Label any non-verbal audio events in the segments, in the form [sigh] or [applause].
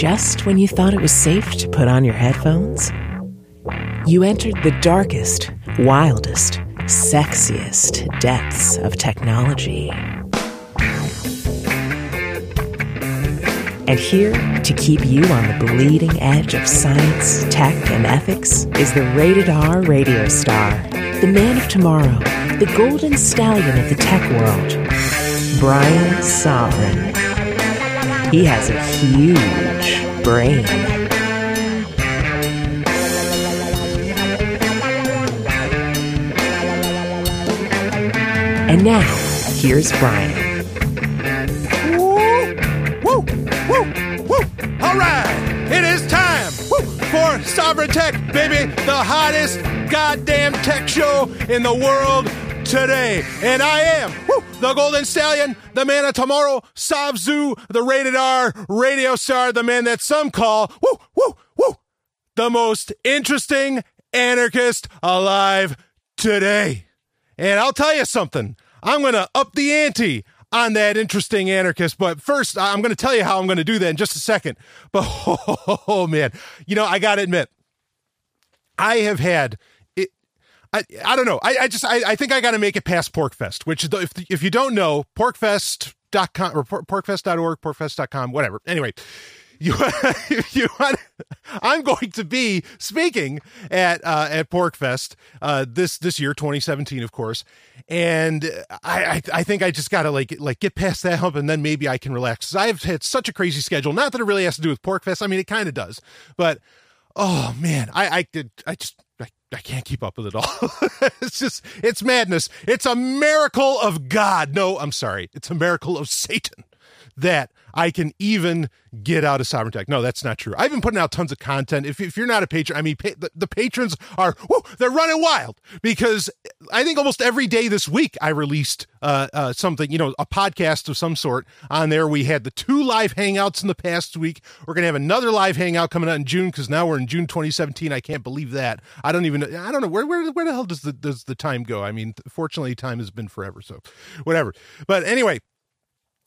just when you thought it was safe to put on your headphones? You entered the darkest, wildest, sexiest depths of technology. And here to keep you on the bleeding edge of science, tech, and ethics is the Rated R Radio Star, the man of tomorrow, the golden stallion of the tech world, Brian Sovereign. He has a huge brain. And now, here's Brian. Woo! Woo! Woo! Woo! All right, it is time woo, for Sovereign Tech, baby, the hottest goddamn tech show in the world today. And I am woo, the Golden Stallion, the man of tomorrow, Savzu, the rated R radio star, the man that some call woo, woo, woo, the most interesting anarchist alive today. And I'll tell you something. I'm going to up the ante on that interesting anarchist. But first, I'm going to tell you how I'm going to do that in just a second. [laughs] But oh, man, you know, I got to admit, I have had. I, I don't know. I, I just I, I think I got to make it past PorcFest, which if if you don't know, PorcFest.com or porcfest.org, porcfest.com, whatever. Anyway, [laughs] you you want I'm going to be speaking at uh, at PorcFest uh, this this year 2017 of course. And I I, I think I just got to like like get past that hump and then maybe I can relax. I've had such a crazy schedule. Not that it really has to do with PorcFest I mean it kind of does. But oh man I I did I just I, can't keep up with it all. [laughs] it's just, it's madness. It's a miracle of God. No, I'm sorry. It's a miracle of Satan that I can even get out of Sovereign Tech. No, that's not true. I've been putting out tons of content. If, if you're not a patron, I mean, pa- the, the, patrons are, they're running wild because I think almost every day this week I released uh, uh, something, you know, a podcast of some sort on there. We had the two live hangouts in the past week. We're going to have another live hangout coming out in June because now we're in June 2017. I can't believe that. I don't even, I don't know where, where, where the hell does the, does the time go? I mean, fortunately, time has been forever. So whatever. But anyway,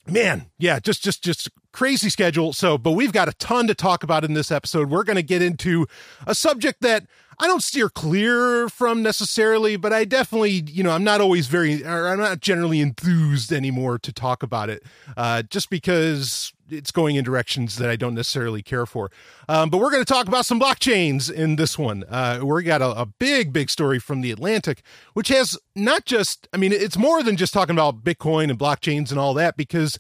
man yeah just just just crazy schedule. So but we've got a ton to talk about in this episode. We're going to get into a subject that i don't steer clear from necessarily but i definitely you know i'm not always very or i'm not generally enthused anymore to talk about it uh, just because it's going in directions that I don't necessarily care for. Um, but we're going to talk about some blockchains in this one. Uh, we got a, a, big, big story from the Atlantic, which has not just, I mean, it's more than just talking about Bitcoin and blockchains and all that, because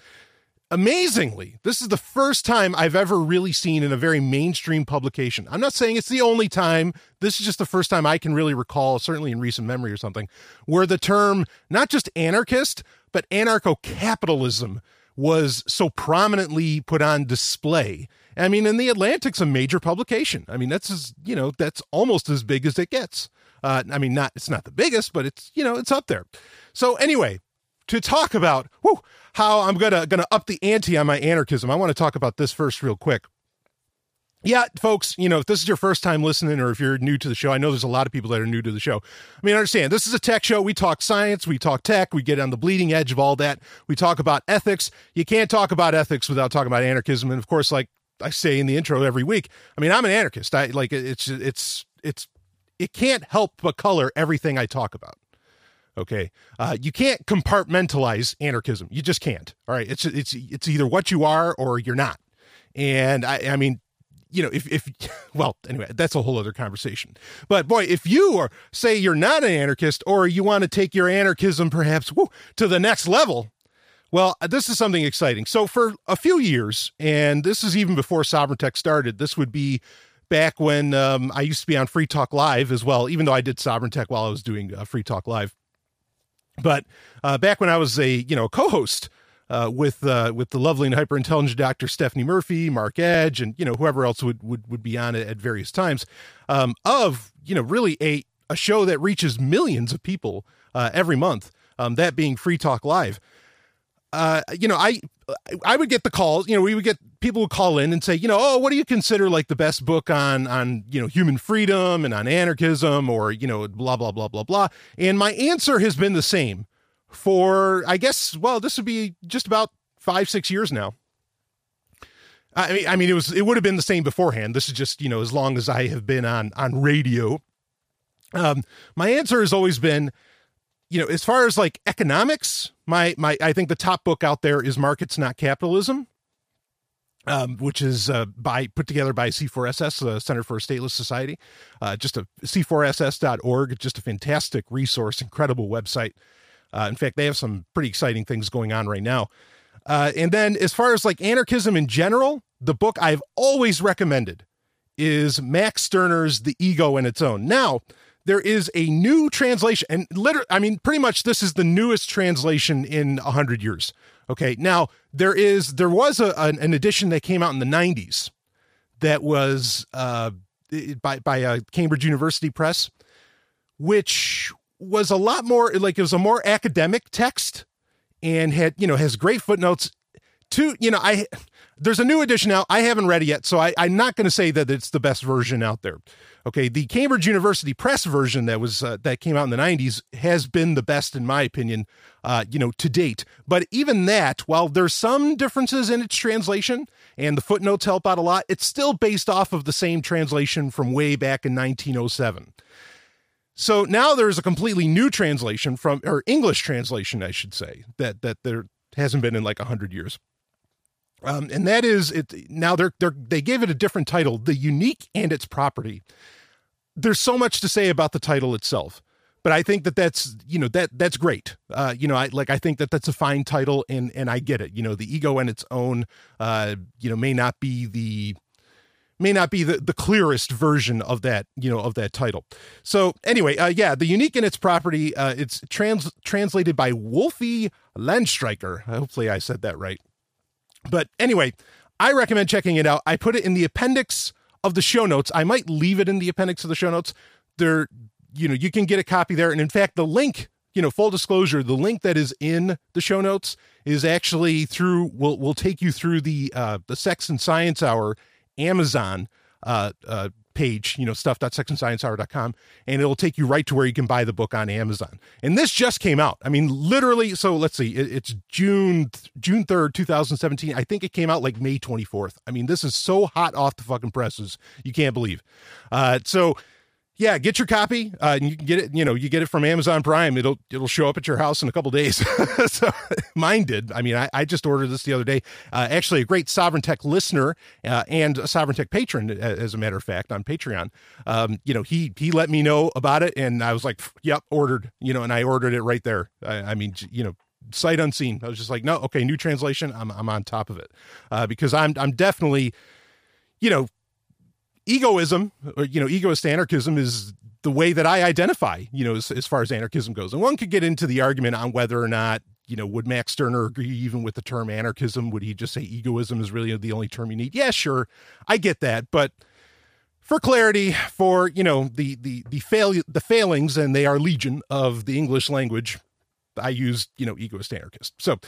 amazingly, this is the first time I've ever really seen in a very mainstream publication. I'm not saying it's the only time. This is just the first time I can really recall, certainly in recent memory or something, where the term not just anarchist, but anarcho capitalism was so prominently put on display. I mean, and the Atlantic's a major publication. I mean, that's as you know, that's almost as big as it gets. Uh, I mean, not it's not the biggest, but it's you know, it's up there. So anyway, to talk about whew, how I'm gonna gonna up the ante on my anarchism, I want to talk about this first real quick yeah, folks, you know, if this is your first time listening or if you're new to the show, I know there's a lot of people that are new to the show. I mean, understand, this is a tech show. We talk science, we talk tech, we get on the bleeding edge of all that. We talk about ethics. You can't talk about ethics without talking about anarchism. And of course, like I say in the intro every week, I mean, I'm an anarchist. I like it's it's it's it can't help but color everything I talk about. Okay, uh, you can't compartmentalize anarchism. You just can't. All right, it's it's it's either what you are or you're not. And I, I mean, you know, if, if, [laughs] well, anyway, that's a whole other conversation. But boy, if you are, say you're not an anarchist or you want to take your anarchism perhaps woo, to the next level, well, this is something exciting. So for a few years, and this is even before Sovereign Tech started, this would be back when um, I used to be on Free Talk Live as well, even though I did Sovereign Tech while I was doing uh, Free Talk Live. But uh, back when I was a, you know, co-host uh, with uh, with the lovely and hyper intelligent Dr. Stephanie Murphy, Mark Edge, and you know whoever else would would, would be on it at various times um, of you know really a a show that reaches millions of people uh, every month. Um, that being Free Talk Live. Uh, you know, I I would get the calls. You know, we would get people would call in and say, you know, oh, what do you consider like the best book on on you know human freedom and on anarchism or you know blah blah blah blah blah. And my answer has been the same for I guess well this would be just about five six years now. I mean, I mean, it was it would have been the same beforehand. This is just you know as long as I have been on on radio. Um, my answer has always been, you know, as far as like economics, my my I think the top book out there is Markets Not Capitalism, um, which is uh, by put together by C4SS, the Center for a Stateless Society. Uh, just a c4ss.org, just a fantastic resource, incredible website. Uh, in fact, they have some pretty exciting things going on right now. Uh, and then, as far as like anarchism in general, the book I've always recommended is Max Stirner's The Ego and Its Own. Now, there is a new translation, and literally, I mean, pretty much this is the newest translation in a hundred years. Okay, now there is there was a, an, an edition that came out in the '90s that was uh, by by a Cambridge University Press, which was a lot more like it was a more academic text and had you know has great footnotes to you know i there's a new edition out. I haven't read it yet so I, i'm not going to say that it's the best version out there. Okay the cambridge university press version that was uh, that came out in the 90s has been the best in my opinion uh, you know to date. But even that while there's some differences in its translation and the footnotes help out a lot it's still based off of the same translation from way back in 1907 so now there's a completely new translation from, or English translation, I should say, that that there hasn't been in like a hundred years. Um, and that is it. Now they're they're they gave it a different title, "The Unique and Its Property." There's so much to say about the title itself, but I think that that's you know that that's great. Uh, you know, I like I think that that's a fine title, and and I get it. You know, the ego and its own, uh, you know, may not be the may not be the, the clearest version of that you know of that title. So anyway uh, yeah the unique in its property uh, it's trans translated by wolfi landstreicher. Hopefully i said that right. But anyway i recommend checking it out. I put it in the appendix of the show notes. I might leave it in the appendix of the show notes. There you know you can get a copy there. And in fact the link you know full disclosure the link that is in the show notes is actually through will will take you through the uh the sex and science hour Amazon uh, uh, page, you know, stuff.sexandsciencehour.com, and it'll take you right to where you can buy the book on Amazon. And this just came out. I mean, literally. So let's see, it, it's June June third, two thousand seventeen. I think it came out like May twenty fourth. I mean, this is so hot off the fucking presses, you can't believe. Uh, so yeah, get your copy. Uh, and you can get it. You know, you get it from Amazon Prime. It'll it'll show up at your house in a couple days. [laughs] so [laughs] mine did. I mean, I, I just ordered this the other day. Uh, actually, a great Sovereign Tech listener uh, and a Sovereign Tech patron, as a matter of fact, on Patreon. Um, you know, he he let me know about it, and I was like, "Yep, ordered." You know, and I ordered it right there. I, I mean, you know, sight unseen. I was just like, "No, okay, new translation. I'm I'm on top of it," uh, because I'm I'm definitely, you know egoism, or, you know, egoist anarchism is the way that I identify, you know, as, as far as anarchism goes. And one could get into the argument on whether or not, you know, would Max Stirner agree even with the term anarchism? Would he just say egoism is really the only term you need? Yeah, sure. I get that. But for clarity, for, you know, the, the, the fail, the failings, and they are legion of the English language, I use, you know, egoist anarchist. So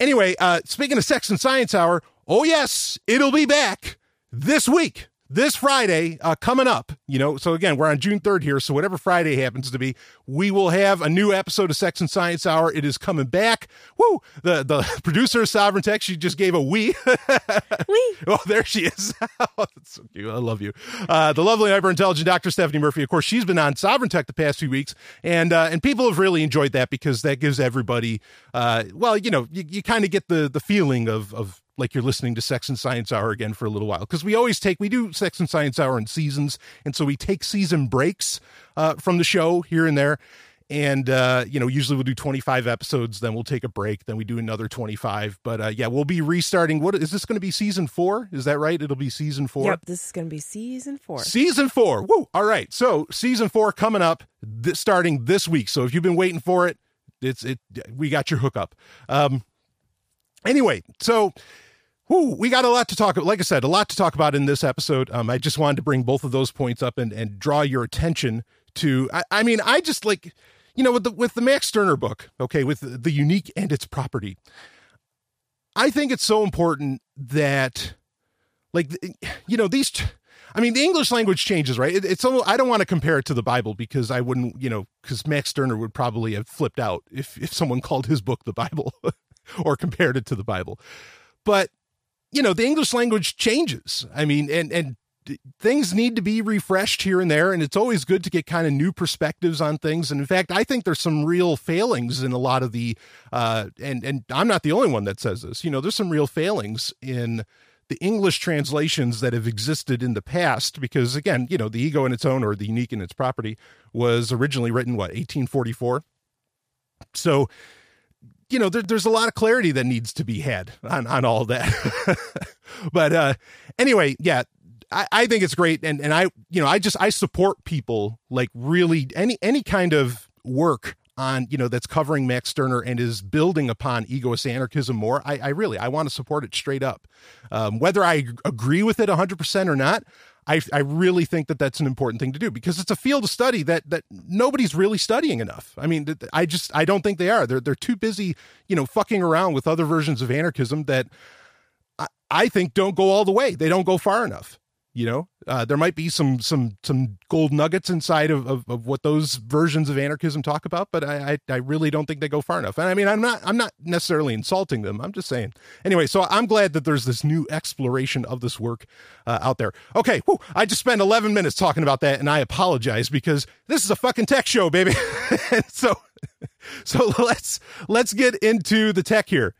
anyway, uh, speaking of sex and science hour, oh yes, it'll be back this week this Friday uh, coming up, you know, so again, we're on June 3rd here. So whatever Friday happens to be, we will have a new episode of Sex and Science Hour. It is coming back. Woo! The the [laughs] producer of Sovereign Tech, she just gave a wee. [laughs] wee. Oh, there she is. [laughs] oh, that's so cute. I love you. Uh, the lovely, hyper intelligent Dr. Stephanie Murphy. Of course, she's been on Sovereign Tech the past few weeks, and uh, and people have really enjoyed that because that gives everybody, uh, well, you know, you, you kind of get the the feeling of of like you're listening to Sex and Science Hour again for a little while because we always take we do Sex and Science Hour in seasons, and so we take season breaks uh, from the show here and there. And uh, you know, usually we'll do 25 episodes, then we'll take a break, then we do another 25. But uh, yeah, we'll be restarting. What is this going to be? Season four? Is that right? It'll be season four. Yep, this is going to be season four. Season four. Woo! All right, so season four coming up, th- starting this week. So if you've been waiting for it, it's it. We got your hookup. Um, anyway, so we got a lot to talk about. Like I said, a lot to talk about in this episode. Um, I just wanted to bring both of those points up and, and draw your attention to. I, I mean, I just like, you know, with the with the Max Stirner book, okay, with the, the unique and its property. I think it's so important that, like, you know, these. I mean, the English language changes, right? It, it's. I don't want to compare it to the Bible because I wouldn't, you know, because Max Stirner would probably have flipped out if if someone called his book the Bible [laughs] [laughs] or compared it to the Bible. But you know, the English language changes. I mean, and and things need to be refreshed here and there and it's always good to get kind of new perspectives on things and in fact i think there's some real failings in a lot of the uh and and i'm not the only one that says this you know there's some real failings in the english translations that have existed in the past because again you know the ego in its own or the unique in its property was originally written what 1844 so you know, there, there's a lot of clarity that needs to be had on, on all that. [laughs] but uh, anyway, yeah, I, I think it's great. And, and I, you know, I just, I support people like really any, any kind of work on, you know, that's covering Max Stirner and is building upon egoist anarchism more. I, I really, I want to support it straight up. Um, whether I agree with it 100% or not, I, I really think that that's an important thing to do because it's a field of study that that nobody's really studying enough. I mean, I just I don't think they are. They're they're too busy, you know, fucking around with other versions of anarchism that I, I think don't go all the way. They don't go far enough you know? Uh, there might be some some some gold nuggets inside of, of, of, what those versions of anarchism talk about but I, I, I really don't think they go far enough. And i mean i'm not i'm not necessarily insulting them. I'm just saying. Anyway so i'm glad that there's this new exploration of this work uh, out there. Okay whew, i just spent 11 minutes talking about that and i apologize because this is a fucking tech show baby. [laughs] So so let's let's get into the tech here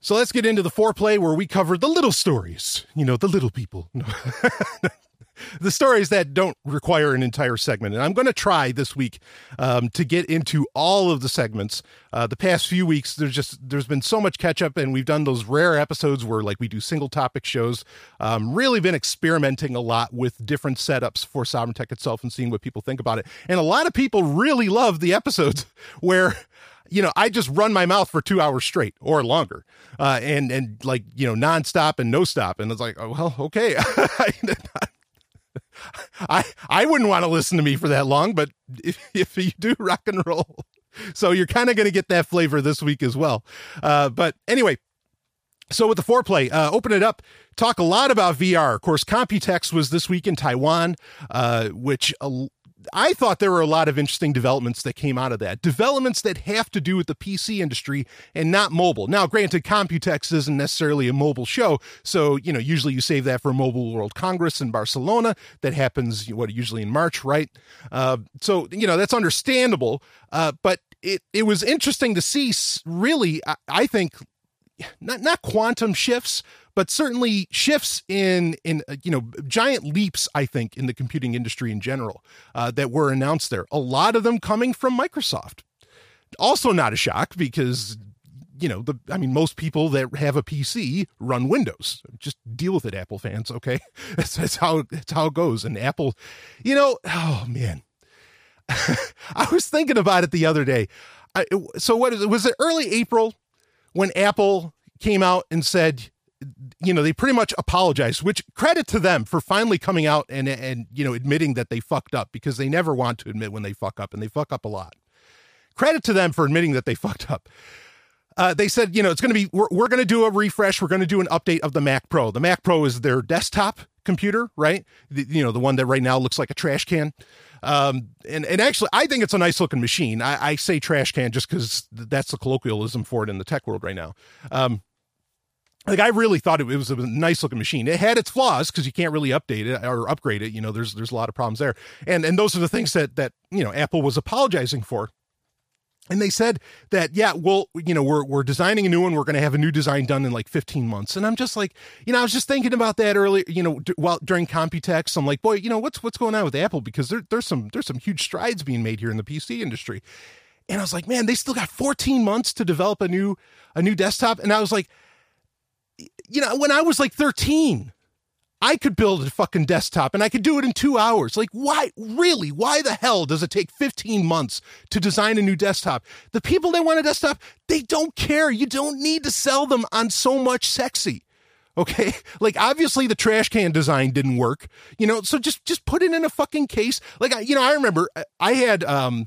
so let's get into the foreplay where we cover the little stories, you know, the little people. [laughs] the stories that don't require an entire segment. And I'm going to try this week um, to get into all of the segments. Uh, the past few weeks, there's just there's been so much catch up, and we've done those rare episodes where like we do single topic shows. Um, really been experimenting a lot with different setups for Sovereign Tech itself and seeing what people think about it. And a lot of people really love the episodes [laughs] where you know, I just run my mouth for two hours straight or longer, uh, and and like you know, nonstop and no stop, and it's like, oh well, okay. [laughs] I I wouldn't want to listen to me for that long, but if if you do rock and roll, so you're kind of going to get that flavor this week as well. Uh, but anyway, so with the foreplay, uh, open it up. Talk a lot about VR. Of course, Computex was this week in Taiwan, uh, which I thought there were a lot of interesting developments that came out of that. Developments that have to do with the PC industry and not mobile. Now, granted, Computex isn't necessarily a mobile show, so you know usually you save that for Mobile World Congress in Barcelona. That happens what usually in March, right? Uh, so you know that's understandable. Uh, but it it was interesting to see. Really, I, I think not not quantum shifts, but certainly shifts in in uh, you know giant leaps i think in the computing industry in general uh, that were announced there a lot of them coming from microsoft. Also not a shock because you know the i mean most people that have a pc run windows. Just deal with it apple fans okay? [laughs] That's, that's how that's how it goes. And apple you know oh man. [laughs] I was thinking about it the other day. I, so what is it was it early april when apple came out and said you know, they pretty much apologized, which credit to them for finally coming out and and you know admitting that they fucked up because they never want to admit when they fuck up and they fuck up a lot. Credit to them for admitting that they [laughs] fucked up. Uh, they said, you know, it's going to be we're, we're going to do a refresh. We're going to do an update of the Mac Pro. The Mac Pro is their desktop computer, right? The, you know, the one that right now looks like a trash can. Um, and and actually, I think it's a nice looking machine. I, I say trash can just because that's the colloquialism for it in the tech world right now. Um, like I really thought it, was a nice looking machine. It had its flaws because you can't really update it or upgrade it. You know, there's there's a lot of problems there, and and those are the things that that you know Apple was apologizing for. And they said that yeah, well, you know, we're we're designing a new one. We're going to have a new design done in like 15 months. And I'm just like, you know, I was just thinking about that earlier. You know, d- while during Computex, I'm like, boy, you know, what's what's going on with Apple because there, there's some there's some huge strides being made here in the PC industry. And I was like, man, they still got 14 months to develop a new a new desktop. And I was like you know, when I was like 13, I could build a fucking desktop and I could do it in two hours. Like, why, really? Why the hell does it take 15 months to design a new desktop? The people that want a desktop, they don't care. You don't need to sell them on so much sexy. Okay. [laughs] Like, obviously the trash can design didn't work, you know, so just, just put it in a fucking case. Like, you know, I remember I had, um,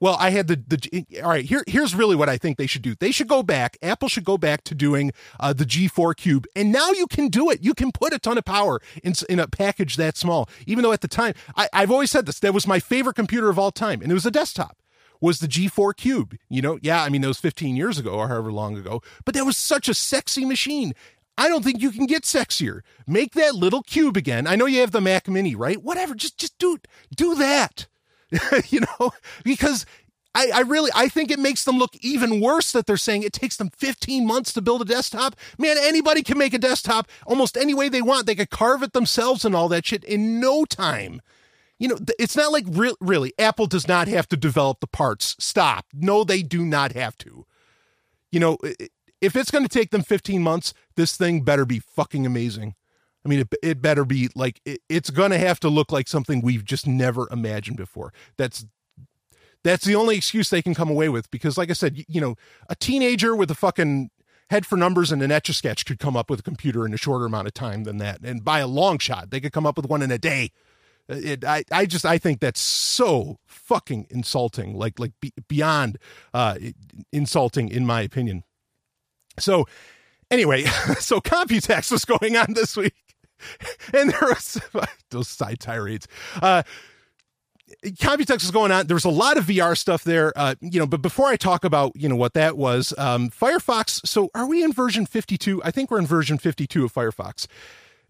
well, I had the the all right. Here, here's really what I think they should do. They should go back. Apple should go back to doing uh, the G4 Cube, and now you can do it. You can put a ton of power in in a package that small. Even though at the time, I, I've always said this, that was my favorite computer of all time, and it was a desktop was the G4 Cube. You know, yeah, I mean, that was 15 years ago or however long ago, but that was such a sexy machine. I don't think you can get sexier. Make that little cube again. I know you have the Mac Mini, right? Whatever. Just just do do that. [laughs] you know, because I, I really I think it makes them look even worse that they're saying it takes them 15 months to build a desktop. Man, anybody can make a desktop almost any way they want. They could carve it themselves and all that shit in no time. You know, it's not like re- really Apple does not have to develop the parts. Stop. No, they do not have to. You know, if it's going to take them 15 months, this thing better be fucking amazing. I mean, it, it better be like it, it's going to have to look like something we've just never imagined before. That's that's the only excuse they can come away with because, like I said, you, you know, a teenager with a fucking head for numbers and an etch a sketch could come up with a computer in a shorter amount of time than that, and by a long shot, they could come up with one in a day. It, I, I just, I think that's so fucking insulting, like, like be, beyond uh, insulting, in my opinion. So, anyway, [laughs] so Computex was going on this week, [laughs] and there was [laughs] those side tirades. Uh, Computex is going on. There's a lot of VR stuff there, uh, you know. But before I talk about you know what that was, um, Firefox. So are we in version 52? I think we're in version 52 of Firefox.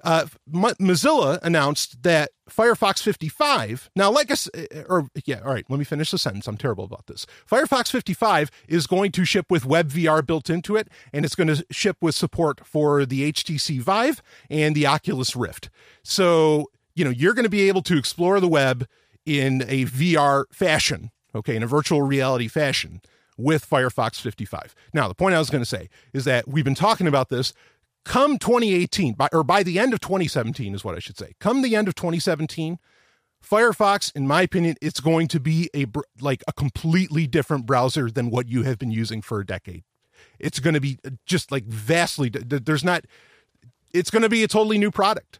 Uh, Mozilla announced that Firefox 55. Now, like us, uh, or yeah, all right. Let me finish the sentence. I'm terrible about this. Firefox 55 is going to ship with WebVR built into it, and it's going to ship with support for the HTC Vive and the Oculus Rift. So you know you're going to be able to explore the web in a VR fashion, okay, in a virtual reality fashion with Firefox 55. Now, the point I was going to say is that we've been talking about this come 2018 by, or by the end of 2017 is what I should say. Come the end of 2017, Firefox in my opinion it's going to be a like a completely different browser than what you have been using for a decade. It's going to be uh, just like vastly there's not it's going to be a totally new product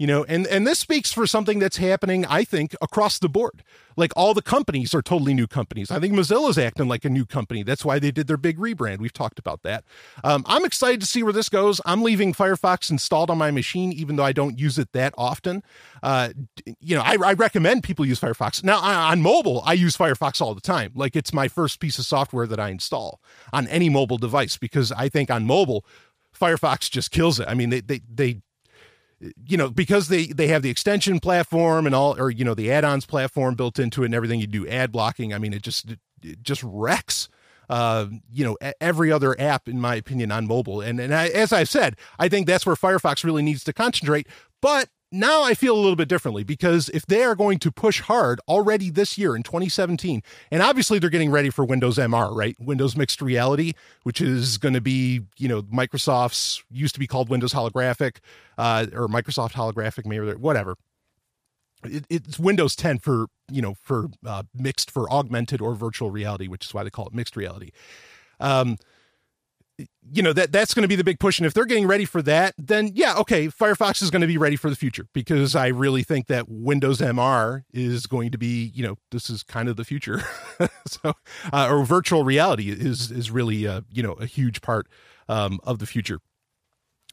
you know and and this speaks for something that's happening i think across the board. Like all the companies are totally new companies. I think mozilla's acting like a new company. That's why they did their big rebrand. We've talked about that. Um, i'm excited to see where this goes. I'm leaving firefox installed on my machine even though i don't use it that often. Uh, you know I, I, recommend people use firefox. Now on mobile i use firefox all the time. Like it's my first piece of software that i install on any mobile device because i think on mobile Firefox just kills it. I mean, they they they you know because they they have the extension platform and all or you know the add-ons platform built into it and everything you do ad blocking. I mean it just it just wrecks uh, you know every other app in my opinion on mobile. And and I, as i've said i think that's where firefox really needs to concentrate. But now I feel a little bit differently because if they are going to push hard already this year in 2017, and obviously they're getting ready for Windows MR, right? Windows Mixed Reality, which is going to be, you know, Microsoft's used to be called Windows Holographic, uh, or Microsoft Holographic, maybe whatever. It, it's Windows 10 for, you know, for uh, mixed, for augmented or virtual reality, which is why they call it mixed reality. Um, you know that that's going to be the big push and if they're getting ready for that then yeah okay firefox is going to be ready for the future because i really think that windows mr is going to be you know this is kind of the future. [laughs] So uh, or virtual reality is is really uh, you know a huge part um, of the future.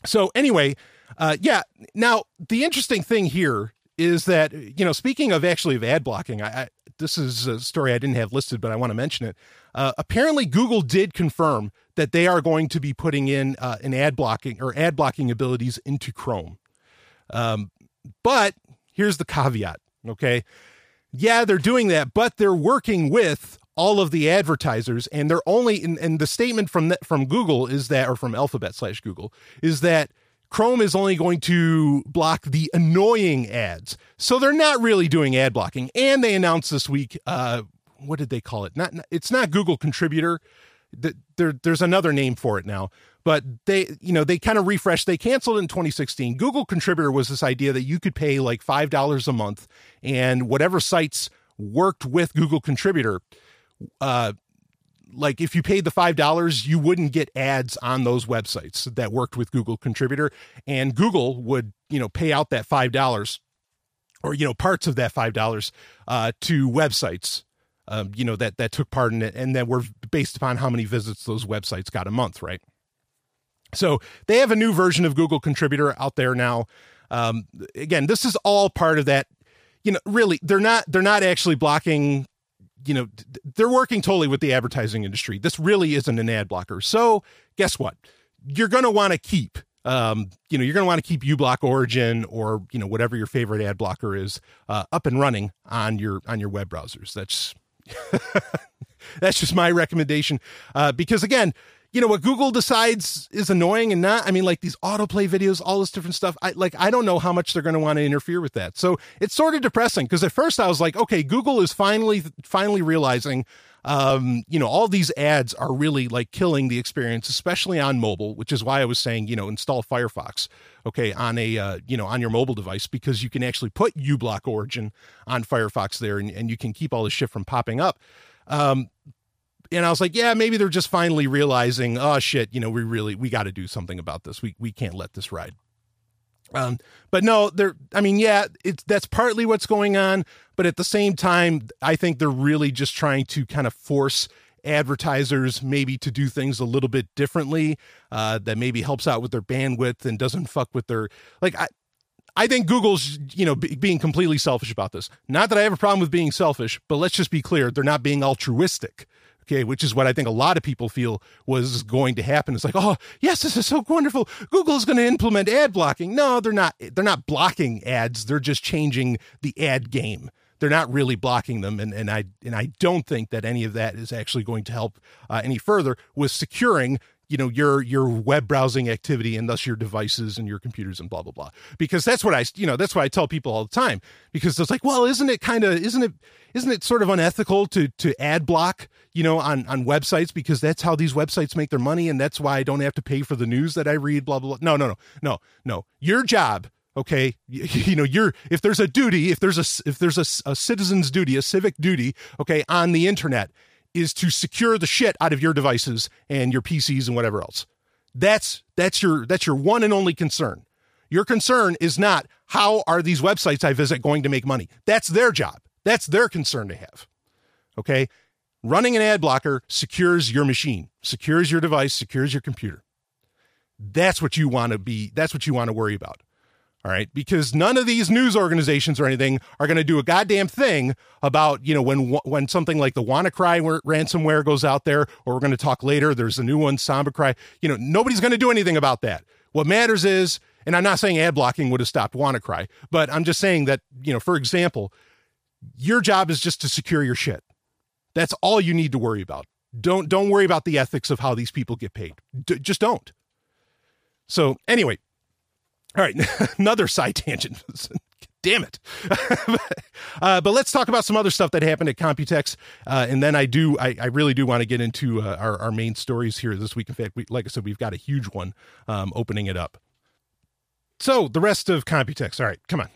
So anyway uh, yeah now the interesting thing here is that you know speaking of actually of ad blocking I, I this is a story i didn't have listed but i want to mention it uh, apparently google did confirm that they are going to be putting in uh, an ad blocking or ad blocking abilities into Chrome. Um, but here's the caveat. Okay. Yeah, they're doing that, but they're working with all of the advertisers and they're only and the statement from that from Google is that or from Alphabet slash Google is that Chrome is only going to block the annoying ads. So they're not really doing ad blocking. And they announced this week, uh, what did they call it? Not it's not Google contributor. There there's another name for it now. But they you know they kind of refreshed. They canceled in 2016 google contributor was this idea that you could pay like $5 a month and whatever sites worked with google contributor uh like if you paid the five dollars you wouldn't get ads on those websites that worked with google contributor. And google would you know pay out that five dollars or you know parts of that five dollars uh, to websites um, you know that that took part in it, and that were based upon how many visits those websites got a month, right? So they have a new version of Google Contributor out there now. Um, again, this is all part of that. You know, really, they're not they're not actually blocking. You know, they're working totally with the advertising industry. This really isn't an ad blocker. So guess what? You're going to want to keep um, you know, you're going to want to keep uBlock Origin or you know whatever your favorite ad blocker is uh, up and running on your on your web browsers. That's [laughs] that's just my recommendation uh, because again, you know what Google decides is annoying and not. I mean, like these autoplay videos, all this different stuff. I like I don't know how much they're going to want to interfere with that. So it's sort of depressing because at first I was like, okay, Google is finally finally realizing um, you know, all these ads are really like killing the experience, especially on mobile, which is why I was saying, you know, install Firefox, okay, on a, uh, you know, on your mobile device because you can actually put uBlock Origin on Firefox there and, and you can keep all this shit from popping up. Um, and I was like, yeah, maybe they're just finally realizing, oh shit, you know, we really we got to do something about this. We we can't let this ride. Um, but no, they're. I mean, yeah, it's that's partly what's going on. But at the same time, I think they're really just trying to kind of force advertisers maybe to do things a little bit differently. Uh, that maybe helps out with their bandwidth and doesn't fuck with their like. I, I think Google's, you know, being completely selfish about this. Not that I have a problem with being selfish, but let's just be clear, they're not being altruistic okay, which is what I think a lot of people feel was going to happen. It's like, oh, yes, this is so wonderful. Google's going to implement ad blocking. No, they're not. They're not blocking ads. They're just changing the ad game. They're not really blocking them, and, and I and I don't think that any of that is actually going to help uh, any further with securing you know your your web browsing activity and thus your devices and your computers and blah blah blah. Because that's what i you know that's what i tell people all the time. Because it's like well isn't it kind of isn't it isn't it sort of unethical to to ad block you know on on websites? Because that's how these websites make their money and that's why i don't have to pay for the news that i read blah blah blah. No no no no no. Your job okay you, [laughs] you know you're if there's a duty if there's a if there's a, a citizen's duty a civic duty okay on the internet is to secure the shit out of your devices and your PCs and whatever else. That's that's your that's your one and only concern. Your concern is not how are these websites I visit going to make money. That's their job. That's their concern to have. Okay? Running an ad blocker secures your machine, secures your device, secures your computer. That's what you want to be that's what you want to worry about. All right. Because none of these news organizations or anything are going to do a goddamn thing about, you know, when when something like the WannaCry ransomware goes out there, or we're going to talk later, there's a new one, SambaCry. You know, nobody's going to do anything about that. What matters is, and I'm not saying ad blocking would have stopped WannaCry, but I'm just saying that, you know, for example, your job is just to secure your shit. That's all you need to worry about. Don't don't worry about the ethics of how these people get paid. D- just don't. So anyway, all right, [laughs] another side tangent. [laughs] Damn it. [laughs] uh, but let's talk about some other stuff that happened at Computex. Uh, and then I do, I, I really do want to get into uh, our, our main stories here this week. In fact, we, like I said, we've got a huge one um, opening it up. So the rest of Computex. All right, come on,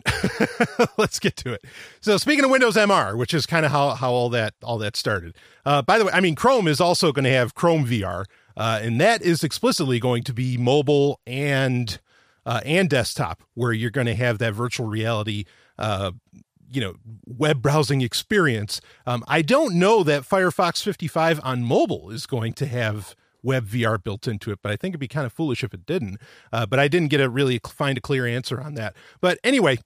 let's get to it. So speaking of Windows MR, which is kind of how how all that all that started. Uh, by the way, I mean Chrome is also going to have Chrome VR, uh, and that is explicitly going to be mobile and uh, and desktop, where you're going to have that virtual reality, uh, you know, web browsing experience. Um, I don't know that Firefox 55 on mobile is going to have web VR built into it, but I think it'd be kind of foolish if it didn't. Uh, but I didn't get a really find a clear answer on that. But anyway,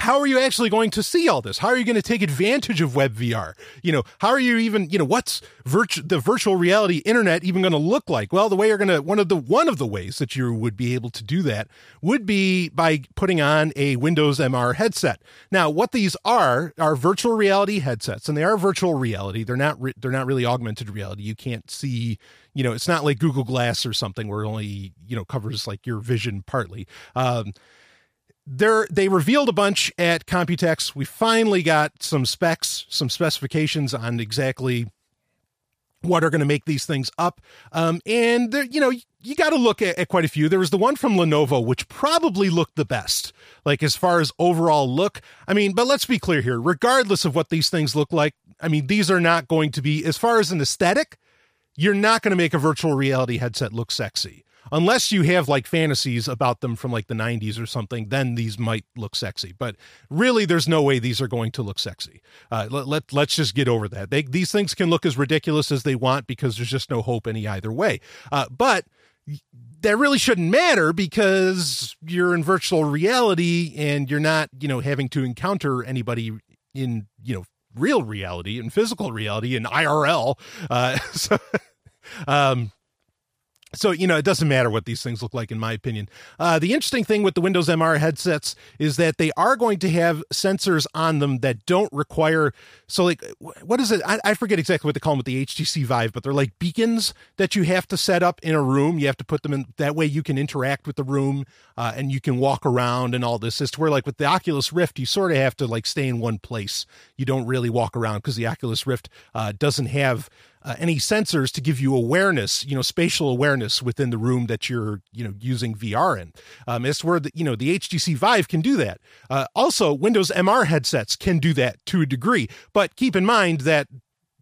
how are you actually going to see all this? How are you going to take advantage of web VR? You know, how are you even, you know, what's virtu- the virtual reality internet even going to look like? Well, the way you're going to one of the one of the ways that you would be able to do that would be by putting on a Windows MR headset. Now, what these are are virtual reality headsets, and they are virtual reality. They're not re- they're not really augmented reality. You can't see you know, it's not like Google Glass or something where it only, you know, covers like your vision partly. Um, there they revealed a bunch at Computex. We finally got some specs, some specifications on exactly what are going to make these things up. Um, and there, you know, you got to look at, at, quite a few. There was the one from Lenovo, which probably looked the best, like as far as overall look. I mean, but let's be clear here. Regardless of what these things look like, I mean, these are not going to be as far as an aesthetic. You're not going to make a virtual reality headset look sexy unless you have like fantasies about them from like the 90s or something then these might look sexy. But really there's no way these are going to look sexy. Uh, let, let, let's just get over that. They, these things can look as ridiculous as they want because there's just no hope any either way. Uh, but that really shouldn't matter because you're in virtual reality and you're not you know having to encounter anybody in you know real reality and physical reality and irl uh, [laughs] so um So, you know, it doesn't matter what these things look like, in my opinion. Uh, the interesting thing with the Windows MR headsets is that they are going to have sensors on them that don't require. So, like, what is it? I, I forget exactly what they call them with the HTC Vive, but they're like beacons that you have to set up in a room. You have to put them in that way you can interact with the room uh, and you can walk around and all this. Is to where, like, with the Oculus Rift, you sort of have to like stay in one place. You don't really walk around because the Oculus Rift uh, doesn't have uh, any sensors to give you awareness, you know, spatial awareness within the room that you're, you know, using VR in. Um, it's where the, you know the HTC Vive can do that. Uh, also, Windows MR headsets can do that to a degree, but keep in mind that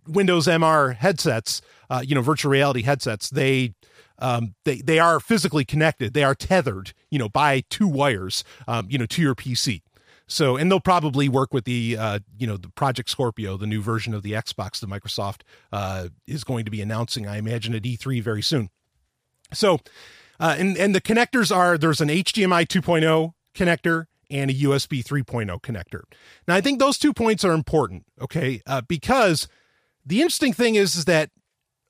Windows MR headsets, uh, you know, virtual reality headsets, they um, they they are physically connected. They are tethered, you know, by two wires, um, you know, to your PC. So, and they'll probably work with the, uh, you know, the Project Scorpio, the new version of the Xbox that Microsoft uh, is going to be announcing, I imagine, at E3 very soon. So, uh, and and the connectors are there's an HDMI 2.0 connector and a USB 3.0 connector. Now, I think those two points are important, okay, uh, because the interesting thing is is that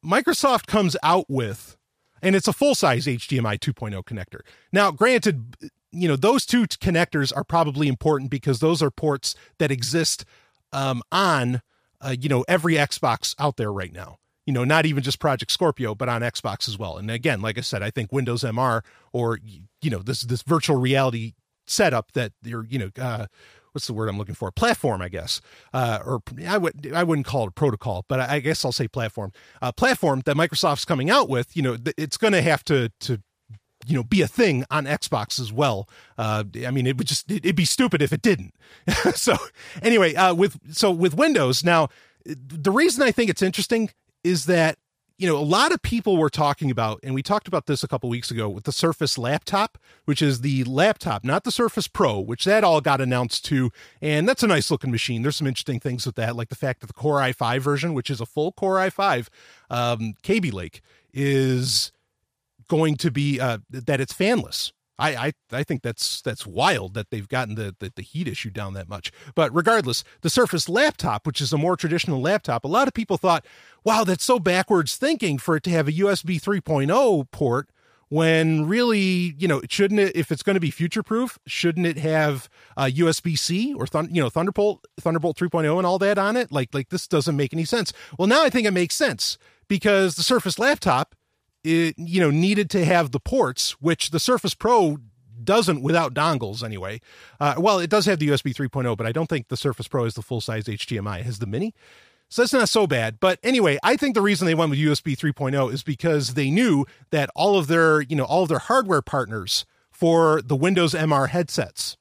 Microsoft comes out with, and it's a full size HDMI 2.0 connector. Now, granted, you know those two connectors are probably important because those are ports that exist um, on uh, you know every Xbox out there right now. You know, not even just Project Scorpio, but on Xbox as well. And again, like I said, I think Windows MR or you know this this virtual reality setup that you're you know uh, what's the word I'm looking for? Platform, I guess, uh, or I would I wouldn't call it a protocol, but I guess I'll say platform. Uh, platform that Microsoft's coming out with, you know, it's going to have to to you know be a thing on Xbox as well. Uh, I mean, it would just it'd be stupid if it didn't. [laughs] so anyway, uh, with so with Windows now, the reason I think it's interesting is that you know a lot of people were talking about, and we talked about this a couple weeks ago with the Surface laptop, which is the laptop, not the Surface Pro, which that all got announced too, and that's a nice looking machine. There's some interesting things with that, like the fact that the Core i5 version, which is a full Core i5 um, Kaby Lake, is going to be uh, that it's fanless. I, I I think that's that's wild that they've gotten the, the, the heat issue down that much. But regardless, the Surface laptop, which is a more traditional laptop, a lot of people thought, "Wow, that's so backwards thinking for it to have a USB 3.0 port." When really, you know, shouldn't it? If it's going to be future proof, shouldn't it have USB C or you know Thunderbolt Thunderbolt 3.0 and all that on it? Like like this doesn't make any sense. Well, now I think it makes sense because the Surface laptop it, you know, needed to have the ports, which the Surface Pro doesn't without dongles anyway. Uh, well, it does have the USB 3.0, but I don't think the Surface Pro is the full size HDMI. It has the mini. So that's not so bad. But anyway, I think the reason they went with USB 3.0 is because they knew that all of their, you know, all of their hardware partners for the Windows MR headsets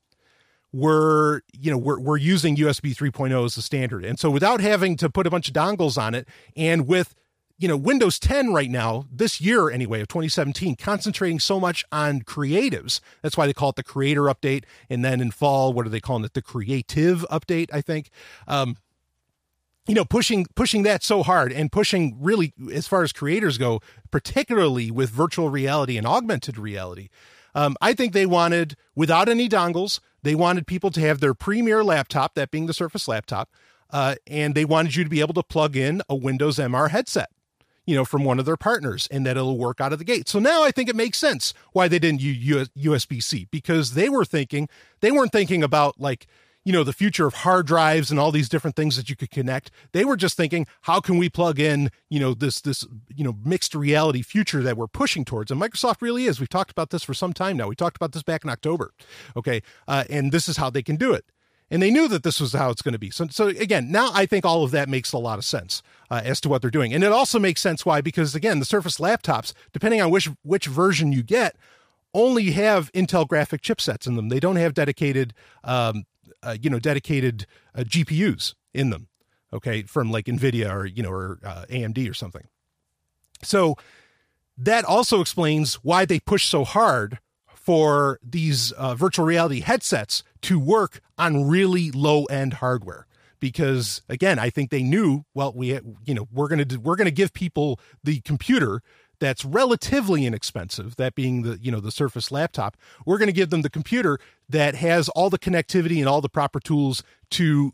were, you know, were, were using USB 3.0 as the standard. And so without having to put a bunch of dongles on it and with you know, Windows 10 right now, this year anyway, of 2017, concentrating so much on creatives. That's why they call it the creator update. And then in fall, what are they calling it? The creative update, I think. Um, you know, pushing pushing that so hard and pushing really as far as creators go, particularly with virtual reality and augmented reality. Um, I think they wanted, without any dongles, they wanted people to have their premier laptop, that being the Surface laptop, uh, and they wanted you to be able to plug in a Windows MR headset you know, from one of their partners and that it'll work out of the gate. So now I think it makes sense why they didn't use USB C because they were thinking, they weren't thinking about like, you know, the future of hard drives and all these different things that you could connect. They were just thinking, how can we plug in, you know, this, this, you know, mixed reality future that we're pushing towards? And Microsoft really is. We've talked about this for some time now. We talked about this back in October. Okay. Uh, and this is how they can do it and they knew that this was how it's going to be. So, so again, now I think all of that makes a lot of sense uh, as to what they're doing, and it also makes sense why because again, the Surface laptops, depending on which which version you get, only have Intel graphic chipsets in them. They don't have dedicated, um, uh, you know, dedicated uh, GPUs in them. Okay, from like Nvidia or you know or uh, AMD or something. So that also explains why they push so hard for these uh, virtual reality headsets to work on really low end hardware. Because again i think they knew well we you know we're going to we're going to give people the computer that's relatively inexpensive that being the you know the surface laptop. We're going to give them the computer that has all the connectivity and all the proper tools to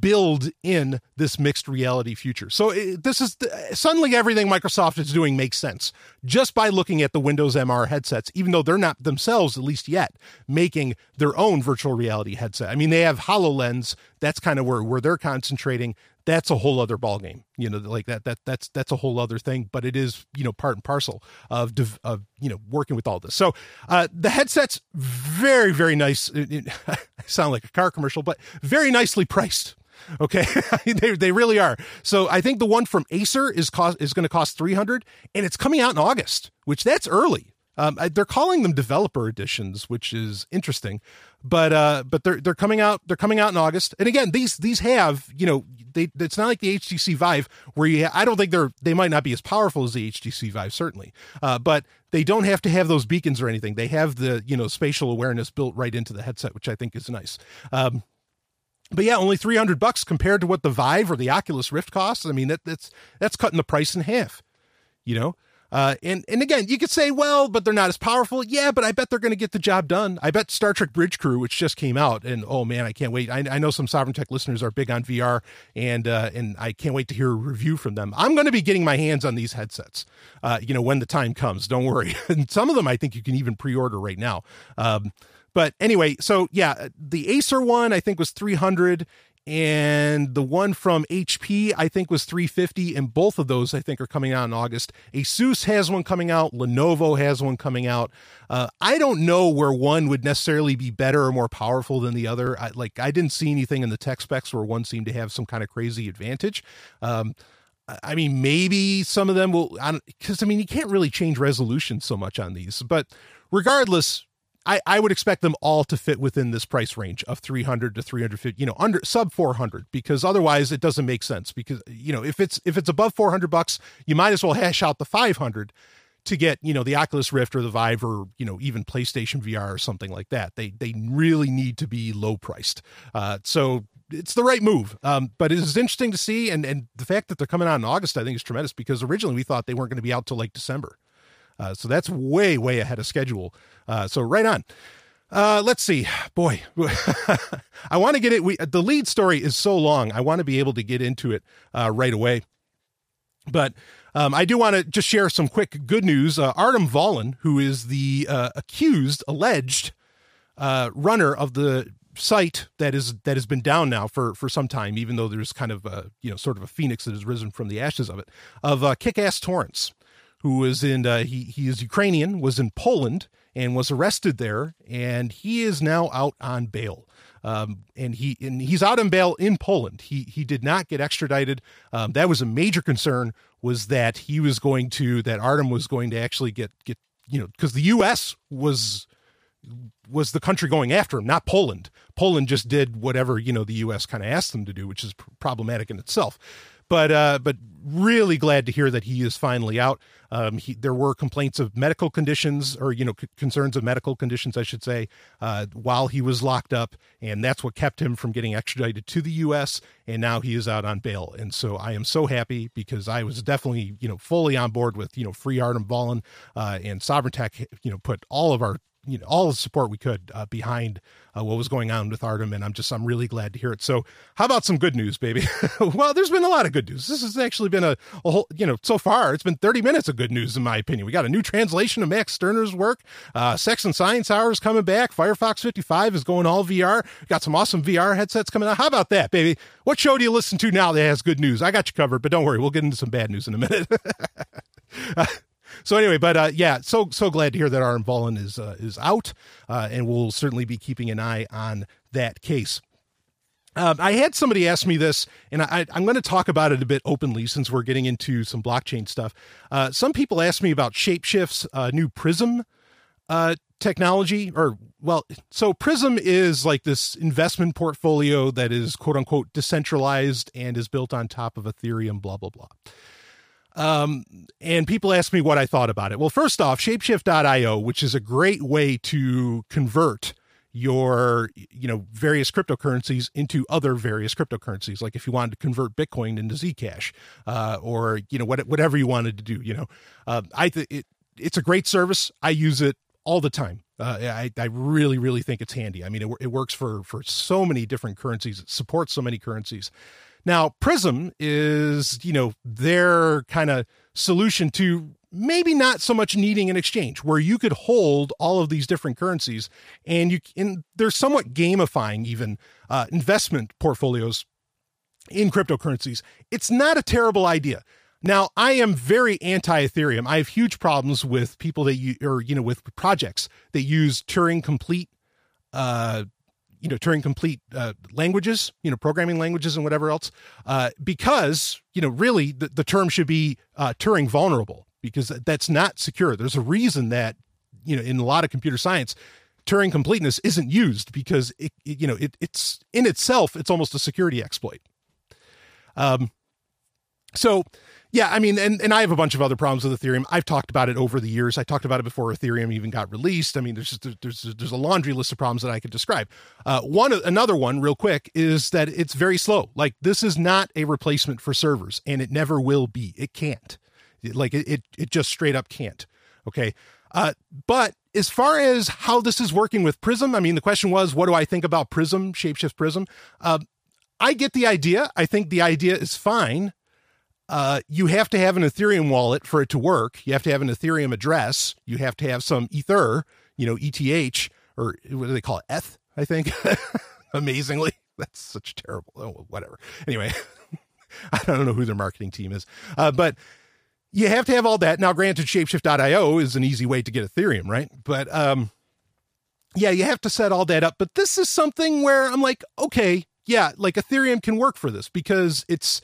build in this mixed reality future. So it, this is suddenly everything Microsoft is doing makes sense just by looking at the Windows MR headsets, even though they're not themselves, at least yet, making their own virtual reality headset. I mean, they have HoloLens. That's kind of where, where they're concentrating that's a whole other ballgame. You know, like that that that's that's a whole other thing. But it is you know part and parcel of of you know working with all this. So uh, the headset's very very nice. It, it, [laughs] I sound like a car commercial, but very nicely priced. Okay, [laughs] they they really are. So I think the one from Acer is cost is going to cost three hundred, and it's coming out in August, which that's early. Um, they're calling them developer editions, which is interesting, but uh, but they're they're coming out they're coming out in August. And again, these these have you know they it's not like the HTC Vive where you ha- I don't think they're they might not be as powerful as the HTC Vive certainly, uh, but they don't have to have those beacons or anything. They have the you know spatial awareness built right into the headset, which I think is nice. Um, but yeah, only 300 bucks compared to what the Vive or the Oculus Rift costs. I mean, that, that's that's cutting the price in half. You know, uh, and and again, you could say, well, but they're not as powerful. Yeah, but I bet they're going to get the job done. I bet Star Trek Bridge Crew, which just came out, and oh man, I can't wait. I, I know some Sovereign Tech listeners are big on VR, and uh, and I can't wait to hear a review from them. I'm going to be getting my hands on these headsets, uh, you know, when the time comes. Don't worry. [laughs] and some of them, I think you can even pre-order right now. Um, but anyway, so yeah, the Acer one I think was 300 and the one from HP I think was 350 and both of those I think are coming out in August. Asus has one coming out, Lenovo has one coming out. Uh, I don't know where one would necessarily be better or more powerful than the other. I, like I didn't see anything in the tech specs where one seemed to have some kind of crazy advantage. Um, I mean, maybe some of them will, because I mean, you can't really change resolution so much on these. But regardless, I, I would expect them all to fit within this price range of 300 to 350 you know under sub 400 because otherwise it doesn't make sense because you know if it's if it's above 400 bucks you might as well hash out the 500 to get you know the Oculus Rift or the Vive or you know even PlayStation VR or something like that. They they really need to be low priced. Uh, so it's the right move. Um, but it is interesting to see and and the fact that they're coming out in August I think is tremendous because originally we thought they weren't going to be out till like December uh, so that's way, way ahead of schedule. Uh, so right on. Uh, let's see. Boy, [laughs] I want to get it. We, the lead story is so long. I want to be able to get into it uh, right away. But um, I do want to just share some quick good news. Uh, Artem Vaulin, who is the uh, accused, alleged runner of the site that is that has been down now for for some time, even though there's kind of a you know sort of a phoenix that has risen from the ashes of it, of uh, Kick-Ass Torrents who was in uh, he he is Ukrainian, was in Poland and was arrested there, and he is now out on bail. Um, and he and he's out on bail in Poland. He he did not get extradited. Um, that was a major concern. Was that he was going to that Artem was going to actually get get you know because the U.S. was was the country going after him, not Poland. Poland just did whatever you know the U.S. kind of asked them to do, which is pr- problematic in itself but uh, but really glad to hear that he is finally out. Um, he, there were complaints of medical conditions, or you know, c- concerns of medical conditions, I should say, uh, while he was locked up, and that's what kept him from getting extradited to the U.S. And now he is out on bail, and so I am so happy because I was definitely you know fully on board with you know free Artem Vaulin uh, and Sovereign Tech. You know, put all of our you know all the support we could uh, behind uh, what was going on with Artem, and I'm just I'm really glad to hear it. So, how about some good news, baby? [laughs] well, there's been a lot of good news. This has actually been a, a, whole you know so far it's been 30 minutes of good news in my opinion. We got a new translation of Max Stirner's work. Uh, Sex and Science Hour is coming back. Firefox 55 is going all VR. We got some awesome VR headsets coming out. How about that, baby? What show do you listen to now that has good news? I got you covered, but don't worry, we'll get into some bad news in a minute. [laughs] so anyway, but uh, yeah, so so glad to hear that Artem Vaulin is uh, is out, uh, and we'll certainly be keeping an eye on that case. Um, I had somebody ask me this, and I, am going to talk about it a bit openly since we're getting into some blockchain stuff. Uh, some people asked me about Shapeshift's uh, new Prism uh, technology, or well, so Prism is like this investment portfolio that is quote unquote decentralized and is built on top of Ethereum. Blah blah blah. Um, and people ask me what I thought about it. Well, first off, shapeshift.io, which is a great way to convert your you know various cryptocurrencies into other various cryptocurrencies like if you wanted to convert bitcoin into zcash uh, or you know what, whatever you wanted to do you know uh, i it, it's a great service i use it all the time Uh, I, I really, really think it's handy. I mean, it, it works for for so many different currencies. It supports so many currencies. Now, Prism is, you know, their kind of solution to maybe not so much needing an exchange where you could hold all of these different currencies and you they're somewhat gamifying even uh, investment portfolios in cryptocurrencies. It's not a terrible idea. Now, I am very anti Ethereum. I have huge problems with people that you or you know with projects that use Turing complete uh you know Turing complete uh, languages, you know programming languages and whatever else, uh, because you know really the, the term should be uh, Turing vulnerable because that's not secure. There's a reason that you know in a lot of computer science, Turing completeness isn't used because it, it you know it, it's in itself it's almost a security exploit. Um, so yeah, I mean, and, and I have a bunch of other problems with Ethereum. I've talked about it over the years. I talked about it before Ethereum even got released. I mean, there's just there's there's a laundry list of problems that I could describe. Uh, one another one, real quick, is that it's very slow. Like this is not a replacement for servers, and it never will be. It can't. Like it it, it just straight up can't. Okay. Uh, but as far as how this is working with Prism, I mean, the question was, what do I think about Prism, Shapeshift Prism? Uh, I get the idea. I think the idea is fine. Uh, you have to have an Ethereum wallet for it to work. You have to have an Ethereum address. You have to have some Ether, you know, ETH, or what do they call it? ETH, I think. [laughs] Amazingly. That's such terrible. Oh, whatever. Anyway, [laughs] I don't know who their marketing team is. Uh, but you have to have all that. Now, granted, shapeshift.io is an easy way to get Ethereum, right? But um, yeah, you have to set all that up. But this is something where I'm like, okay, yeah, like Ethereum can work for this because it's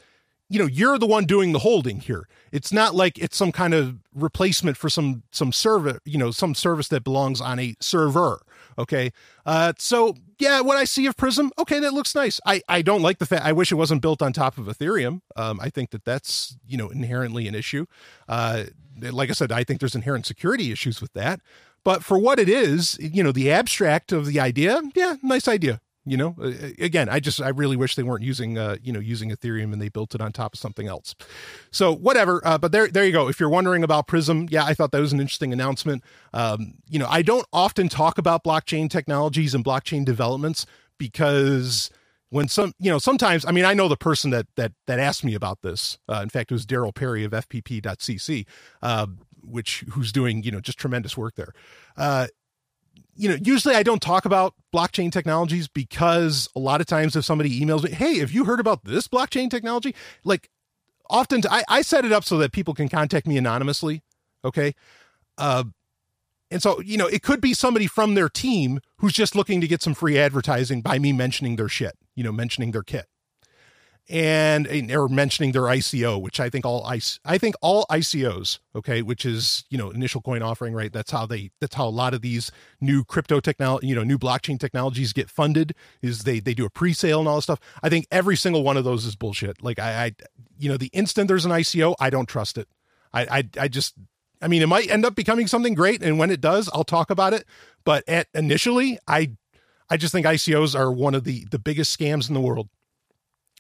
you know you're the one doing the holding here. It's not like it's some kind of replacement for some some server you know some service that belongs on a server okay? Uh so yeah what i see of prism okay that looks nice. I i don't like the fact i wish it wasn't built on top of ethereum. Um i think that that's you know inherently an issue. Uh like i said i think there's inherent security issues with that. But for what it is you know the abstract of the idea yeah nice idea you know again i just i really wish they weren't using uh you know using ethereum and they built it on top of something else. So whatever uh, but there there you go. If you're wondering about prism yeah i thought that was an interesting announcement. Um you know i don't often talk about blockchain technologies and blockchain developments because when some you know sometimes i mean i know the person that that that asked me about this. Uh, in fact it was darryl perry of fpp.cc uh, which who's doing you know just tremendous work there. Uh, you know, usually I don't talk about blockchain technologies because a lot of times if somebody emails me, hey, have you heard about this blockchain technology? Like often I, I set it up so that people can contact me anonymously. Okay. Uh, and so, you know, it could be somebody from their team who's just looking to get some free advertising by me mentioning their shit, you know, mentioning their kit and eh, they're mentioning their ICO, which I think all I, I think all ICOs, okay, which is you know initial coin offering, right? That's how they that's how a lot of these new crypto technology, you know, new blockchain technologies get funded. Is they they do a pre-sale and all this stuff. I think every single one of those is bullshit. Like I, I you know, the instant there's an ICO, I don't trust it. I I, I just I mean, it might end up becoming something great, and when it does, I'll talk about it. But at initially, I I just think ICOs are one of the the biggest scams in the world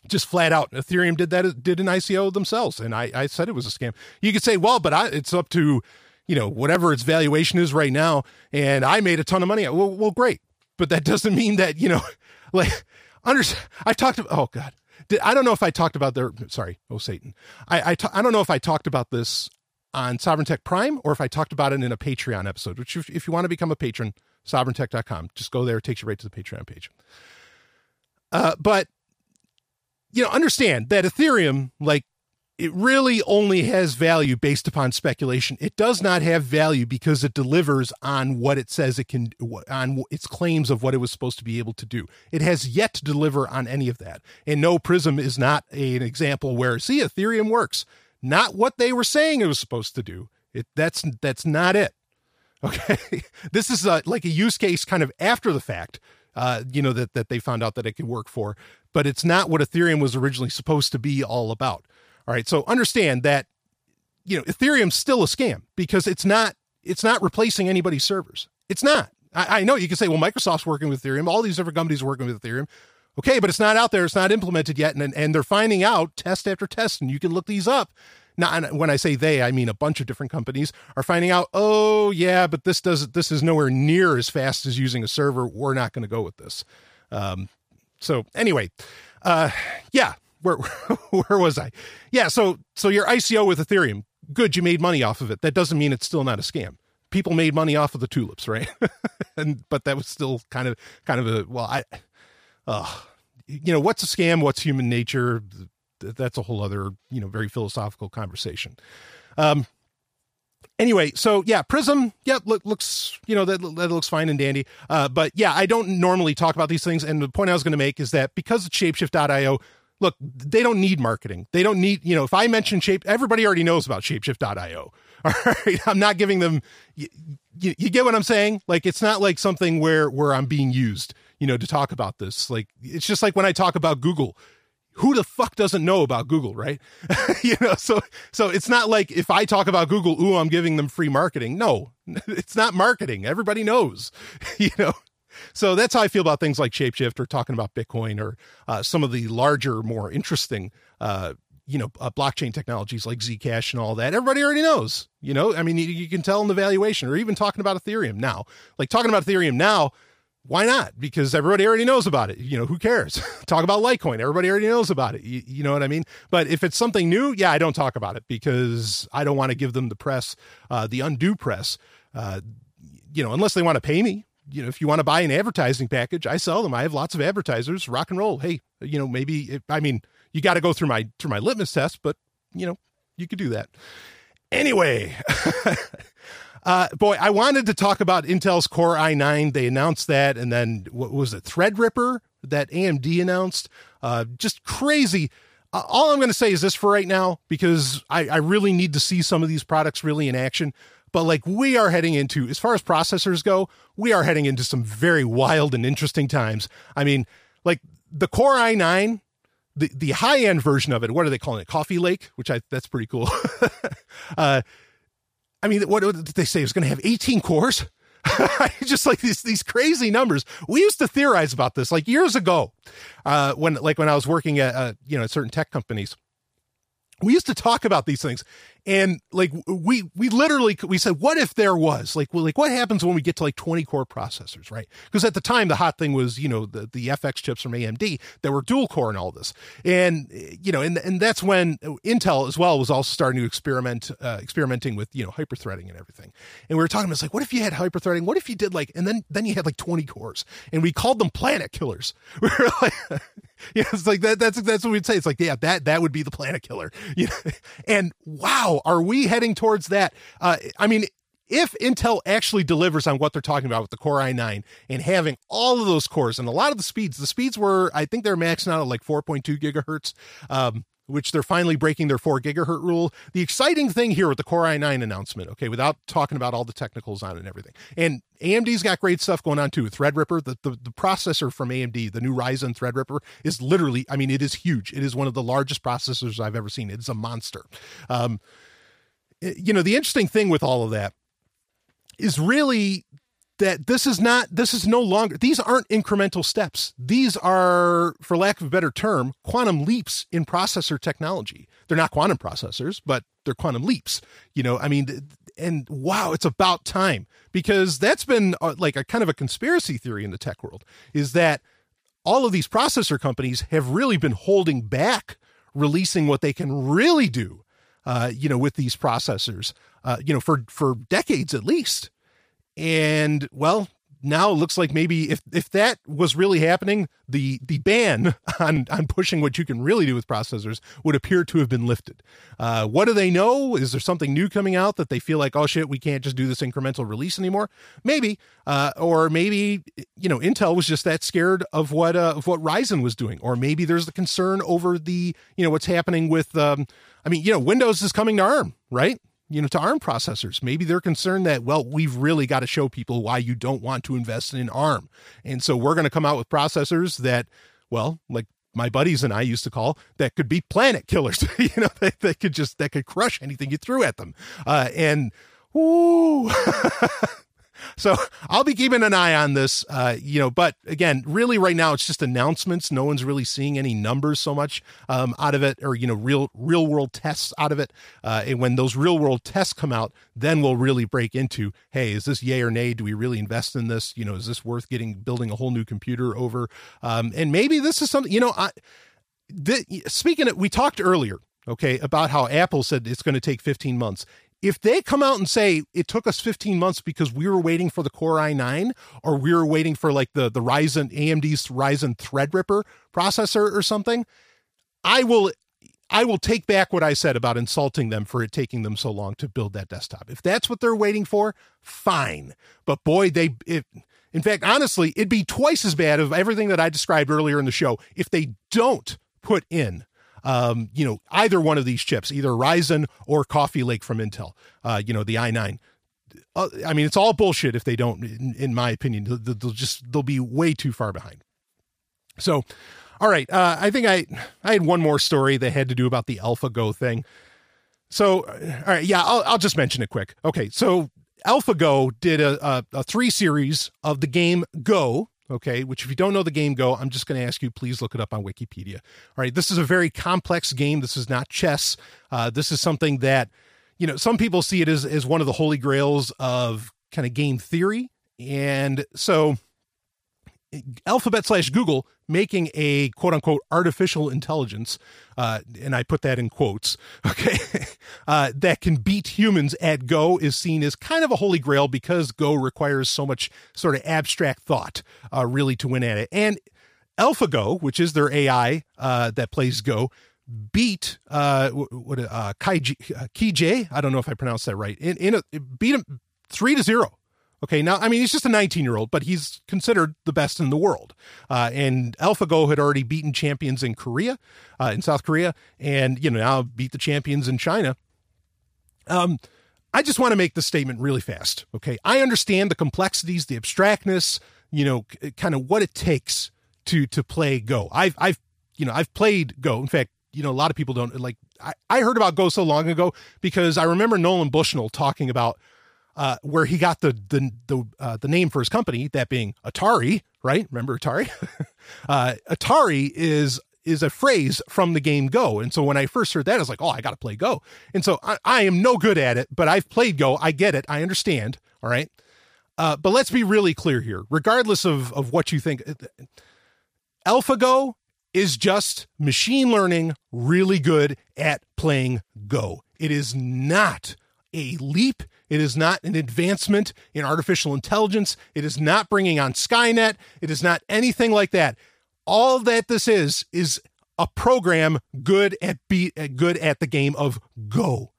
just flat out ethereum did that did an ico themselves and i i said it was a scam. You could say well but I, it's up to you know whatever its valuation is right now and i made a ton of money. Well, well great but that [laughs] doesn't mean that you know [laughs] like under i talked about oh god. Did, i don't know if i talked about their sorry oh satan. I I don't know if i talked about this on sovereign tech prime or if i talked about it in a patreon episode which if, if you want to become a patron sovereigntech.com just go there it takes you right to the patreon page. Uh, but you know, understand that Ethereum, like, it really only has value based upon speculation. It does not have value because it delivers on what it says it can, on its claims of what it was supposed to be able to do. It has yet to deliver on any of that. And no, Prism is not a, an example where, see, Ethereum works. Not what they were saying it was supposed to do. It that's that's not it. Okay, [laughs] this is a, like a use case kind of after the fact uh, you know, that, that they found out that it could work for. But it's not what Ethereum was originally supposed to be all about. All right. So understand that, you know, Ethereum's still a scam because it's not, it's not replacing anybody's servers. It's not. I, I know you can say, well, Microsoft's working with Ethereum. All these different companies are working with Ethereum. Okay, but it's not out there. It's not implemented yet. And, and they're finding out test after test. And you can look these up. Now, when I say they, I mean a bunch of different companies are finding out. Oh, yeah, but this does this is nowhere near as fast as using a server. We're not going to go with this. Um, so anyway, uh, yeah, where [laughs] where was I? Yeah, so so your ICO with Ethereum, good, you made money off of it. That doesn't mean it's still not a scam. People made money off of the tulips, right? [laughs] and but that was still kind of kind of a well, I, uh, you know, what's a scam? What's human nature? That's a whole other you know very philosophical conversation. Um, anyway, so yeah, Prism, yeah, look, looks you know that that looks fine and dandy. Uh, but yeah, I don't normally talk about these things, and the point I was going to make is that because Shapeshift.io, look, they don't need marketing. They don't need you know if I mention Shape, everybody already knows about Shapeshift.io. [laughs] All right, I'm not giving them. You, you, you get what I'm saying? Like it's not like something where where I'm being used, you know, to talk about this. Like it's just like when I talk about Google who the fuck doesn't know about Google, right? [laughs] you know, so so it's not like if I talk about Google, ooh, I'm giving them free marketing. No, [laughs] it's not marketing. Everybody knows, [laughs] you know. So that's how I feel about things like Shapeshift or talking about Bitcoin or uh, some of the larger, more interesting, uh, you know, uh, blockchain technologies like Zcash and all that. Everybody already knows, you know. I mean, you, you can tell in the valuation, or even talking about Ethereum now. Like talking about Ethereum now, why not? Because everybody already knows about it. You know, who cares? [laughs] talk about Litecoin. Everybody already knows about it. You, you, know what I mean? But if it's something new, yeah, I don't talk about it because I don't want to give them the press, uh, the undue press. Uh, you know, unless they want to pay me. You know, if you want to buy an advertising package, I sell them. I have lots of advertisers. Rock and roll. Hey, you know, maybe if, I mean, you got to go through my through my litmus test, but you know, you could do that. Anyway, [laughs] Uh, boy, I wanted to talk about Intel's Core i9. They announced that, and then what was it, Threadripper that AMD announced? Uh, just crazy. Uh, all I'm going to say is this for right now, because I, I really need to see some of these products really in action. But like we are heading into, as far as processors go, we are heading into some very wild and interesting times. I mean, like the Core i9, the the high end version of it. What are they calling it? Coffee Lake, which I that's pretty cool. [laughs] uh, I mean, what, did they say? It was going to have 18 cores? [laughs] just like these these crazy numbers. We used to theorize about this like years ago, uh, when like when I was working at uh, you know certain tech companies we used to talk about these things and like we we literally we said what if there was like well, like what happens when we get to like 20 core processors right because at the time the hot thing was you know the the fx chips from amd that were dual core and all this and you know and and that's when intel as well was also starting to experiment uh, experimenting with you know hyperthreading and everything and we were talking about like what if you had hyperthreading what if you did like and then then you had like 20 cores and we called them planet killers [laughs] we were like [laughs] yeah, it's like that. That's that's what we'd say. It's like, yeah, that that would be the planet killer. [laughs] You know? and wow, are we heading towards that? Uh, I mean, if Intel actually delivers on what they're talking about with the Core i9 and having all of those cores and a lot of the speeds, the speeds were, I think they're maxing out at like 4.2 gigahertz. Um, which they're finally breaking their four gigahertz rule. The exciting thing here with the Core i9 announcement, okay, without talking about all the technicals on it and everything. And AMD's got great stuff going on too. Threadripper, the, the, the processor from AMD, the new Ryzen Threadripper, is literally, I mean, it is huge. It is one of the largest processors I've ever seen. It's a monster. Um, you know, the interesting thing with all of that is really that this is not this is no longer these aren't incremental steps. These are for lack of a better term quantum leaps in processor technology. They're not quantum processors but they're quantum leaps you know i mean and wow it's about time because that's been uh, like a kind of a conspiracy theory in the tech world is that all of these processor companies have really been holding back releasing what they can really do uh, you know with these processors uh, you know for for decades at least and well, now it looks like maybe if if that was really happening, the the ban [laughs] on on pushing what you can really do with processors would appear to have been lifted. Uh, what do they know? Is there something new coming out that they feel like, oh shit, we can't just do this incremental release anymore? Maybe, uh, or maybe you know, Intel was just that scared of what uh, of what Ryzen was doing, or maybe there's the concern over the you know what's happening with. Um, I mean, you know, Windows is coming to ARM, right? You know, to ARM processors. Maybe they're concerned that, well, we've really got to show people why you don't want to invest in ARM. And so we're going to come out with processors that, well, like my buddies and I used to call that could be planet killers, [laughs] you know, that, could just, that could crush anything you threw at them. Uh, and, ooh, [laughs] so [laughs] I'll be keeping an eye on this. Uh, you know, but again, really, right now it's just announcements. No one's really seeing any numbers so much um, out of it, or you know, real real world tests out of it. Uh, and when those real world tests come out, then we'll really break into, hey, is this yay or nay? Do we really invest in this? You know, is this worth getting building a whole new computer over? Um, and maybe this is something. You know, I. Speaking of, we talked earlier okay, about how Apple said it's going to take 15 months if they come out and say it took us 15 months because we were waiting for the Core i9 or we were waiting for like the the Ryzen AMD's Ryzen Threadripper processor or something, I will I will take back what I said about insulting them for it taking them so long to build that desktop. If that's what they're waiting for, fine. But boy, they if in fact, honestly, it'd be twice as bad of everything that I described earlier in the show if they don't put in um, you know, either one of these chips, either Ryzen or Coffee Lake from Intel, uh, you know, the i9. Uh, I mean, it's all bullshit if they don't, in, in my opinion. They'll, they'll, just, they'll be way too far behind. So, all right. Uh, I think I, I had one more story that had to do about the AlphaGo thing. So, all right. Yeah, I'll, I'll just mention it quick. Okay. So, AlphaGo did a, a, a three series of the game Go, okay, which if you don't know the game Go, I'm just going to ask you, please look it up on Wikipedia. All right, this is a very complex game. This is not chess. Uh, this is something that, you know, some people see it as, as one of the holy grails of kind of game theory. And so Alphabet slash Google making a quote unquote artificial intelligence, uh, and I put that in quotes, [laughs] okay, uh, that can beat humans at Go is seen as kind of a holy grail because Go requires so much sort of abstract thought, uh, really to win at it. And AlphaGo, which is their AI uh, that plays Go, beat uh, what uh, Ke Jie. I don't know if I pronounced that right. In, in a, beat him three to zero Okay, now I mean he's just a 19 year old, but he's considered the best in the world. Uh, and AlphaGo had already beaten champions in Korea, uh, in South Korea, and you know now beat the champions in China. Um, I just want to make this statement really fast. Okay, I understand the complexities, the abstractness, you know, kind of what it takes to to play Go. I've I've you know I've played Go. In fact, you know a lot of people don't like. I, I heard about Go so long ago because I remember Nolan Bushnell talking about uh, where he got the the the, uh, the name for his company, that being Atari, right? Remember Atari? [laughs] uh, Atari is is a phrase from the game Go, and so when I first heard that, I was like, oh, I got to play Go. And so I, I, am no good at it, but I've played Go. I get it. I understand. All right. Uh, but let's be really clear here. Regardless of of what you think, AlphaGo is just machine learning really good at playing Go. It is not a leap it is not an advancement in artificial intelligence. It is not bringing on Skynet. It is not anything like that. All that this is is a program good at good at the game of Go.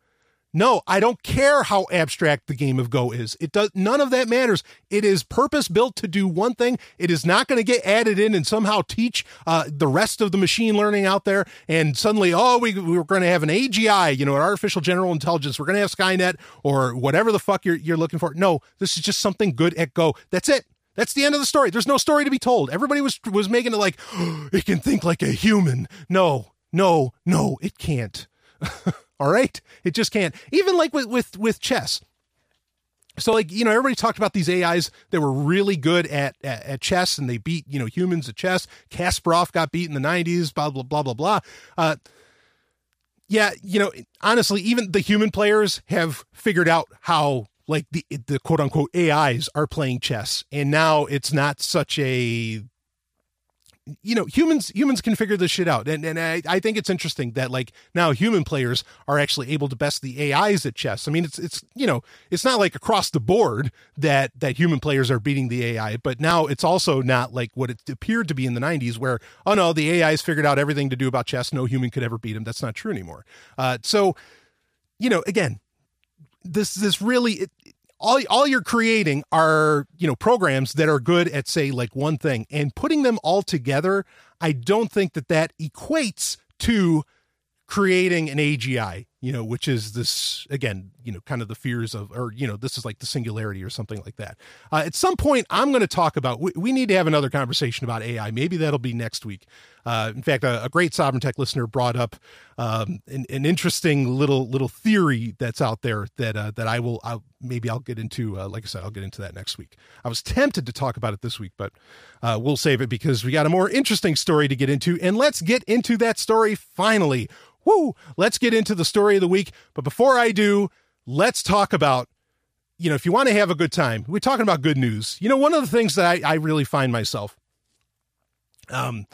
No, I don't care how abstract the game of Go is. It does none of that matters. It is purpose built to do one thing. It is not going to get added in and somehow teach uh, the rest of the machine learning out there. And suddenly, oh, we, we're going to have an AGI, you know, an artificial general intelligence. We're going to have Skynet or whatever the fuck you're you're looking for. No, this is just something good at Go. That's it. That's the end of the story. There's no story to be told. Everybody was was making it like oh, [gasps] it can think like a human. No, no, no, it can't. [laughs] All right, it just can't. Even like with with with chess. So like you know everybody talked about these AIs that were really good at, at, at chess and they beat you know humans at chess. Kasparov got beat in the nineties. Blah blah blah blah blah. Uh, yeah, you know honestly, even the human players have figured out how like the the quote unquote AIs are playing chess, and now it's not such a you know humans humans can figure this shit out. And and I, I think it's interesting that like now human players are actually able to best the ais at chess. I mean it's it's you know it's not like across the board that that human players are beating the ai but now it's also not like what it appeared to be in the 90s where oh no the ais figured out everything to do about chess. No human could ever beat him that's not true anymore. Uh, so you know again this this really it, all all you're creating are you know programs that are good at say like one thing. And putting them all together i don't think that that equates to creating an agi you know, which is this again, you know, kind of the fears of, or you know, this is like the singularity or something like that. Uh, at some point, I'm going to talk about. We, we, need to have another conversation about AI. Maybe that'll be next week. Uh, in fact, a, a, great Sovereign Tech listener brought up um, an, an, interesting little little theory that's out there that uh, that I will I'll, maybe I'll get into. Uh, like I said, I'll get into that next week. I was tempted to talk about it this week, but uh, we'll save it because we got a more interesting story to get into, and let's get into that story finally. Woo! Let's get into the story of the week. But before I do, let's talk about, you know, if you want to have a good time, we're talking about good news. You know, one of the things that I, I really find myself, um,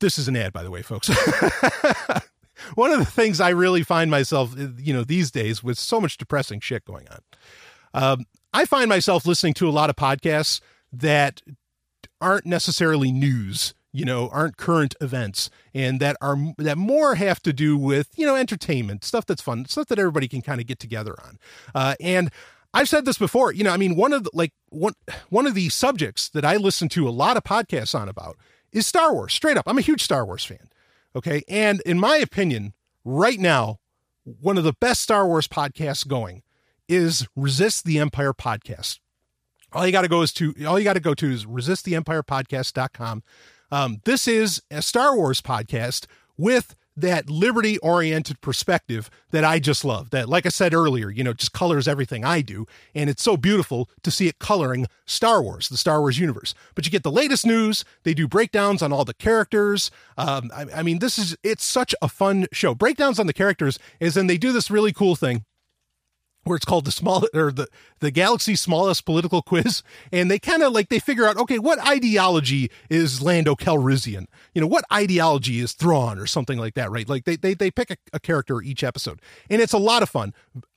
this is an ad, by the way, folks. [laughs] one of the things I really find myself, you know, these days with so much depressing shit going on, um, I find myself listening to a lot of podcasts that aren't necessarily news you know aren't current events and that are that more have to do with you know entertainment stuff that's fun stuff that everybody can kind of get together on. Uh, and i've said this before you know i mean one of the like one one of the subjects that i listen to a lot of podcasts on about is star wars straight up. I'm a huge star wars fan okay? And in my opinion right now one of the best star wars podcasts going is resist the empire podcast. All you got to go is to all you got to go to is resist the empire resisttheempirepodcast.com um, this is a Star Wars podcast with that liberty oriented perspective that I just love. That, like I said earlier, you know, just colors everything I do. And it's so beautiful to see it coloring Star Wars, the Star Wars universe. But you get the latest news. They do breakdowns on all the characters. Um, I, I mean, this is, it's such a fun show. Breakdowns on the characters is then they do this really cool thing where it's called the small or the the galaxy's smallest political quiz and they kind of like they figure out okay what ideology is lando calrissian? You know what ideology is thrawn or something like that right? Like they they, they pick a, a character each episode and it's a lot of fun.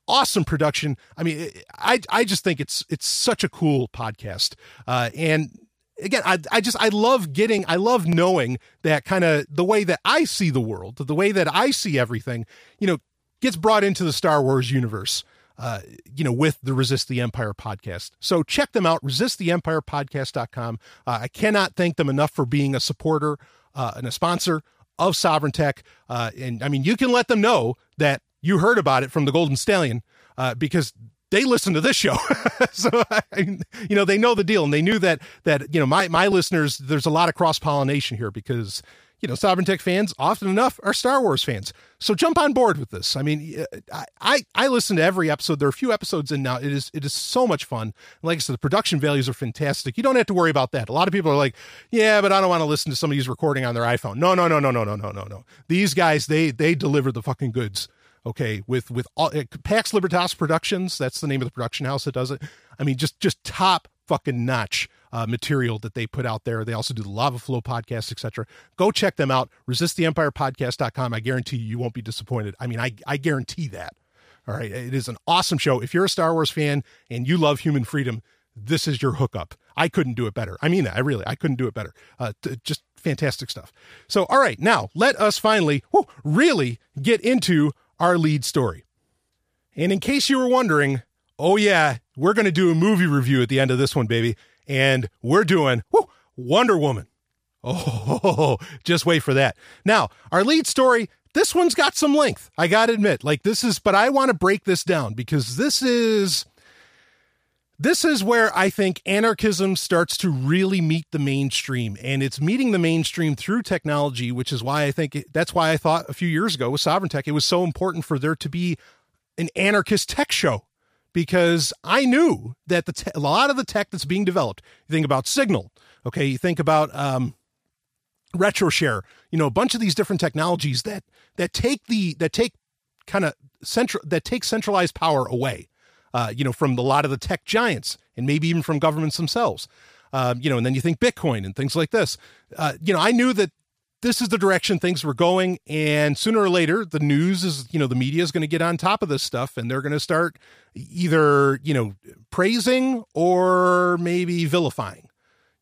Awesome production. I mean i i just think it's it's such a cool podcast. Uh and again I, I just i love getting i love knowing that kind of the way that i see the world the way that i see everything you know gets brought into the star wars universe uh, you know, with the Resist the Empire podcast. So check them out, resisttheempirepodcast.com. Uh, I cannot thank them enough for being a supporter uh, and a sponsor of Sovereign Tech. Uh, and I mean, you can let them know that you heard about it from the Golden Stallion uh, because they listen to this show. [laughs] so, I, you know, they know the deal and they knew that, that, you know, my, my listeners, there's a lot of cross pollination here because, you know, Sovereign Tech fans often enough are Star Wars fans. So jump on board with this. I mean, I, I, I listen to every episode. There are a few episodes in now. It is it is so much fun. Like I said, the production values are fantastic. You don't have to worry about that. A lot of people are like, yeah, but I don't want to listen to somebody who's recording on their iPhone. No, no, no, no, no, no, no, no, no. These guys, they they deliver the fucking goods. Okay, with with all, uh, Pax Libertas Productions. That's the name of the production house that does it. I mean, just just top fucking notch uh, material that they put out there. They also do the Lava Flow podcast, etc. Go check them out. ResistTheEmpirePodcast.com. I guarantee you, you won't be disappointed. I mean, I, I guarantee that. All right. It is an awesome show. If you're a Star Wars fan and you love human freedom, this is your hookup. I couldn't do it better. I mean that. I really, I couldn't do it better. Uh, t- just fantastic stuff. So, all right. Now, let us finally really get into our lead story. And in case you were wondering, oh, yeah, we're going to do a movie review at the end of this one, baby and we're doing whoo, Wonder Woman. Oh, [laughs] just wait for that. Now, our lead story, this one's got some length. I got to admit, like this is, but I want to break this down because this is this is where I think anarchism starts to really meet the mainstream and it's meeting the mainstream through technology, which is why I think that's why I thought a few years ago with Sovereign Tech, it was so important for there to be an anarchist tech show because I knew that the te- a lot of the tech that's being developed. You think about Signal, okay? You think about um, RetroShare. You know, a bunch of these different technologies that that take the that take kind of central that take centralized power away. Uh, you know, from a lot of the tech giants and maybe even from governments themselves. Um, you know, and then you think Bitcoin and things like this. Uh, you know, I knew that this is the direction things were going and sooner or later the news is you know the media is going to get on top of this stuff and they're going to start either you know praising or maybe vilifying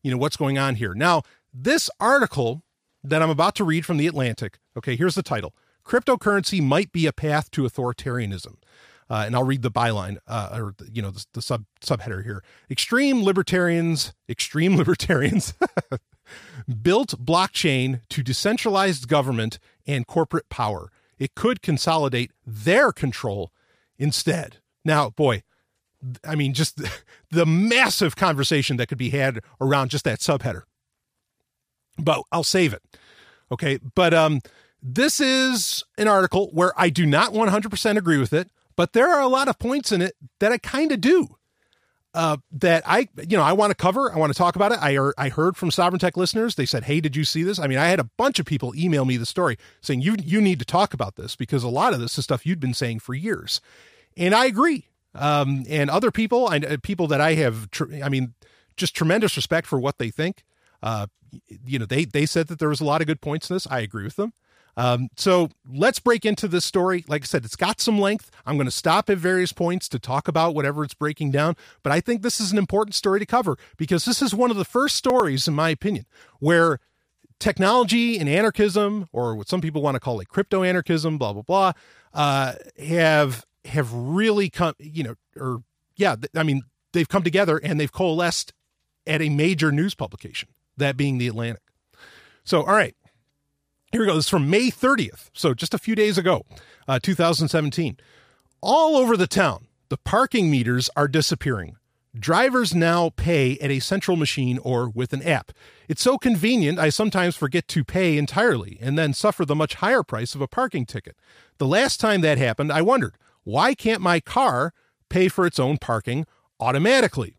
you know what's going on here now this article that i'm about to read from the atlantic okay here's the title cryptocurrency might be a path to authoritarianism uh, and I'll read the byline uh, or you know the, the sub subheader here. Extreme libertarians, extreme [laughs] libertarians built blockchain to decentralized government and corporate power. it could consolidate their control instead. Now, boy, I mean, just [laughs] the massive conversation that could be had around just that subheader. But I'll save it. Okay. But um, this is an article where I do not 100% agree with it, but there are a lot of points in it that I kind of do. Uh, that I, you know, I want to cover. I want to talk about it. I, I heard from Sovereign Tech listeners. They said, "Hey, did you see this?" I mean, I had a bunch of people email me the story saying you you need to talk about this because a lot of this is stuff you'd been saying for years, and I agree. Um, and other people, I uh, people that I have, tr- I mean, just tremendous respect for what they think. Uh, you know, they they said that there was a lot of good points in this. I agree with them. Um, so let's break into this story. Like I said, it's got some length. I'm going to stop at various points to talk about whatever it's breaking down. But I think this is an important story to cover because this is one of the first stories, in my opinion, where technology and anarchism, or what some people want to call it crypto anarchism, blah blah blah, uh, have have really come. You know, or yeah, I mean, they've come together and they've coalesced at a major news publication, that being the Atlantic. So, all right, here we go. This is from May 30th. So just a few days ago, uh, 2017. All over the town, the parking meters are disappearing. Drivers now pay at a central machine or with an app. It's so convenient, I sometimes forget to pay entirely and then suffer the much higher price of a parking ticket. The last time that happened, I wondered, why can't my car pay for its own parking automatically?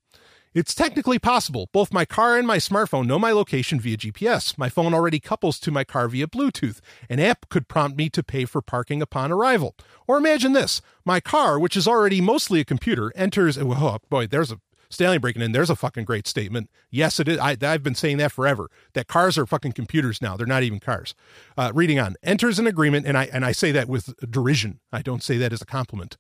It's technically possible. Both my car and my smartphone know my location via GPS. My phone already couples to my car via Bluetooth. An app could prompt me to pay for parking upon arrival. Or imagine this my car, which is already mostly a computer, enters. Oh, boy, there's a Stanley breaking in. There's a fucking great statement. Yes, it is. I, have been saying that forever. That cars are fucking computers now. They're not even cars. Uh, reading on enters an agreement, and I and I say that with derision. I don't say that as a compliment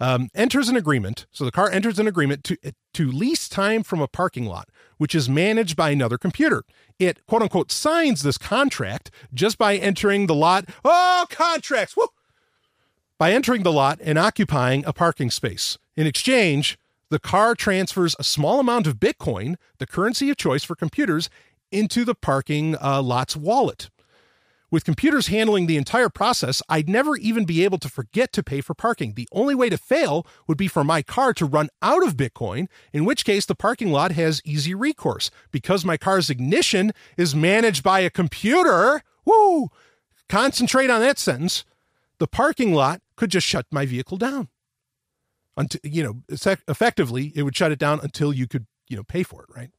um, enters an agreement. So the car enters an agreement to to lease time from a parking lot, which is managed by another computer. It quote unquote signs this contract just by entering the lot. Oh, contracts! Woo! By entering the lot and occupying a parking space. In exchange, the car transfers a small amount of Bitcoin, the currency of choice for computers, into the parking uh, lot's wallet. With computers handling the entire process, I'd never even be able to forget to pay for parking. The only way to fail would be for my car to run out of Bitcoin, in which case the parking lot has easy recourse. Because my car's ignition is managed by a computer, woo! Concentrate on that sentence. The parking lot could just shut my vehicle down. Until, you know, effectively, it would shut it down until you could, you know, pay for it, right?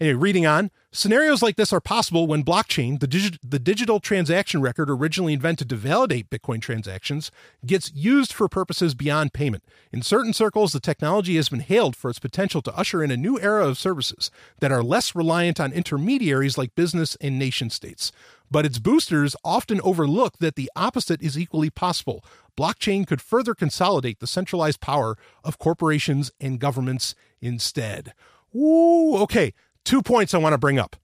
Anyway, reading on, scenarios like this are possible when blockchain, the, digi- the digital transaction record originally invented to validate Bitcoin transactions, gets used for purposes beyond payment. In certain circles, the technology has been hailed for its potential to usher in a new era of services that are less reliant on intermediaries like business and nation states. But its boosters often overlook that the opposite is equally possible. Blockchain could further consolidate the centralized power of corporations and governments instead. Ooh, okay two points I want to bring up.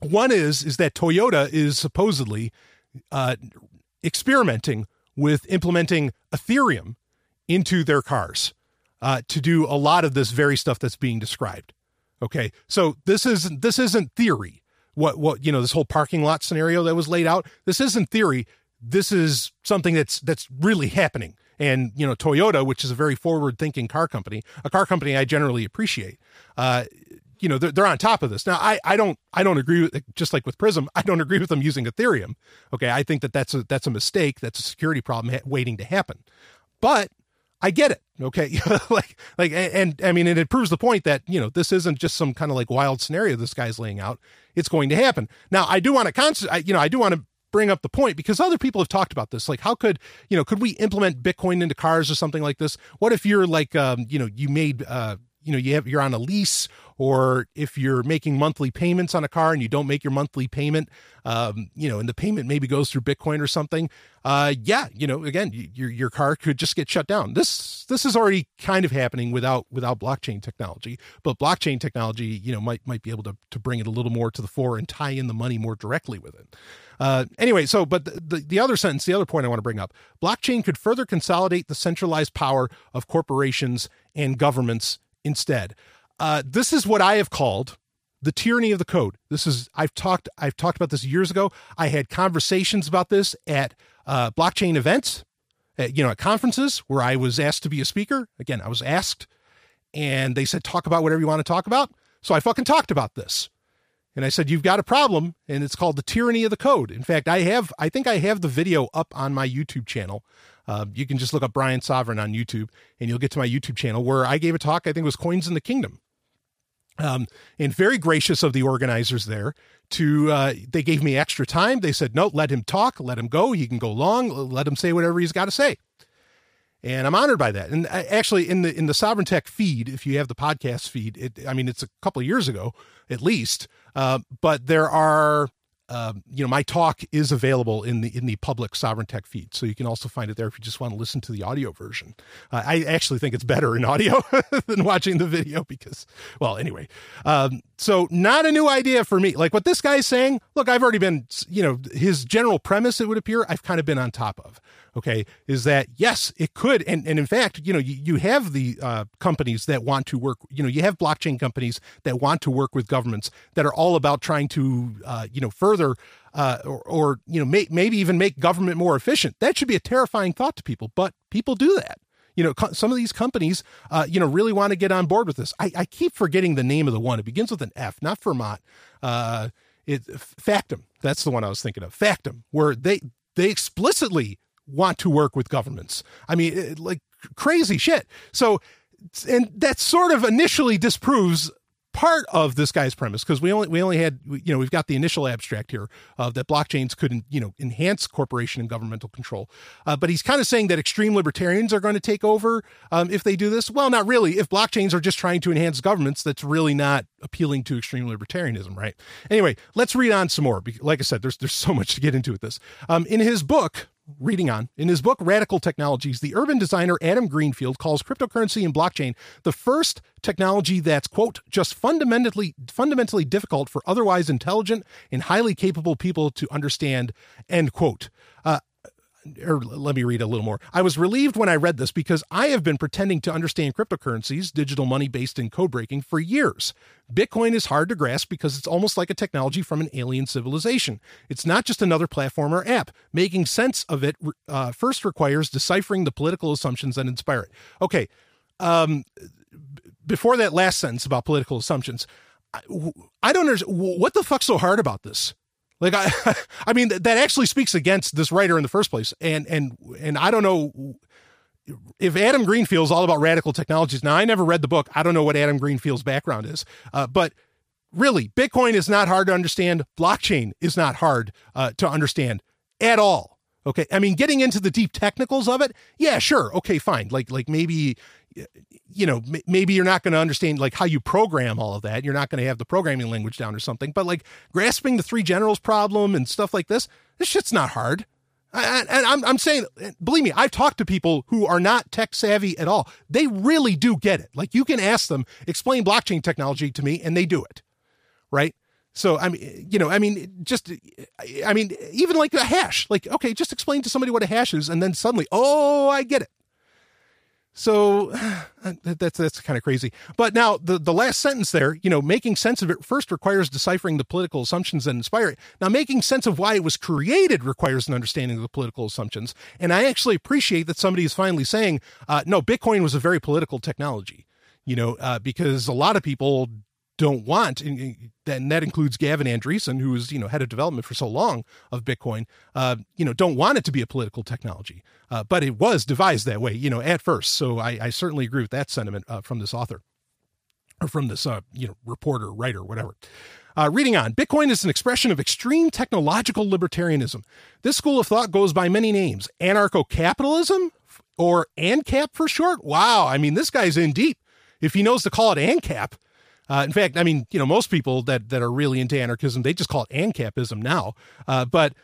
One is is that Toyota is supposedly uh, experimenting with implementing Ethereum into their cars uh, to do a lot of this very stuff that's being described. Okay, so this isn't this isn't theory. What what you know this whole parking lot scenario that was laid out. This isn't theory. This is something that's that's really happening. And you know Toyota, which is a very forward thinking car company, a car company I generally appreciate, uh, you know they're, they're on top of this. Now i i don't i don't agree with just like with prism i don't agree with them using ethereum. Okay i think that that's a that's a mistake that's a security problem ha- waiting to happen. But i get it okay? [laughs] Like like and, and i mean and it proves the point that you know this isn't just some kind of like wild scenario this guy's laying out. It's going to happen. Now i do want to const- I, you know i do want to bring up the point because other people have talked about this. Like how could you know could we implement bitcoin into cars or something like this? What if you're like um you know you made uh you know you have you're on a lease or if you're making monthly payments on a car and you don't make your monthly payment um, you know and the payment maybe goes through bitcoin or something uh, yeah you know again your your car could just get shut down this this is already kind of happening without without blockchain technology but blockchain technology you know might might be able to to bring it a little more to the fore and tie in the money more directly with it uh, anyway so but the, the, the other sentence the other point i want to bring up blockchain could further consolidate the centralized power of corporations and governments instead. Uh, this is what I have called the tyranny of the code. This is I've talked I've talked about this years ago. I had conversations about this at uh, blockchain events, at, you know, at conferences where I was asked to be a speaker. Again, I was asked, and they said talk about whatever you want to talk about. So I fucking talked about this. And I said, You've got a problem, and it's called the tyranny of the code. In fact, I have, I think I have the video up on my YouTube channel. Uh, you can just look up Brian Sovereign on YouTube, and you'll get to my YouTube channel where I gave a talk, I think it was Coins in the Kingdom. Um, and very gracious of the organizers there to, uh, they gave me extra time. They said, No, let him talk, let him go. He can go long, let him say whatever he's got to say and I'm honored by that. And uh, actually, in the in the Sovereign Tech feed, if you have the podcast feed, it, I mean, it's a couple of years ago at least, uh, but there are. Uh, you know, my talk is available in the in the public Sovereign Tech feed, so you can also find it there if you just want to listen to the audio version. Uh, I actually think it's better in audio [laughs] than watching the video because, well, anyway. Um, so not a new idea for me. Like what this guy's saying. Look, I've already been, you know, his general premise. It would appear I've kind of been on top of okay, is that yes, it could, and and in fact, you know, you, you have the uh, companies that want to work, you know, you have blockchain companies that want to work with governments that are all about trying to, uh, you know, further. Uh, or, or, you know, may, maybe even make government more efficient. That should be a terrifying thought to people, but people do that you know some of these companies uh, you know really want to get on board with this. I, I, keep forgetting the name of the one. It begins with an f not Vermont uh, it factom that's the one i was thinking of. Factom, where they they explicitly want to work with governments. I mean, it, like crazy shit. So, and that sort of initially disproves part of this guy's premise because we only we only had you know we've got the initial abstract here of that blockchains couldn't you know enhance corporation and governmental control. Uh, but he's kind of saying that extreme libertarians are going to take over um, if they do this. Well not really. If blockchains are just trying to enhance governments that's really not appealing to extreme libertarianism right? Anyway let's read on some more like i said there's there's so much to get into with this. Um, in his book reading on. In his book, Radical Technologies, the urban designer Adam Greenfield calls cryptocurrency and blockchain the first technology that's, quote, just fundamentally, fundamentally difficult for otherwise intelligent and highly capable people to understand, end quote. Or let me read a little more. I was relieved when I read this because I have been pretending to understand cryptocurrencies, digital money based in code breaking, for years. Bitcoin is hard to grasp because it's almost like a technology from an alien civilization. It's not just another platform or app. Making sense of it uh, first requires deciphering the political assumptions that inspire it. Okay. Um, before that last sentence about political assumptions, I, I don't understand. What the fuck's so hard about this? Like I, [laughs] I mean, that actually speaks against this writer in the first place. And and and I don't know if Adam Greenfield's all about radical technologies. Now, I never read the book. I don't know what Adam Greenfield's background is, uh, but really, Bitcoin is not hard to understand. Blockchain is not hard uh, to understand at all. Okay, I mean, getting into the deep technicals of it, yeah, sure, okay, fine. Like like maybe you know, maybe you're not going to understand like how you program all of that. You're not going to have the programming language down or something, but like grasping the three generals problem and stuff like this, this shit's not hard. And I'm, I'm saying, believe me, I've talked to people who are not tech savvy at all. They really do get it. Like you can ask them, explain blockchain technology to me, and they do it. Right. So, I mean, you know, I mean, just, I mean, even like a hash, like, okay, just explain to somebody what a hash is, and then suddenly, oh, I get it. So [sighs] that's that's kind of crazy. But now the the last sentence there, you know, making sense of it first requires deciphering the political assumptions that inspire it. Now, making sense of why it was created requires an understanding of the political assumptions. And I actually appreciate that somebody is finally saying, uh, no, Bitcoin was a very political technology. You know, uh, because a lot of people don't want, and that includes Gavin Andresen, who is you know head of development for so long of Bitcoin, uh, you know, don't want it to be a political technology, uh, but it was devised that way, you know, at first. So I, I certainly agree with that sentiment uh, from this author, or from this uh, you know reporter, writer, whatever. Uh, reading on, Bitcoin is an expression of extreme technological libertarianism. This school of thought goes by many names: anarcho-capitalism or ANCAP for short. Wow, I mean, this guy's in deep. If he knows to call it ANCAP, uh, in fact, I mean, you know, most people that that are really into anarchism, they just call it ANCAPism now. Uh, but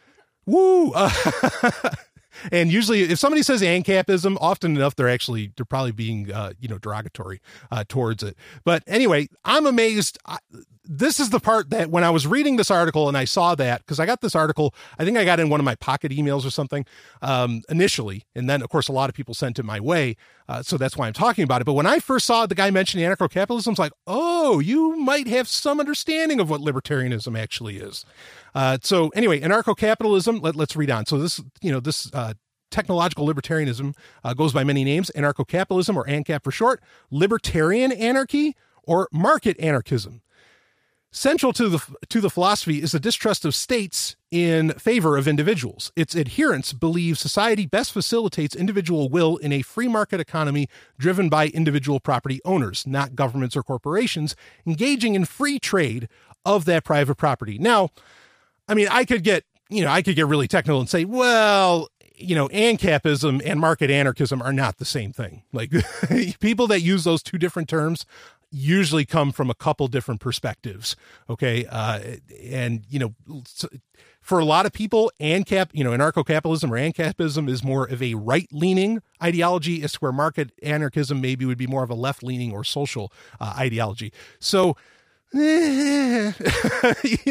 woo. [laughs] And usually, if somebody says ANCAPism, often enough, they're actually they're probably being uh, you know derogatory uh, towards it. But anyway, I'm amazed. I, this is the part that when I was reading this article and I saw that because I got this article, I think I got in one of my pocket emails or something um, initially, and then of course a lot of people sent it my way, uh, so that's why I'm talking about it. But when I first saw the guy mentioning anarcho-capitalism, I was like, oh, you might have some understanding of what libertarianism actually is. Uh, so anyway, anarcho-capitalism. Let, us read on. So this, you know, this uh, technological libertarianism uh, goes by many names anarcho capitalism, or ANCAP for short, libertarian anarchy, or market anarchism. Central to the, to the philosophy is the distrust of states in favor of individuals. Its adherents believe society best facilitates individual will in a free market economy driven by individual property owners, not governments or corporations, engaging in free trade of that private property. Now, I mean, I could get, you know, I could get really technical and say, well, you know, ANCAPism and market anarchism are not the same thing. Like [laughs] people that use those two different terms usually come from a couple different perspectives. Okay. Uh, and, you know, for a lot of people, ANCAP, you know, anarcho capitalism or ANCAPism is more of a right leaning ideology, as where market anarchism maybe would be more of a left leaning or social uh, ideology. So, [laughs] you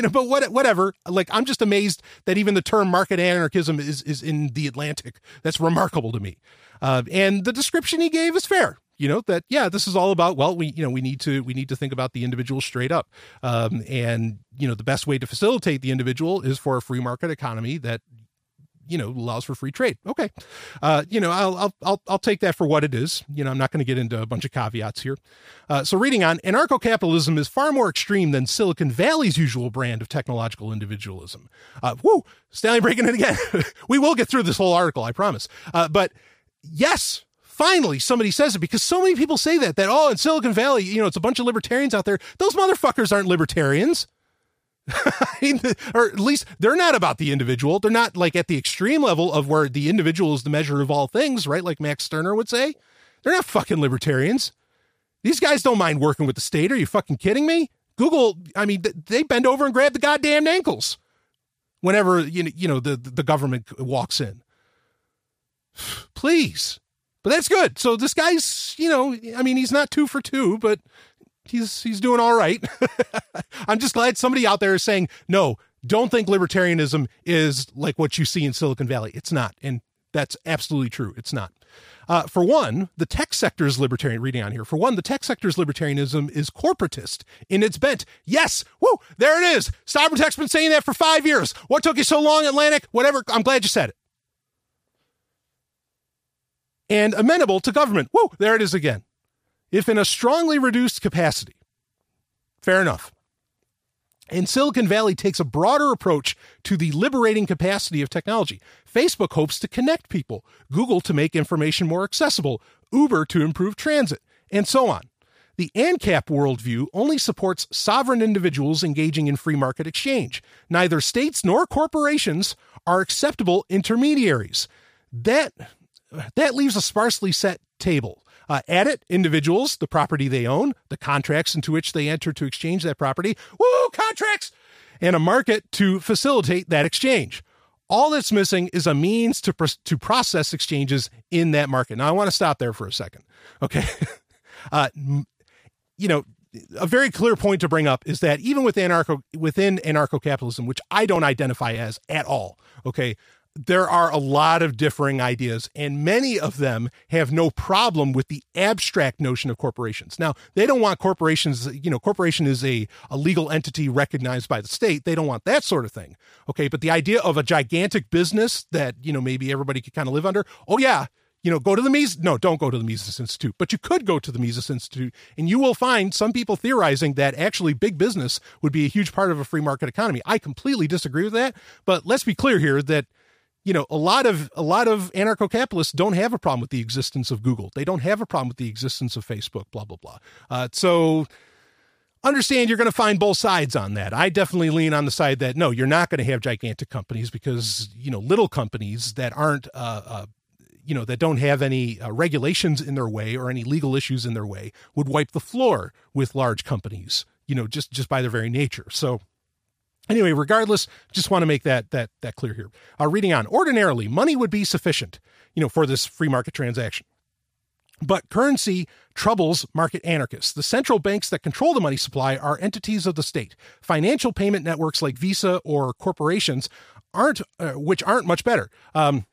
know, but what, whatever. Like, I'm just amazed that even the term market anarchism is is in the Atlantic. That's remarkable to me. Uh, and the description he gave is fair. You know that yeah, this is all about well, we you know we need to we need to think about the individual straight up, um, and you know the best way to facilitate the individual is for a free market economy that you know allows for free trade. Okay, uh, you know I'll, I'll I'll I'll take that for what it is. You know I'm not going to get into a bunch of caveats here. Uh, so reading on, anarcho-capitalism is far more extreme than Silicon Valley's usual brand of technological individualism. Uh, whoo, Stanley breaking it again. [laughs] we will get through this whole article, I promise. Uh, but yes, finally somebody says it because so many people say that that oh in Silicon Valley, you know, it's a bunch of libertarians out there. Those motherfuckers aren't libertarians. [laughs] or at least they're not about the individual. They're not like at the extreme level of where the individual is the measure of all things, right? Like Max Stirner would say. They're not fucking libertarians. These guys don't mind working with the state. Are you fucking kidding me? Google, I mean, they bend over and grab the goddamn ankles whenever you know, you know the the government walks in. [sighs] Please. But that's good. So this guy's, you know, I mean, he's not two for two, but he's he's doing all right. [laughs] I'm just glad somebody out there is saying, no, don't think libertarianism is like what you see in Silicon Valley. It's not. And that's absolutely true. It's not. Uh, for one, the tech sector's libertarian, reading on here, for one, the tech sector's libertarianism is corporatist in its bent. Yes, woo, there it is. Cybertech's been saying that for five years. What took you so long, Atlantic? Whatever, I'm glad you said it. And amenable to government. Woo, there it is again if in a strongly reduced capacity. Fair enough. And Silicon Valley takes a broader approach to the liberating capacity of technology. Facebook hopes to connect people, Google to make information more accessible, Uber to improve transit, and so on. The ANCAP worldview only supports sovereign individuals engaging in free market exchange. Neither states nor corporations are acceptable intermediaries. That, that leaves a sparsely set table. Uh, at it, individuals, the property they own, the contracts into which they enter to exchange that property, woo, contracts, and a market to facilitate that exchange. All that's missing is a means to, to process exchanges in that market. Now, I want to stop there for a second. Okay. [laughs] uh, you know, a very clear point to bring up is that even with anarcho within anarcho capitalism, which I don't identify as at all, okay, there are a lot of differing ideas, and many of them have no problem with the abstract notion of corporations. Now, they don't want corporations, you know, corporation is a, a legal entity recognized by the state. They don't want that sort of thing. Okay. But the idea of a gigantic business that, you know, maybe everybody could kind of live under, oh, yeah, you know, go to the Mises. No, don't go to the Mises Institute, but you could go to the Mises Institute, and you will find some people theorizing that actually big business would be a huge part of a free market economy. I completely disagree with that, but let's be clear here that you know a lot of a lot of anarcho-capitalists don't have a problem with the existence of google. They don't have a problem with the existence of facebook blah blah blah. Uh, so understand you're going to find both sides on that. I definitely lean on the side that no you're not going to have gigantic companies because you know little companies that aren't uh, uh, you know that don't have any uh, regulations in their way or any legal issues in their way would wipe the floor with large companies you know just just by their very nature. So Anyway, regardless, just want to make that that that clear here. Uh, reading on, ordinarily, money would be sufficient, you know, for this free market transaction. But currency troubles market anarchists. The central banks that control the money supply are entities of the state. Financial payment networks like Visa or corporations aren't, uh, which aren't much better. Um,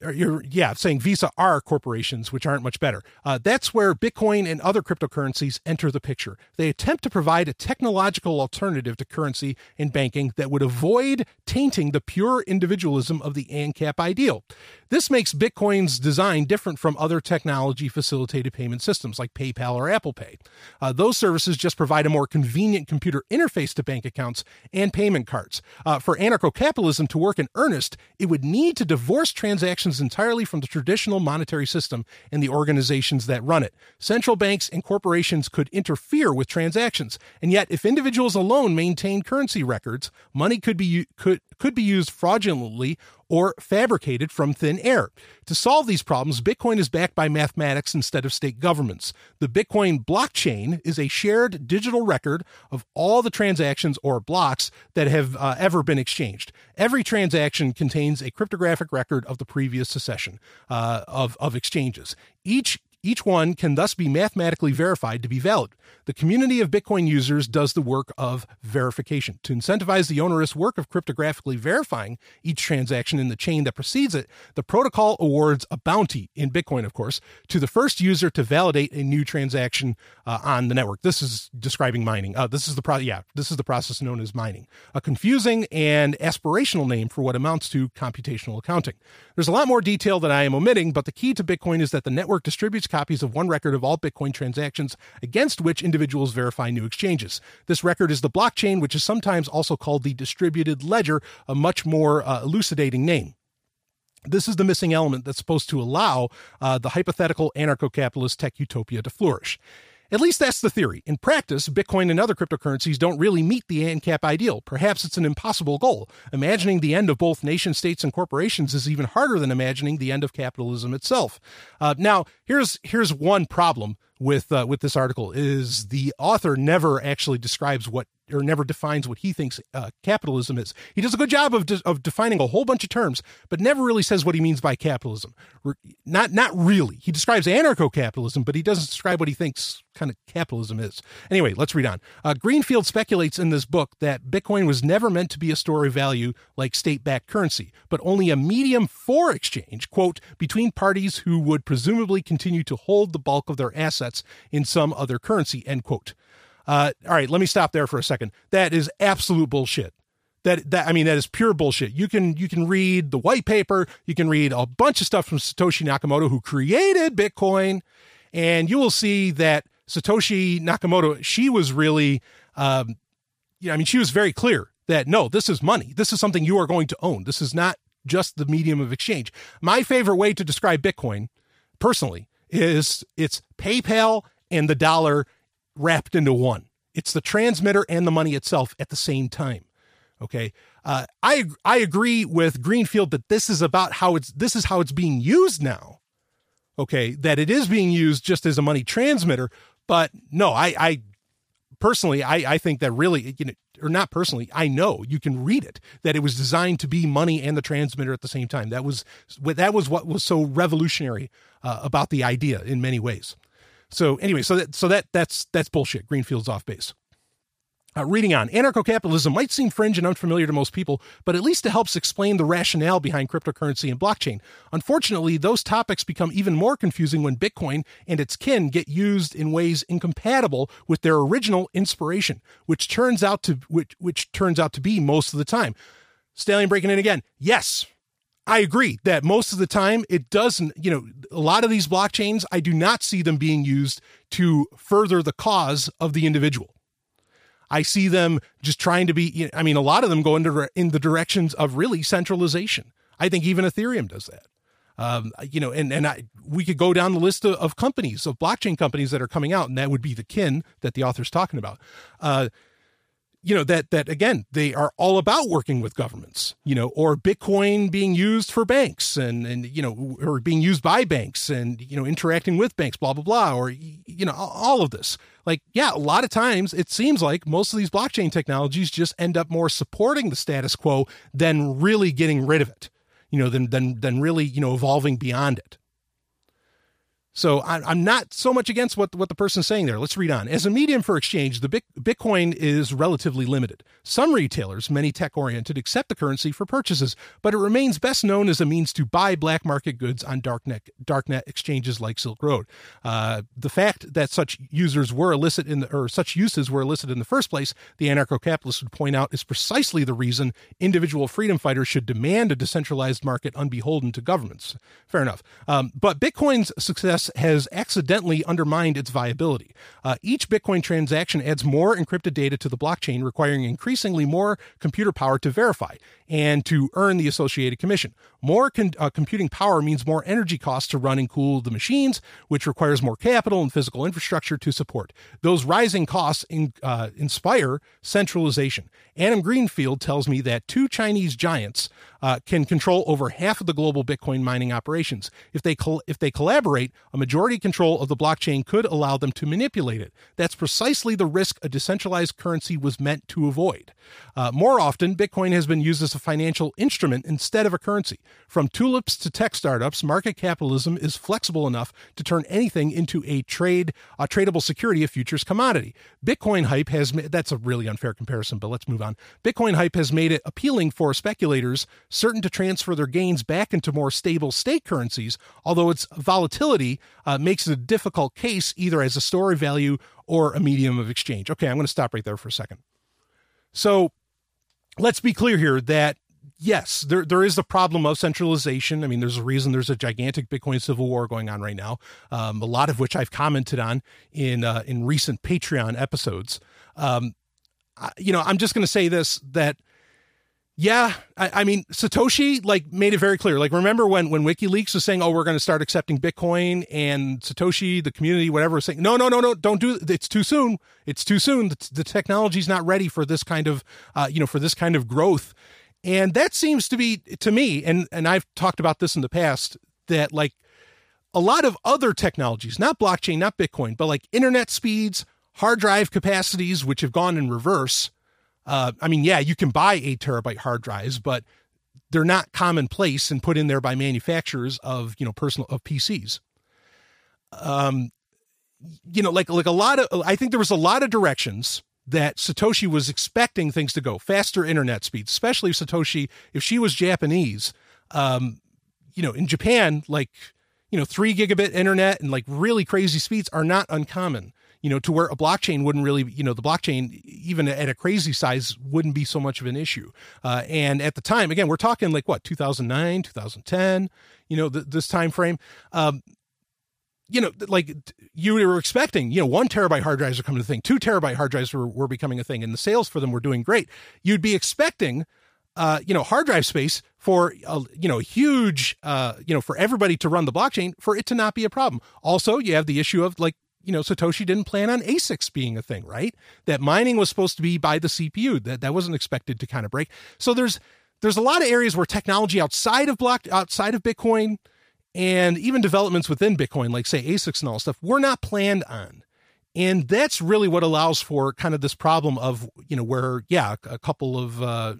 you're yeah saying visa are corporations which aren't much better. Uh, that's where bitcoin and other cryptocurrencies enter the picture. They attempt to provide a technological alternative to currency and banking that would avoid tainting the pure individualism of the ancap ideal. This makes bitcoin's design different from other technology facilitated payment systems like paypal or apple pay. Uh, those services just provide a more convenient computer interface to bank accounts and payment cards. Uh, for anarcho-capitalism to work in earnest it would need to divorce transactions entirely from the traditional monetary system and the organizations that run it. Central banks and corporations could interfere with transactions, and yet if individuals alone maintain currency records, money could be could could be used fraudulently or fabricated from thin air. To solve these problems, Bitcoin is backed by mathematics instead of state governments. The Bitcoin blockchain is a shared digital record of all the transactions or blocks that have uh, ever been exchanged. Every transaction contains a cryptographic record of the previous succession uh, of, of exchanges. Each each one can thus be mathematically verified to be valid. The community of Bitcoin users does the work of verification. To incentivize the onerous work of cryptographically verifying each transaction in the chain that precedes it, the protocol awards a bounty, in Bitcoin, of course, to the first user to validate a new transaction uh, on the network. This is describing mining. Uh, this is the pro- yeah, this is the process known as mining, a confusing and aspirational name for what amounts to computational accounting. There's a lot more detail that I am omitting, but the key to Bitcoin is that the network distributes copies of one record of all Bitcoin transactions against which individuals verify new exchanges. This record is the blockchain, which is sometimes also called the distributed ledger, a much more uh, elucidating name. This is the missing element that's supposed to allow uh, the hypothetical anarcho capitalist tech utopia to flourish. At least that's the theory. In practice, Bitcoin and other cryptocurrencies don't really meet the ANCAP ideal. Perhaps it's an impossible goal. Imagining the end of both nation states and corporations is even harder than imagining the end of capitalism itself. Uh, now, here's here's one problem with uh, with this article is the author never actually describes what or never defines what he thinks uh, capitalism is. He does a good job of de- of defining a whole bunch of terms, but never really says what he means by capitalism. Not not really. He describes anarcho-capitalism, but he doesn't describe what he thinks kind of capitalism is. Anyway, let's read on. Uh, Greenfield speculates in this book that Bitcoin was never meant to be a store of value like state-backed currency, but only a medium for exchange, quote, between parties who would presumably continue to hold the bulk of their assets in some other currency, end quote. Uh, all right, let me stop there for a second. That is absolute bullshit. That that I mean that is pure bullshit. You can you can read the white paper, you can read a bunch of stuff from Satoshi Nakamoto who created Bitcoin, and you will see that Satoshi Nakamoto she was really, um, you know, I mean she was very clear that no, this is money. This is something you are going to own. This is not just the medium of exchange. My favorite way to describe Bitcoin, personally, is it's PayPal and the dollar wrapped into one. It's the transmitter and the money itself at the same time. Okay. Uh, I I agree with Greenfield that this is about how it's this is how it's being used now. Okay, that it is being used just as a money transmitter, but no, I I personally I I think that really you know or not personally I know you can read it that it was designed to be money and the transmitter at the same time. That was that was what was so revolutionary uh, about the idea in many ways. So anyway, so that so that that's that's bullshit. Greenfield's off base. Uh, reading on, anarcho capitalism might seem fringe and unfamiliar to most people, but at least it helps explain the rationale behind cryptocurrency and blockchain. Unfortunately, those topics become even more confusing when Bitcoin and its kin get used in ways incompatible with their original inspiration, which turns out to which, which turns out to be most of the time. Stallion breaking in again. Yes, I agree that most of the time it doesn't, you know, a lot of these blockchains, I do not see them being used to further the cause of the individual. I see them just trying to be, I mean, a lot of them go into in the directions of really centralization. I think even Ethereum does that. Um, you know, and, and I, we could go down the list of, of, companies, of blockchain companies that are coming out, and that would be the kin that the author's talking about. Uh, you know that that again they are all about working with governments you know or bitcoin being used for banks and and you know or being used by banks and you know interacting with banks blah blah blah or you know all of this. Like yeah a lot of times it seems like most of these blockchain technologies just end up more supporting the status quo than really getting rid of it you know than than than really you know evolving beyond it So I, am not so much against what, what the person's saying there. Let's read on. As a medium for exchange, the Bitcoin is relatively limited. Some retailers, many tech oriented, accept the currency for purchases, but it remains best known as a means to buy black market goods on darknet, darknet exchanges like Silk Road. Uh, the fact that such users were illicit in the, or such uses were illicit in the first place, the anarcho capitalist would point out, is precisely the reason individual freedom fighters should demand a decentralized market unbeholden to governments. Fair enough. Um, but Bitcoin's success has accidentally undermined its viability. Uh, each Bitcoin transaction adds more encrypted data to the blockchain, requiring increasingly more computer power to verify and to earn the associated commission. More con- uh, computing power means more energy costs to run and cool the machines, which requires more capital and physical infrastructure to support. Those rising costs in, uh, inspire centralization. Adam Greenfield tells me that two Chinese giants uh, can control over half of the global Bitcoin mining operations. If they col- if they collaborate, a majority control of the blockchain could allow them to manipulate it. That's precisely the risk a decentralized currency was meant to avoid. Uh, more often, Bitcoin has been used as a financial instrument instead of a currency. From tulips to tech startups, market capitalism is flexible enough to turn anything into a trade, a tradable security, a futures commodity. Bitcoin hype has ma- that's a really unfair comparison, but let's move on. Bitcoin hype has made it appealing for speculators certain to transfer their gains back into more stable state currencies, although its volatility uh, makes it a difficult case either as a store of value or a medium of exchange. Okay, I'm going to stop right there for a second. So let's be clear here that yes, there there is the problem of centralization. I mean, there's a reason there's a gigantic Bitcoin civil war going on right now. Um, a lot of which I've commented on in uh, in recent Patreon episodes. Um, I, you know, I'm just going to say this that yeah, I, I, mean Satoshi like made it very clear. Like remember when when WikiLeaks was saying, "Oh, we're going to start accepting Bitcoin," and Satoshi, the community, whatever, was saying, "No, no, no, no, don't do it. It's too soon. It's too soon. The, the technology's not ready for this kind of uh, you know for this kind of growth." And that seems to be to me, and and I've talked about this in the past that like a lot of other technologies, not blockchain, not Bitcoin, but like internet speeds, hard drive capacities, which have gone in reverse uh, I mean, yeah, you can buy eight terabyte hard drives, but they're not commonplace and put in there by manufacturers of you know personal of PCs. Um, you know, like like a lot of I think there was a lot of directions that Satoshi was expecting things to go faster internet speeds, especially if Satoshi if she was Japanese. Um, you know, in Japan, like you know, three gigabit internet and like really crazy speeds are not uncommon you know, to where a blockchain wouldn't really, you know, the blockchain, even at a crazy size, wouldn't be so much of an issue. Uh, and at the time, again, we're talking like what, 2009, 2010, you know, th- this time frame. Um, you know, like you were expecting, you know, one terabyte hard drives are coming to thing, two terabyte hard drives were, were becoming a thing, and the sales for them were doing great. You'd be expecting, uh, you know, hard drive space for, a, you know, huge, uh, you know, for everybody to run the blockchain for it to not be a problem. Also, you have the issue of like you know, Satoshi didn't plan on ASICs being a thing, right? That mining was supposed to be by the CPU. That that wasn't expected to kind of break. So there's there's a lot of areas where technology outside of block outside of Bitcoin and even developments within Bitcoin, like say ASICs and all stuff, were not planned on. And that's really what allows for kind of this problem of, you know, where, yeah, a couple of, uh,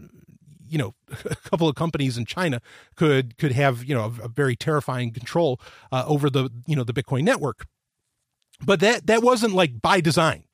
you know, [laughs] a couple of companies in China could could have, you know, a, a very terrifying control uh, over the, you know, the Bitcoin network. But that that wasn't like by design.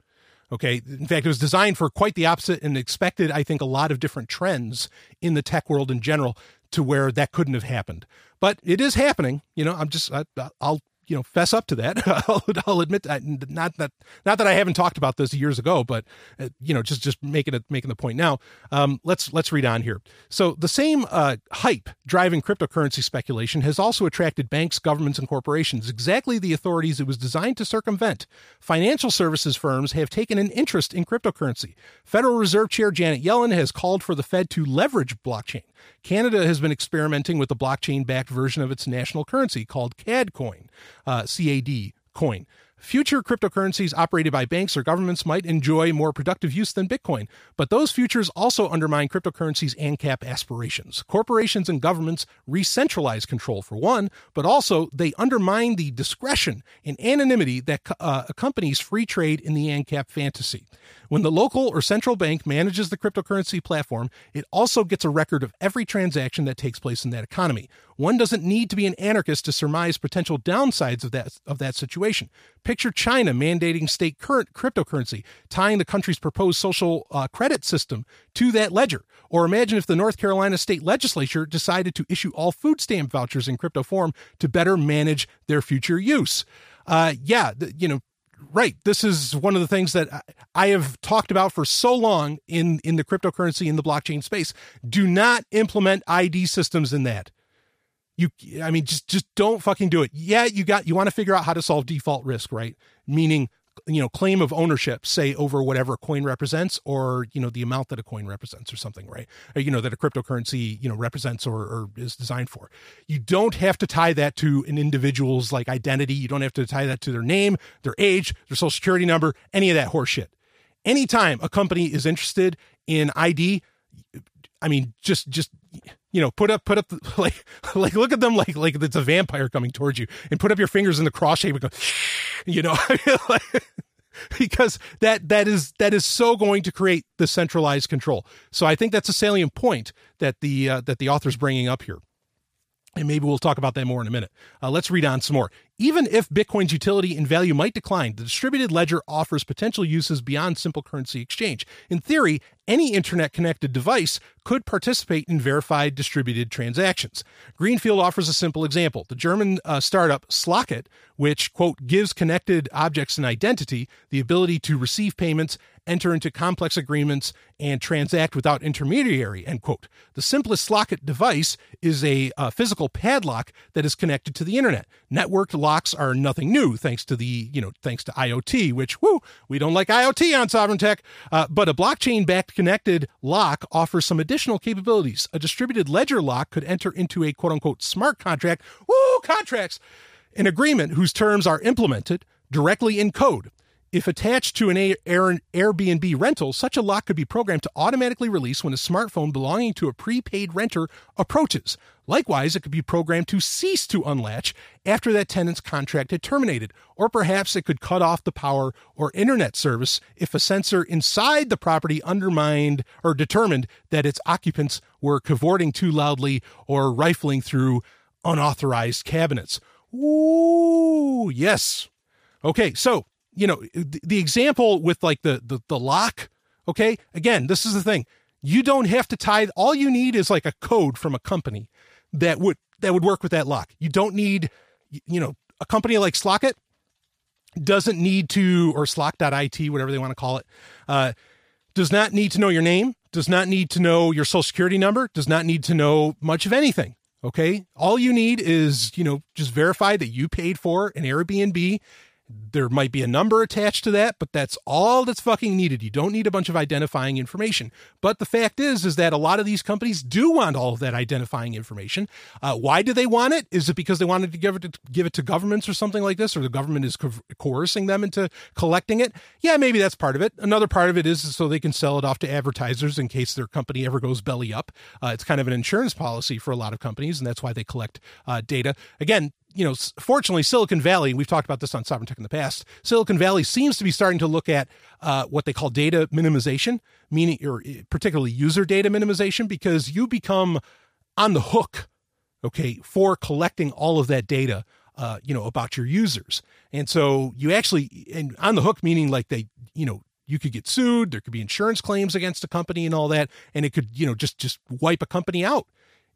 Okay. In fact, it was designed for quite the opposite and expected, I think, a lot of different trends in the tech world in general to where that couldn't have happened. But it is happening. You know, I'm just, I, will you know fess up to that. [laughs] I'll, I'll, admit that not that not that I haven't talked about this years ago, but uh, you know just just making it making the point now. Um, let's let's read on here. So the same uh, hype driving cryptocurrency speculation has also attracted banks, governments, and corporations. Exactly the authorities it was designed to circumvent. Financial services firms have taken an interest in cryptocurrency. Federal Reserve Chair Janet Yellen has called for the Fed to leverage blockchain. Canada has been experimenting with a blockchain backed version of its national currency called CAD coin, uh, CAD coin. Future cryptocurrencies operated by banks or governments might enjoy more productive use than Bitcoin, but those futures also undermine cryptocurrencies' ANCAP aspirations. Corporations and governments re-centralize control for one, but also they undermine the discretion and anonymity that uh, accompanies free trade in the ANCAP fantasy. When the local or central bank manages the cryptocurrency platform, it also gets a record of every transaction that takes place in that economy. One doesn't need to be an anarchist to surmise potential downsides of that of that situation. Picture China mandating state current cryptocurrency, tying the country's proposed social uh, credit system to that ledger. Or imagine if the North Carolina state legislature decided to issue all food stamp vouchers in crypto form to better manage their future use. Uh, yeah, the, you know, right. This is one of the things that I have talked about for so long in in the cryptocurrency in the blockchain space. Do not implement ID systems in that. You, I mean, just just don't fucking do it. Yeah, you got you want to figure out how to solve default risk, right? Meaning you know claim of ownership say over whatever a coin represents or you know the amount that a coin represents or something right? Or, you know that a cryptocurrency you know represents or, or is designed for. You don't have to tie that to an individual's like identity. You don't have to tie that to their name their age their social security number any of that horseshit. Anytime a company is interested in id i mean just just you know, put up, put up, the, [laughs] like, like, look at them like, like it's a vampire coming towards you, and put up your fingers in the cross shape and go, you know, [laughs] because that that is that is so going to create the centralized control. So I think that's a salient point that the uh, that the author's bringing up here. And maybe we'll talk about that more in a minute. Uh, let's read on some more. Even if Bitcoin's utility and value might decline, the distributed ledger offers potential uses beyond simple currency exchange. In theory, any internet connected device could participate in verified distributed transactions. Greenfield offers a simple example. The German uh, startup Slockit, which, quote, gives connected objects an identity, the ability to receive payments, enter into complex agreements, and transact without intermediary, end quote. The simplest Slockit device is a uh, physical padlock that is connected to the internet. Networked locks are nothing new, thanks to the, you know, thanks to IoT, which, whoo, we don't like IoT on Sovereign Tech, uh, but a blockchain backed connected lock offers some additional capabilities. A distributed ledger lock could enter into a quote unquote smart contract, woo, contracts, an agreement whose terms are implemented directly in code. If attached to an Airbnb rental, such a lock could be programmed to automatically release when a smartphone belonging to a prepaid renter approaches. Likewise, it could be programmed to cease to unlatch after that tenant's contract had terminated, or perhaps it could cut off the power or internet service if a sensor inside the property undermined or determined that its occupants were cavorting too loudly or rifling through unauthorized cabinets. Ooh, yes. Okay, so you know the, the example with like the, the the lock okay? Again this is the thing. You don't have to tie all you need is like a code from a company that would that would work with that lock. You don't need you know a company like slockit doesn't need to or slock.it whatever they want to call it uh, does not need to know your name does not need to know your social security number does not need to know much of anything okay? All you need is you know just verify that you paid for an airbnb there might be a number attached to that, but that's all that's fucking needed. You don't need a bunch of identifying information. But the fact is, is that a lot of these companies do want all of that identifying information. Uh, why do they want it? Is it because they wanted to give it to give it to governments or something like this, or the government is co- coercing them into collecting it? Yeah, maybe that's part of it. Another part of it is so they can sell it off to advertisers in case their company ever goes belly up. Uh, it's kind of an insurance policy for a lot of companies, and that's why they collect uh, data. Again, you know, fortunately, Silicon Valley, we've talked about this on Sovereign Tech in the past. Silicon Valley seems to be starting to look at uh, what they call data minimization, meaning, or eh, particularly user data minimization, because you become on the hook, okay, for collecting all of that data, uh, you know, about your users. And so you actually, and on the hook, meaning like they, you know, you could get sued, there could be insurance claims against a company and all that, and it could, you know, just just wipe a company out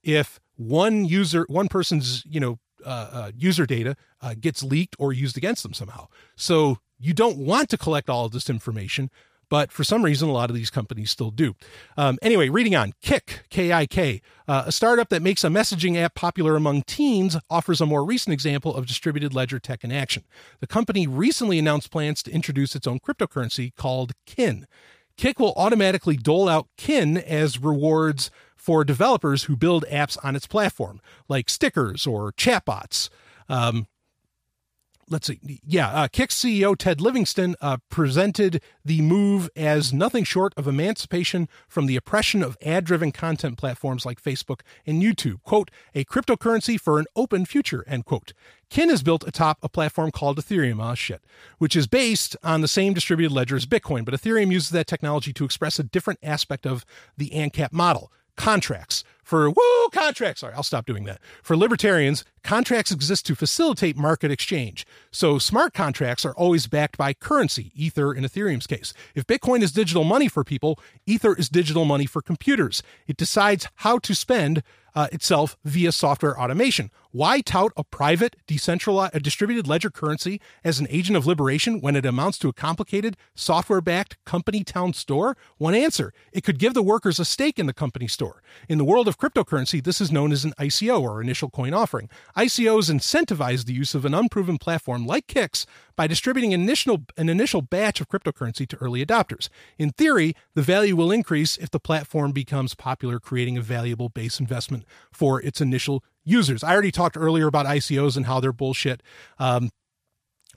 if one user, one person's, you know, uh, uh, user data uh, gets leaked or used against them somehow. So you don't want to collect all of this information, but for some reason, a lot of these companies still do. Um, anyway, reading on Kik, K I K, uh, a startup that makes a messaging app popular among teens, offers a more recent example of distributed ledger tech in action. The company recently announced plans to introduce its own cryptocurrency called Kin. Kik will automatically dole out Kin as rewards for developers who build apps on its platform, like stickers or chatbots. Um, let's see. Yeah, uh, Kik CEO Ted Livingston uh, presented the move as nothing short of emancipation from the oppression of ad driven content platforms like Facebook and YouTube. Quote, a cryptocurrency for an open future, end quote. Kin is built atop a platform called Ethereum, oh shit, which is based on the same distributed ledger as Bitcoin, but Ethereum uses that technology to express a different aspect of the ANCAP model contracts. For woo contracts, sorry, I'll stop doing that. For libertarians, contracts exist to facilitate market exchange. So smart contracts are always backed by currency, Ether in Ethereum's case. If Bitcoin is digital money for people, Ether is digital money for computers. It decides how to spend uh, itself via software automation. Why tout a private, decentralized, a distributed ledger currency as an agent of liberation when it amounts to a complicated, software backed company town store? One answer it could give the workers a stake in the company store. In the world of cryptocurrency, this is known as an ICO or initial coin offering. ICOs incentivize the use of an unproven platform like Kik's by distributing an initial, an initial batch of cryptocurrency to early adopters. In theory, the value will increase if the platform becomes popular, creating a valuable base investment for its initial users. I already talked earlier about ICOs and how they're bullshit. Um,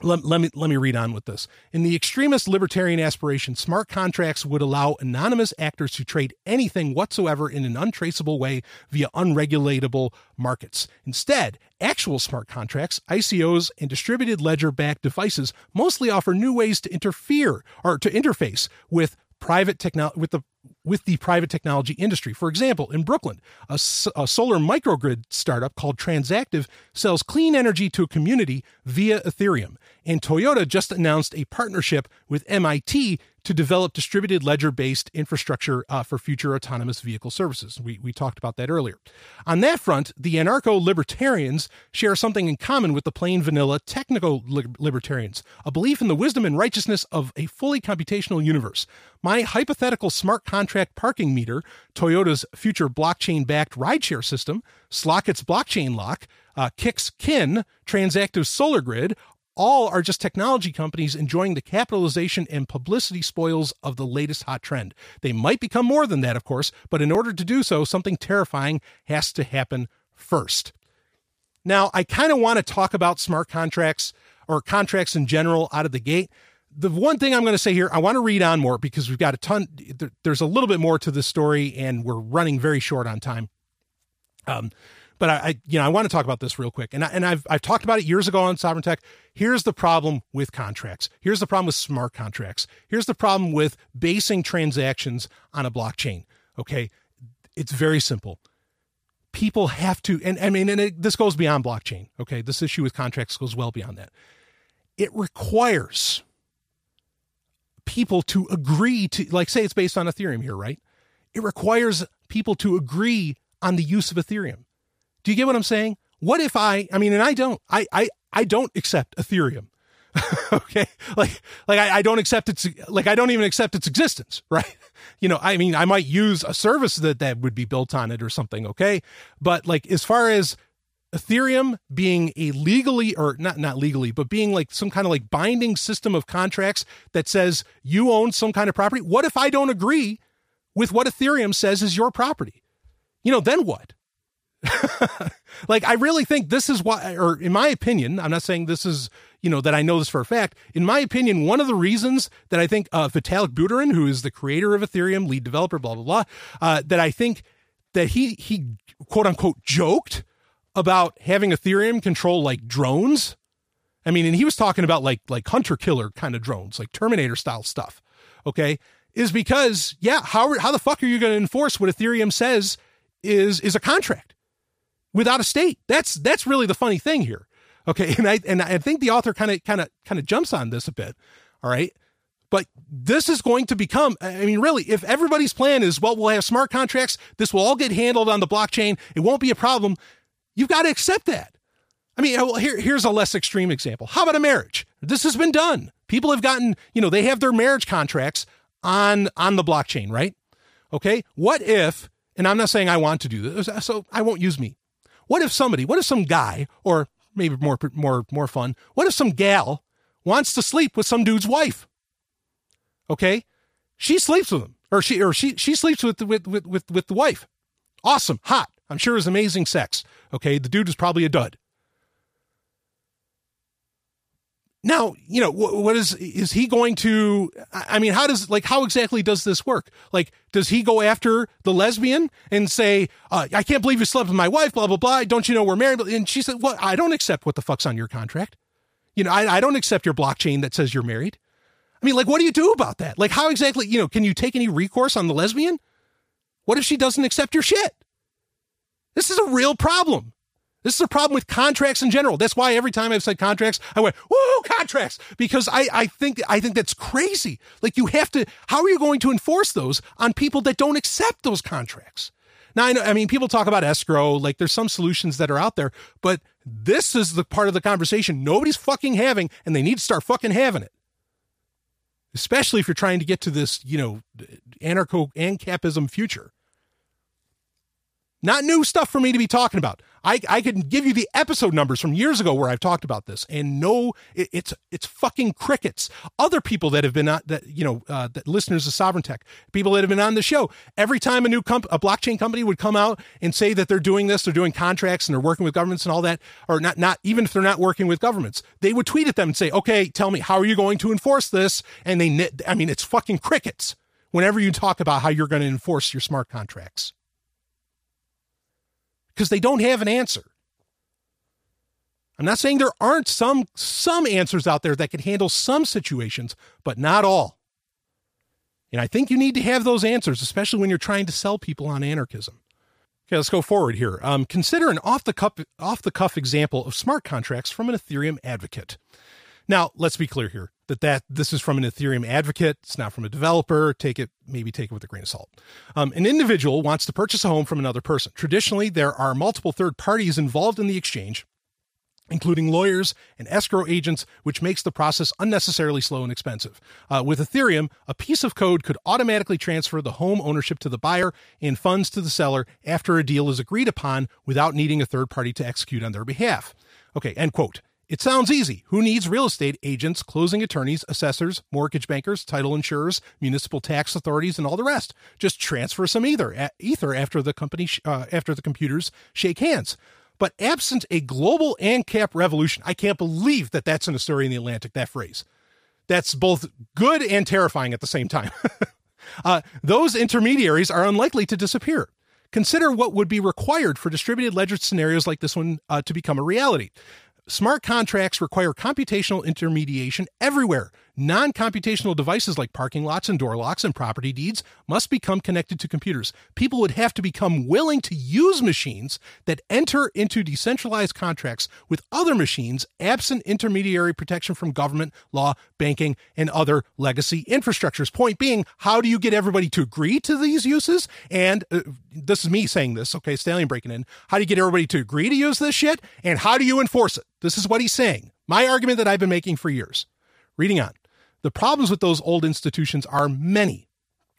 let, let, me let me read on with this. In the extremist libertarian aspiration, smart contracts would allow anonymous actors to trade anything whatsoever in an untraceable way via unregulatable markets. Instead, actual smart contracts, ICOs, and distributed ledger-backed devices mostly offer new ways to interfere or to interface with private technology with the with the private technology industry. For example, in Brooklyn, a, solar microgrid startup called Transactive sells clean energy to a community via Ethereum. And Toyota just announced a partnership with MIT to develop distributed ledger based infrastructure uh, for future autonomous vehicle services. We, we talked about that earlier. On that front, the anarcho libertarians share something in common with the plain vanilla technical libertarians a belief in the wisdom and righteousness of a fully computational universe. My hypothetical smart contract parking meter, Toyota's future blockchain backed rideshare system, Slockit's blockchain lock, uh, Kik's Kin, Transactive Solar Grid all are just technology companies enjoying the capitalization and publicity spoils of the latest hot trend. They might become more than that, of course, but in order to do so, something terrifying has to happen first. Now, I kind of want to talk about smart contracts or contracts in general out of the gate. The one thing I'm going to say here, I want to read on more because we've got a ton, there's a little bit more to this story and we're running very short on time. Um, but I, I, you know, I want to talk about this real quick. And I, and I've I've talked about it years ago on Sovereign Tech. Here's the problem with contracts. Here's the problem with smart contracts. Here's the problem with basing transactions on a blockchain. Okay, it's very simple. People have to, and I mean, and it, this goes beyond blockchain. Okay, this issue with contracts goes well beyond that. It requires people to agree to, like, say it's based on Ethereum here, right? It requires people to agree on the use of Ethereum. Do you get what I'm saying? What if I, I mean, and I don't, I, I, I don't accept Ethereum. [laughs] okay. Like, like I, I don't accept its, like, I don't even accept its existence, [laughs] right? You know, I mean, I might use a service that, that would be built on it or something. Okay. But like, as far as Ethereum being a legally, or not, not legally, but being like some kind of like binding system of contracts that says you own some kind of property. What if I don't agree with what Ethereum says is your property? You know, then what? [laughs] like I really think this is why, or in my opinion, I'm not saying this is you know that I know this for a fact. In my opinion, one of the reasons that I think uh, Vitalik Buterin, who is the creator of Ethereum, lead developer, blah blah blah, uh, that I think that he he quote unquote joked about having Ethereum control like drones. I mean, and he was talking about like like hunter killer kind of drones, like Terminator style stuff. Okay, is because yeah, how how the fuck are you going to enforce what Ethereum says is is a contract? Without a state. That's that's really the funny thing here. Okay, [laughs] and I and I think the author kind of kind of kind of jumps on this a bit. All right. But this is going to become, I mean, really, if everybody's plan is, well, we'll have smart contracts, this will all get handled on the blockchain, it won't be a problem, you've got to accept that. I mean, oh, well, here, here's a less extreme example. How about a marriage? This has been done. People have gotten, you know, they have their marriage contracts on on the blockchain, right? Okay. What if, and I'm not saying I want to do this, so I won't use me. What if somebody, what if some guy, or maybe more more more fun, what if some gal wants to sleep with some dude's wife? Okay, she sleeps with him, or she or she she sleeps with with with with, with the wife. Awesome, hot. I'm sure it's amazing sex. Okay, the dude is probably a dud. Now, you know, what is is he going to I mean, how does like how exactly does this work? Like does he go after the lesbian and say, uh, "I can't believe you slept with my wife, blah blah blah. Don't you know we're married?" And she said, "Well, I don't accept what the fuck's on your contract. You know, I, I don't accept your blockchain that says you're married." I mean, like what do you do about that? Like how exactly, you know, can you take any recourse on the lesbian? What if she doesn't accept your shit? This is a real problem. This is a problem with contracts in general. That's why every time I've said contracts, I went, whoa, contracts, because I, I think I think that's crazy. Like you have to, how are you going to enforce those on people that don't accept those contracts? Now I know, I mean, people talk about escrow, like there's some solutions that are out there, but this is the part of the conversation nobody's fucking having, and they need to start fucking having it. Especially if you're trying to get to this, you know, anarcho ancapism future. Not new stuff for me to be talking about. I, I can give you the episode numbers from years ago where I've talked about this, and no, it, it's it's fucking crickets. Other people that have been on that you know uh, that listeners of Sovereign Tech, people that have been on the show. Every time a new comp- a blockchain company would come out and say that they're doing this, they're doing contracts and they're working with governments and all that, or not not even if they're not working with governments, they would tweet at them and say, "Okay, tell me how are you going to enforce this?" And they, I mean, it's fucking crickets whenever you talk about how you're going to enforce your smart contracts because they don't have an answer. I'm not saying there aren't some some answers out there that can handle some situations, but not all. And I think you need to have those answers, especially when you're trying to sell people on anarchism. Okay, let's go forward here. Um, consider an off the cuff off the cuff example of smart contracts from an Ethereum advocate. Now, let's be clear here that that this is from an Ethereum advocate. It's not from a developer. Take it, maybe take it with a grain of salt. Um, an individual wants to purchase a home from another person. Traditionally, there are multiple third parties involved in the exchange, including lawyers and escrow agents, which makes the process unnecessarily slow and expensive. Uh, with Ethereum, a piece of code could automatically transfer the home ownership to the buyer and funds to the seller after a deal is agreed upon without needing a third party to execute on their behalf. Okay, end quote. It sounds easy. Who needs real estate agents, closing attorneys, assessors, mortgage bankers, title insurers, municipal tax authorities, and all the rest? Just transfer some ether, ether after the company uh, after the computers shake hands. But absent a global ANCAP revolution, I can't believe that that's in a story in the Atlantic. That phrase, that's both good and terrifying at the same time. [laughs] uh, those intermediaries are unlikely to disappear. Consider what would be required for distributed ledger scenarios like this one uh, to become a reality. Smart contracts require computational intermediation everywhere. Non computational devices like parking lots and door locks and property deeds must become connected to computers. People would have to become willing to use machines that enter into decentralized contracts with other machines, absent intermediary protection from government, law, banking, and other legacy infrastructures. Point being, how do you get everybody to agree to these uses? And uh, this is me saying this, okay, Stallion breaking in. How do you get everybody to agree to use this shit? And how do you enforce it? This is what he's saying. My argument that I've been making for years. Reading on. The problems with those old institutions are many.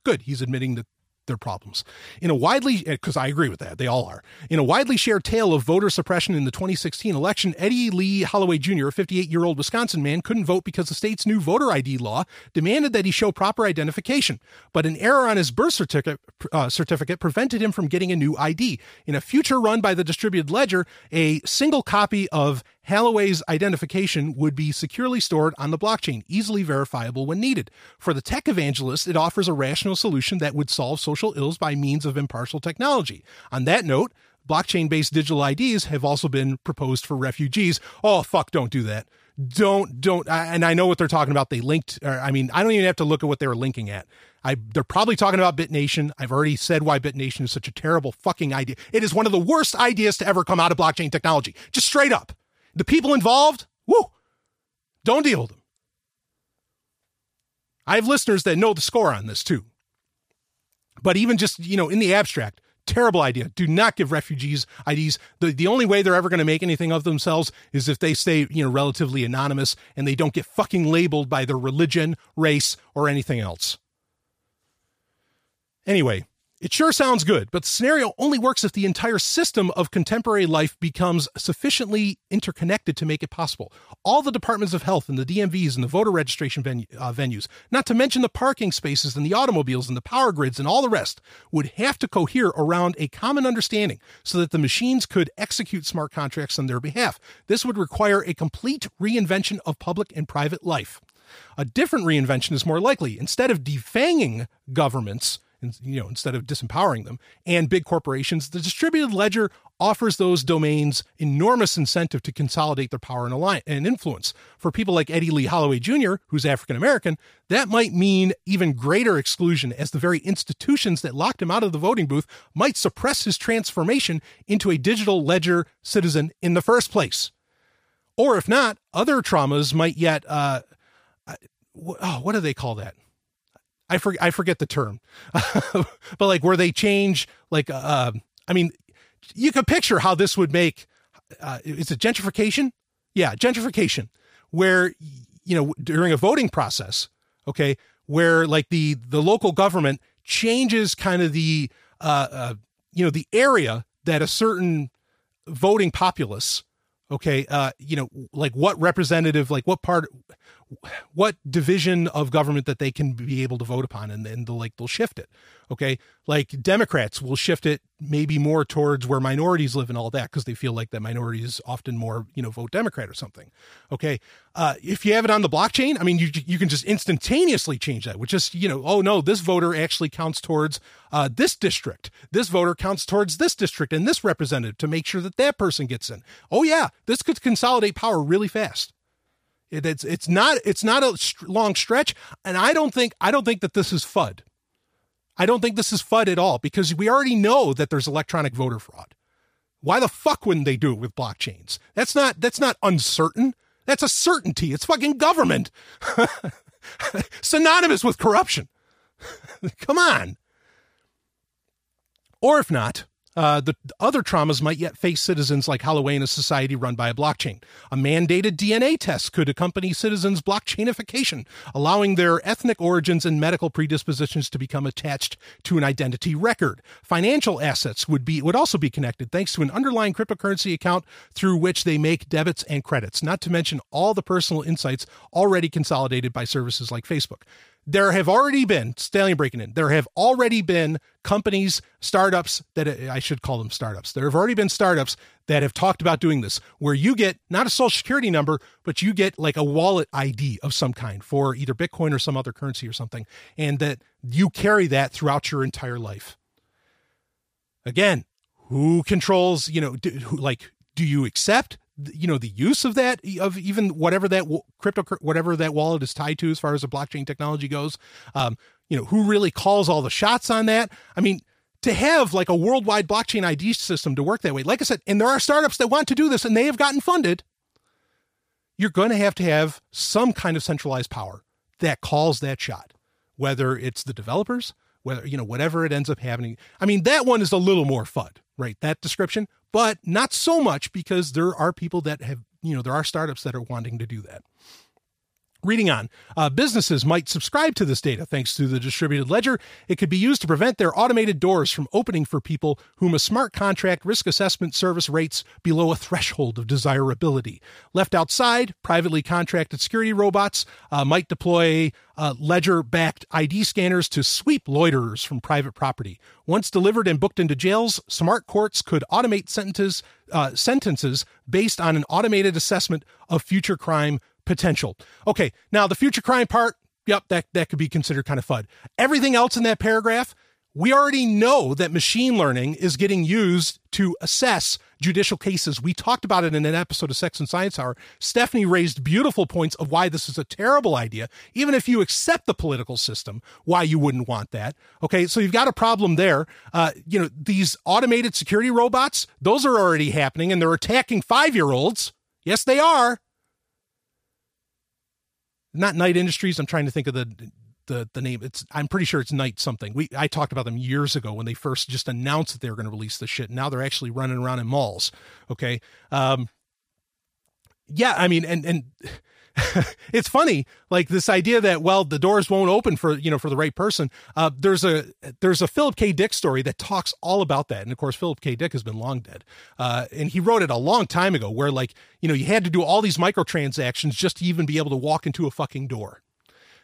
Good, he's admitting that their problems. In a widely, because I agree with that, they all are. In a widely shared tale of voter suppression in the 2016 election, Eddie Lee Holloway Jr., a 58 year old Wisconsin man, couldn't vote because the state's new voter ID law demanded that he show proper identification. But an error on his birth certificate, uh, certificate prevented him from getting a new ID. In a future run by the distributed ledger, a single copy of Holloway's identification would be securely stored on the blockchain, easily verifiable when needed. For the tech evangelist, it offers a rational solution that would solve social ills by means of impartial technology. On that note, blockchain based digital IDs have also been proposed for refugees. Oh, fuck, don't do that. Don't, don't. And I know what they're talking about. They linked, I mean, I don't even have to look at what they were linking at. I, they're probably talking about BitNation. I've already said why BitNation is such a terrible fucking idea. It is one of the worst ideas to ever come out of blockchain technology. Just straight up. The people involved, whoo, don't deal with them. I have listeners that know the score on this too. But even just, you know, in the abstract, terrible idea. Do not give refugees IDs. The, the only way they're ever going to make anything of themselves is if they stay, you know, relatively anonymous and they don't get fucking labeled by their religion, race, or anything else. Anyway, it sure sounds good, but the scenario only works if the entire system of contemporary life becomes sufficiently interconnected to make it possible. All the departments of health and the DMVs and the voter registration uh, venues, not to mention the parking spaces and the automobiles and the power grids and all the rest, would have to cohere around a common understanding so that the machines could execute smart contracts on their behalf. This would require a complete reinvention of public and private life. A different reinvention is more likely. Instead of defanging governments, you know instead of disempowering them. And big corporations the distributed ledger offers those domains enormous incentive to consolidate their power and, alliance, and influence. For people like eddie lee holloway jr who's african american that might mean even greater exclusion as the very institutions that locked him out of the voting booth might suppress his transformation into a digital ledger citizen in the first place. Or if not other traumas might yet uh, oh, what do they call that I forget I forget the term, [laughs] but like where they change like uh, uh, I mean, you can picture how this would make uh, is it gentrification? Yeah, gentrification, where you know during a voting process, okay, where like the the local government changes kind of the uh, uh you know the area that a certain voting populace okay uh you know like what representative like what part what division of government that they can be able to vote upon and then they'll like they'll shift it okay? Like democrats will shift it maybe more towards where minorities live and all that because they feel like that minorities often more you know vote democrat or something okay? Uh, if you have it on the blockchain i mean you you can just instantaneously change that which is you know oh no this voter actually counts towards uh, this district. This voter counts towards this district and this representative to make sure that that person gets in. Oh yeah this could consolidate power really fast it, it's it's not it's not a long stretch, and I don't think I don't think that this is FUD. I don't think this is FUD at all because we already know that there's electronic voter fraud. Why the fuck wouldn't they do it with blockchains? That's not that's not uncertain. That's a certainty. It's fucking government. [laughs] Synonymous with corruption. [laughs] Come on. Or if not, uh, the other traumas might yet face citizens like Holloway in a society run by a blockchain. A mandated DNA test could accompany citizens' blockchainification, allowing their ethnic origins and medical predispositions to become attached to an identity record. Financial assets would be would also be connected thanks to an underlying cryptocurrency account through which they make debits and credits, not to mention all the personal insights already consolidated by services like Facebook there have already been stallion breaking in there have already been companies startups that i should call them startups there have already been startups that have talked about doing this where you get not a social security number but you get like a wallet id of some kind for either bitcoin or some other currency or something and that you carry that throughout your entire life. Again who controls you know do, who, like do you accept you know the use of that of even whatever that crypto whatever that wallet is tied to as far as the blockchain technology goes um you know who really calls all the shots on that? I mean to have like a worldwide blockchain id system to work that way like i said and there are startups that want to do this and they have gotten funded you're going to have to have some kind of centralized power that calls that shot whether it's the developers whether you know whatever it ends up happening. I mean that one is a little more fud right? That description but not so much because there are people that have, you know, there are startups that are wanting to do that. Reading on, uh, businesses might subscribe to this data thanks to the distributed ledger. It could be used to prevent their automated doors from opening for people whom a smart contract risk assessment service rates below a threshold of desirability. Left outside, privately contracted security robots uh, might deploy uh, ledger backed ID scanners to sweep loiterers from private property. Once delivered and booked into jails, smart courts could automate sentences, uh, sentences based on an automated assessment of future crime potential. Okay, now the future crime part, yep, that, that could be considered kind of FUD. Everything else in that paragraph, we already know that machine learning is getting used to assess judicial cases. We talked about it in an episode of Sex and Science Hour. Stephanie raised beautiful points of why this is a terrible idea. Even if you accept the political system, why you wouldn't want that. Okay, so you've got a problem there. Uh, you know, these automated security robots, those are already happening and they're attacking five year olds. Yes, they are not Night Industries. I'm trying to think of the the the name. It's I'm pretty sure it's Night something. We I talked about them years ago when they first just announced that they were going to release this shit. Now they're actually running around in malls. Okay. Um. Yeah, I mean, and and [laughs] it's funny, like this idea that well, the doors won't open for you know for the right person. Uh, there's a there's a Philip K. Dick story that talks all about that, and of course, Philip K. Dick has been long dead, uh, and he wrote it a long time ago, where like you know you had to do all these microtransactions just to even be able to walk into a fucking door.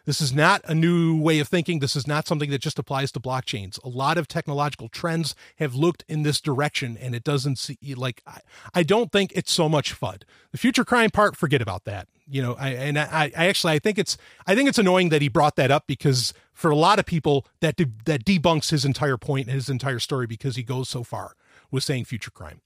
This is not a new way of thinking. This is not something that just applies to blockchains. A lot of technological trends have looked in this direction, and it doesn't see like I, I don't think it's so much FUD. The future crime part, forget about that. You know, I and I, I actually I think it's I think it's annoying that he brought that up because for a lot of people that de- that debunks his entire point and his entire story because he goes so far with saying future crime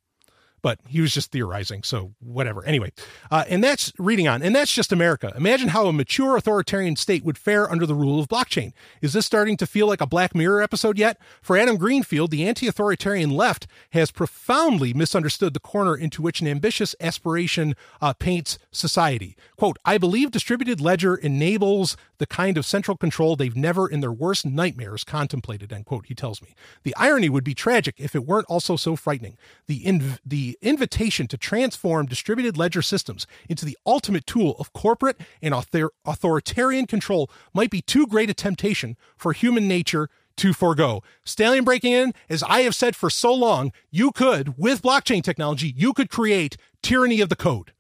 but he was just theorizing. So whatever. Anyway, uh, and that's reading on, and that's just America. Imagine how a mature authoritarian state would fare under the rule of blockchain. Is this starting to feel like a Black Mirror episode yet? For Adam Greenfield, the anti-authoritarian left has profoundly misunderstood the corner into which an ambitious aspiration uh, paints society. Quote: I believe distributed ledger enables the kind of central control they've never in their worst nightmares contemplated. End quote. He tells me the irony would be tragic if it weren't also so frightening. The inv- the invitation to transform distributed ledger systems into the ultimate tool of corporate and author- authoritarian control might be too great a temptation for human nature to forego. Stallion breaking in, as I have said for so long, you could, with blockchain technology, you could create tyranny of the code.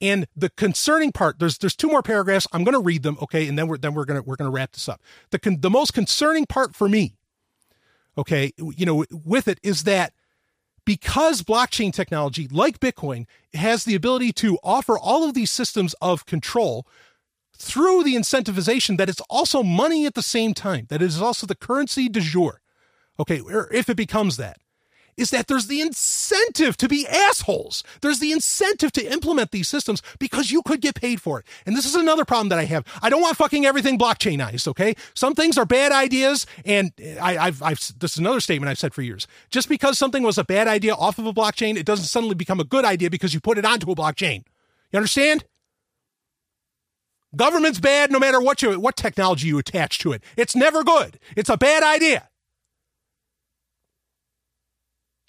And the concerning part, there's there's two more paragraphs. I'm going to read them, okay, and then we're then we're to we're to wrap this up. The con- the most concerning part for me, okay, you know, with it is that because blockchain technology, like Bitcoin, has the ability to offer all of these systems of control through the incentivization that it's also money at the same time, that it is also the currency de jour. Okay, or if it becomes that is that there's the incentive to be assholes. There's the incentive to implement these systems because you could get paid for it. And this is another problem that I have. I don't want fucking everything blockchainized, okay? Some things are bad ideas, and I, have I've, this is another statement I've said for years. Just because something was a bad idea off of a blockchain, it doesn't suddenly become a good idea because you put it onto a blockchain. You understand? Government's bad no matter what you what technology you attach to it. It's never good. It's a bad idea.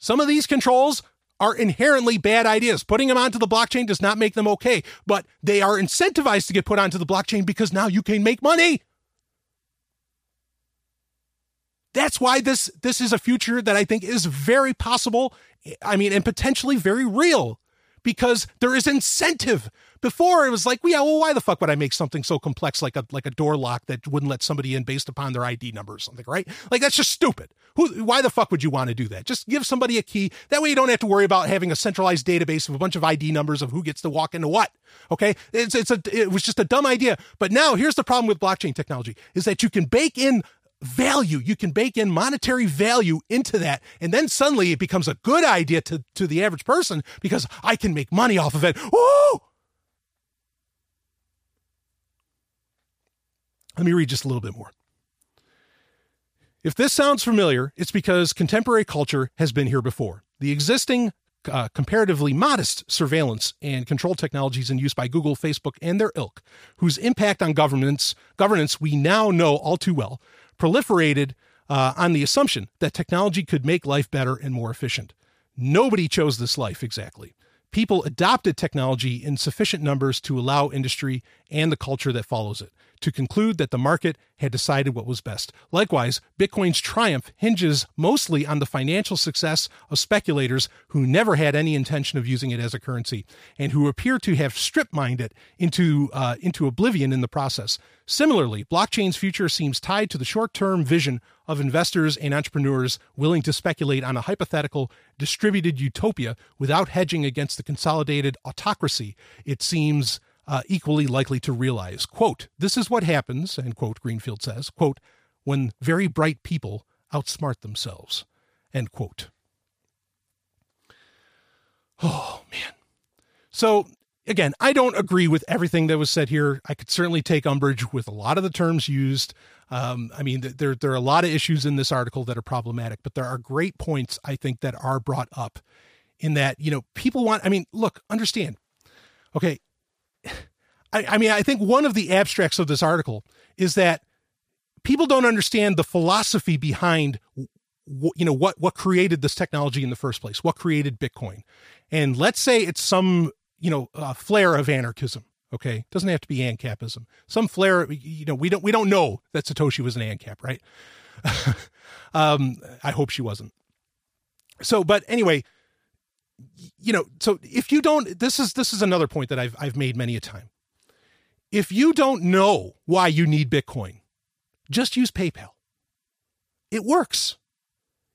Some of these controls are inherently bad ideas. Putting them onto the blockchain does not make them okay, but they are incentivized to get put onto the blockchain because now you can make money. That's why this this is a future that I think is very possible. I mean, and potentially very real because there is incentive. Before it was like, yeah, well, why the fuck would I make something so complex like a like a door lock that wouldn't let somebody in based upon their ID number or something, right? Like that's just stupid. Who why the fuck would you want to do that? Just give somebody a key. That way you don't have to worry about having a centralized database of a bunch of ID numbers of who gets to walk into what. Okay? It's it's a it was just a dumb idea. But now here's the problem with blockchain technology is that you can bake in value. You can bake in monetary value into that. And then suddenly it becomes a good idea to, to the average person because I can make money off of it. Woo! Let me read just a little bit more. If this sounds familiar, it's because contemporary culture has been here before. The existing uh, comparatively modest surveillance and control technologies in use by Google, Facebook, and their ilk, whose impact on governments governance we now know all too well, proliferated uh, on the assumption that technology could make life better and more efficient. Nobody chose this life exactly. People adopted technology in sufficient numbers to allow industry and the culture that follows it to conclude that the market had decided what was best. Likewise, Bitcoin's triumph hinges mostly on the financial success of speculators who never had any intention of using it as a currency and who appear to have strip mined it into, uh, into oblivion in the process. Similarly, blockchain's future seems tied to the short term vision of investors and entrepreneurs willing to speculate on a hypothetical distributed utopia without hedging against the consolidated autocracy it seems uh, equally likely to realize. Quote, this is what happens, end quote, Greenfield says, quote, when very bright people outsmart themselves, end quote. Oh, man. So, again, I don't agree with everything that was said here. I could certainly take umbrage with a lot of the terms used. Um, I mean, there, there are a lot of issues in this article that are problematic, but there are great points, I think, that are brought up in that, you know, people want, I mean, look, understand. Okay, I, I mean, I think one of the abstracts of this article is that people don't understand the philosophy behind you know what what created this technology in the first place what created bitcoin. And let's say it's some you know uh, flair of anarchism okay? Doesn't have to be ancapism. Some flair you know we don't we don't know that satoshi was an ancap right? [laughs] Um i hope she wasn't. So but anyway you know so if you don't this is this is another point that i've i've made many a time if you don't know why you need Bitcoin, just use PayPal. It works.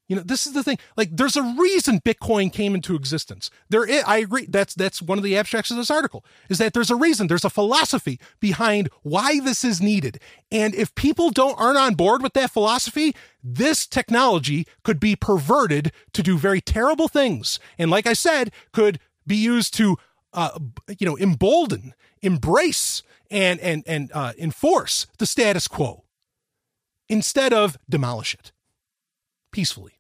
You know, this is the thing. Like, there's a reason Bitcoin came into existence. There, is, I agree. That's that's one of the abstracts of this article. Is that there's a reason. There's a philosophy behind why this is needed. And if people don't aren't on board with that philosophy, this technology could be perverted to do very terrible things. And like I said, could be used to, uh, you know, embolden, embrace, and and and uh, enforce the status quo instead of demolish it peacefully.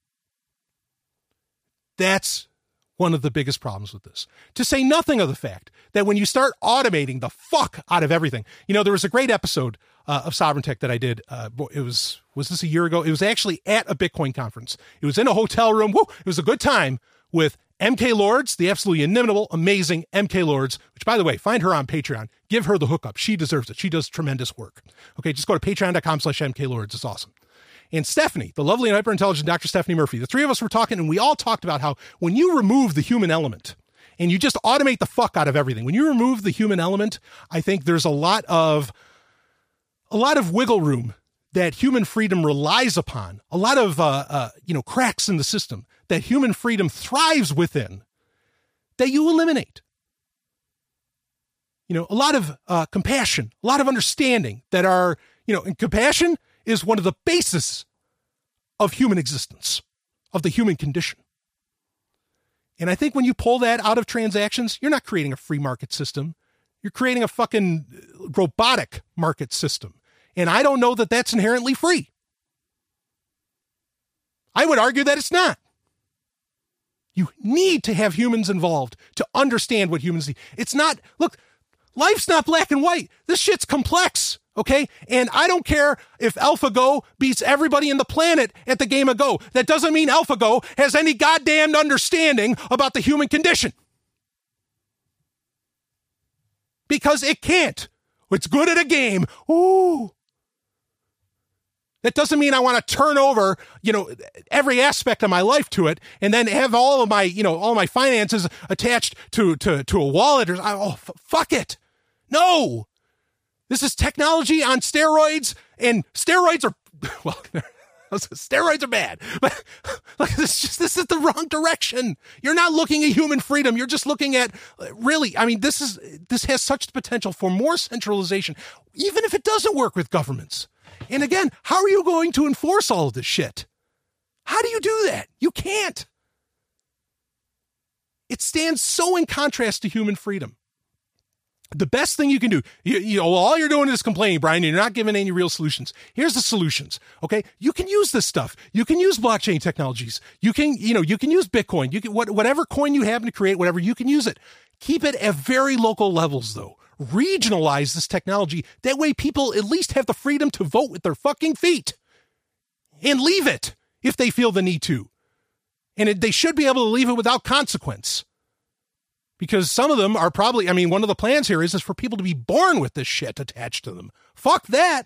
That's one of the biggest problems with this. To say nothing of the fact that when you start automating the fuck out of everything, you know, there was a great episode uh, of Sovereign Tech that I did. Uh, it was was this a year ago? It was actually at a Bitcoin conference. It was in a hotel room. Woo, it was a good time with MK Lords, the absolutely inimitable, amazing MK Lords, which by the way, find her on Patreon. Give her the hookup. She deserves it. She does tremendous work. Okay, just go to patreon.com slash MK Lords. It's awesome and Stephanie, the lovely and hyper intelligent Dr. Stephanie Murphy. The three of us were talking, and we all talked about how when you remove the human element and you just automate the fuck out of everything, when you remove the human element, I think there's a lot of a lot of wiggle room that human freedom relies upon, a lot of uh, uh, you know cracks in the system that human freedom thrives within, that you eliminate. You know, a lot of uh, compassion, a lot of understanding that are you know, and compassion is one of the bases of human existence, of the human condition. And I think when you pull that out of transactions, you're not creating a free market system. You're creating a fucking robotic market system. And I don't know that that's inherently free. I would argue that it's not. You need to have humans involved to understand what humans need. It's not, look, life's not black and white. This shit's complex. Okay. And I don't care if AlphaGo beats everybody in the planet at the game of Go. That doesn't mean AlphaGo has any goddamn understanding about the human condition. Because it can't. It's good at a game. Ooh. That doesn't mean I want to turn over, you know, every aspect of my life to it and then have all of my, you know, all my finances attached to to to a wallet or oh f- fuck it. No. This is technology on steroids, and steroids are [laughs] well. [laughs] steroids are bad, but [laughs] like this just this is the wrong direction. You're not looking at human freedom. You're just looking at really. I mean, this is this has such potential for more centralization, even if it doesn't work with governments. And again, how are you going to enforce all of this shit? How do you do that? You can't. It stands so in contrast to human freedom the best thing you can do, you, you know, all you're doing is complaining, Brian, you're not giving any real solutions. Here's the solutions. Okay. You can use this stuff. You can use blockchain technologies. You can, you know, you can use Bitcoin. You can, what, whatever coin you happen to create, whatever, you can use it. Keep it at very local levels though. Regionalize this technology. That way people at least have the freedom to vote with their fucking feet and leave it if they feel the need to. And it, they should be able to leave it without consequence because some of them are probably i mean one of the plans here is, is for people to be born with this shit attached to them fuck that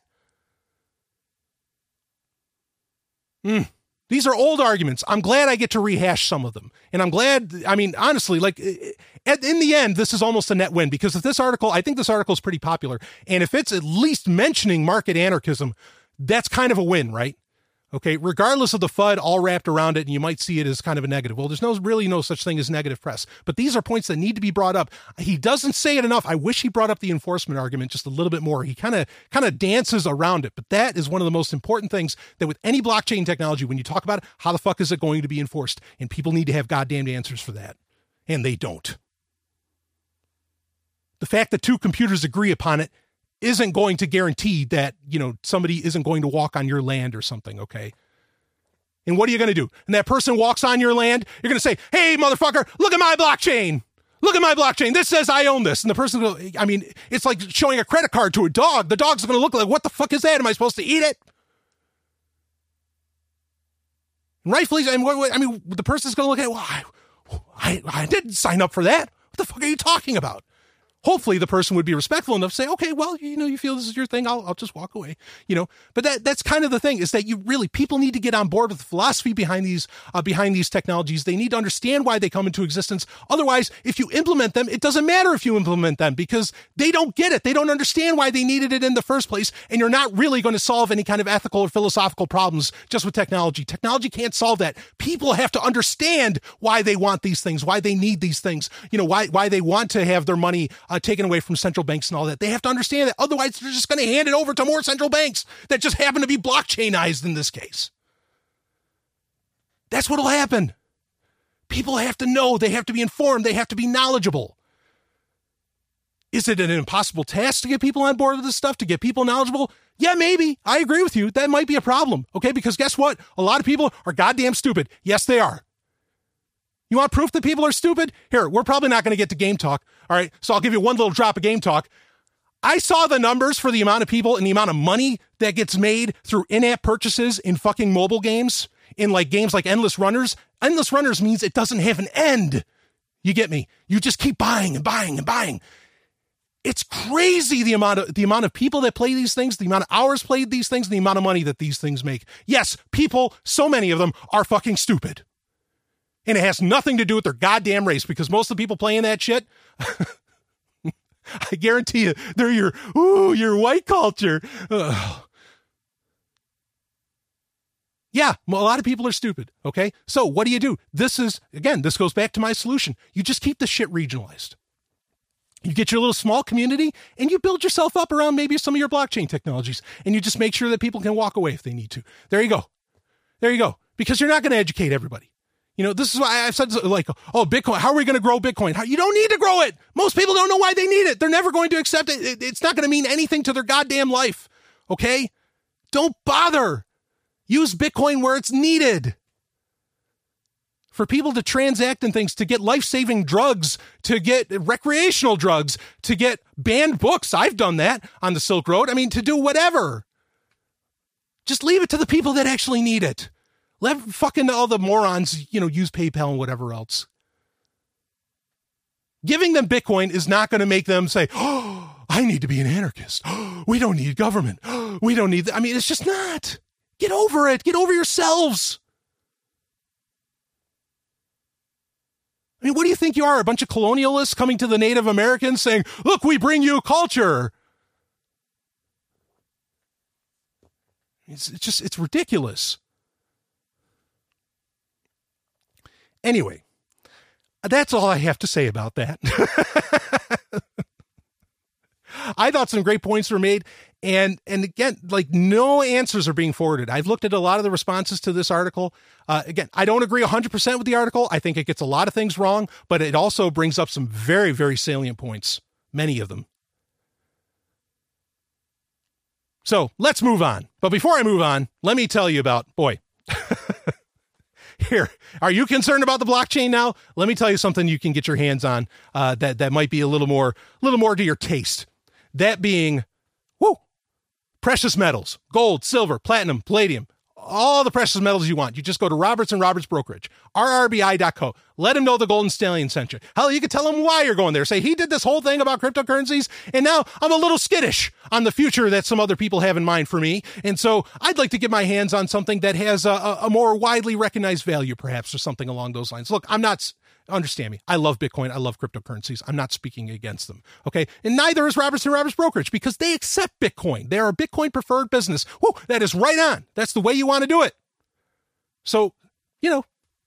mm. These are old arguments. I'm glad i get to rehash some of them. And i'm glad i mean honestly like eh, eh, in the end this is almost a net win because if this article i think this article is pretty popular. And if it's at least mentioning market anarchism that's kind of a win right Okay, regardless of the FUD all wrapped around it, and you might see it as kind of a negative. Well, there's no really no such thing as negative press, but these are points that need to be brought up. He doesn't say it enough. I wish he brought up the enforcement argument just a little bit more. He kind of kind of dances around it, but that is one of the most important things that with any blockchain technology, when you talk about it, how the fuck is it going to be enforced? And people need to have goddamn answers for that, and they don't. The fact that two computers agree upon it isn't going to guarantee that, you know, somebody isn't going to walk on your land or something, okay? And what are you going to do? And that person walks on your land, you're going to say, hey, motherfucker, look at my blockchain. Look at my blockchain. This says I own this. And the person, will, I mean, it's like showing a credit card to a dog. The dog's going to look like, what the fuck is that? Am I supposed to eat it? Rightfully, I mean, I mean the person's going to look at, well, I, I, I didn't sign up for that. What the fuck are you talking about? Hopefully the person would be respectful enough to say, okay, well, you know, you feel this is your thing. I'll, I'll just walk away, you know, but that, that's kind of the thing is that you really, people need to get on board with the philosophy behind these, uh, behind these technologies. They need to understand why they come into existence. Otherwise, if you implement them, it doesn't matter if you implement them because they don't get it. They don't understand why they needed it in the first place. And you're not really going to solve any kind of ethical or philosophical problems just with technology. Technology can't solve that. People have to understand why they want these things, why they need these things, you know, why, why they want to have their money uh, Uh, taken away from central banks and all that. They have to understand that. Otherwise, they're just going to hand it over to more central banks that just happen to be blockchainized in this case. That's what'll happen. People have to know, they have to be informed, they have to be knowledgeable. Is it an impossible task to get people on board with this stuff, to get people knowledgeable? Yeah, maybe. I agree with you. That might be a problem. Okay. Because guess what? A lot of people are goddamn stupid. Yes, they are. You want proof that people are stupid? Here, we're probably not going to get to game talk. All right. So I'll give you one little drop of game talk. I saw the numbers for the amount of people and the amount of money that gets made through in app purchases in fucking mobile games, in like games like Endless Runners. Endless Runners means it doesn't have an end. You get me? You just keep buying and buying and buying. It's crazy the amount of the amount of people that play these things, the amount of hours played these things, the amount of money that these things make. Yes, people, so many of them are fucking stupid. And it has nothing to do with their goddamn race because most of the people playing that shit, [laughs] I guarantee you, they're your, ooh, your white culture. Yeah, a lot of people are stupid. Okay. So what do you do? This is, again, this goes back to my solution. You just keep the shit regionalized. You get your little small community and you build yourself up around maybe some of your blockchain technologies and you just make sure that people can walk away if they need to. There you go. There you go. Because you're not going to educate everybody. You know, this is why I've said like, oh, Bitcoin, how are we going to grow Bitcoin? How, you don't need to grow it. Most people don't know why they need it. They're never going to accept it. It's not going to mean anything to their goddamn life. Okay? Don't bother. Use Bitcoin where it's needed. For people to transact in things, to get life saving drugs, to get recreational drugs, to get banned books. I've done that on the Silk Road. I mean, to do whatever. Just leave it to the people that actually need it. Let fucking all the morons, you know, use PayPal and whatever else. Giving them Bitcoin is not going to make them say, "Oh, I need to be an anarchist. Oh, [gasps] we don't need government. Oh, [gasps] we don't need." Th-. I mean, it's just not. Get over it. Get over yourselves. I mean, what do you think you are? A bunch of colonialists coming to the Native Americans saying, "Look, we bring you culture." It's, it's just it's ridiculous. Anyway, that's all I have to say about that. [laughs] I thought some great points were made. And and again, like no answers are being forwarded. I've looked at a lot of the responses to this article. Uh, again, I don't agree 100% with the article. I think it gets a lot of things wrong, but it also brings up some very, very salient points, many of them. So let's move on. But before I move on, let me tell you about, boy, [laughs] here, are you concerned about the blockchain now? Let me tell you something you can get your hands on uh, that that might be a little more, a little more to your taste. That being, whoo, precious metals, gold, silver, platinum, palladium, all the precious metals you want. You just go to Roberts and Roberts Brokerage, rrbi.co. Let him know the Golden Stallion sent you. Hell, you could tell him why you're going there. Say he did this whole thing about cryptocurrencies, and now I'm a little skittish on the future that some other people have in mind for me. And so I'd like to get my hands on something that has a, a more widely recognized value, perhaps, or something along those lines. Look, I'm not understand me. I love Bitcoin. I love cryptocurrencies. I'm not speaking against them. Okay. And neither is Roberts and Roberts Brokerage because they accept Bitcoin. They are a Bitcoin preferred business. Whoa, that is right on. That's the way you want to do it. So, you know,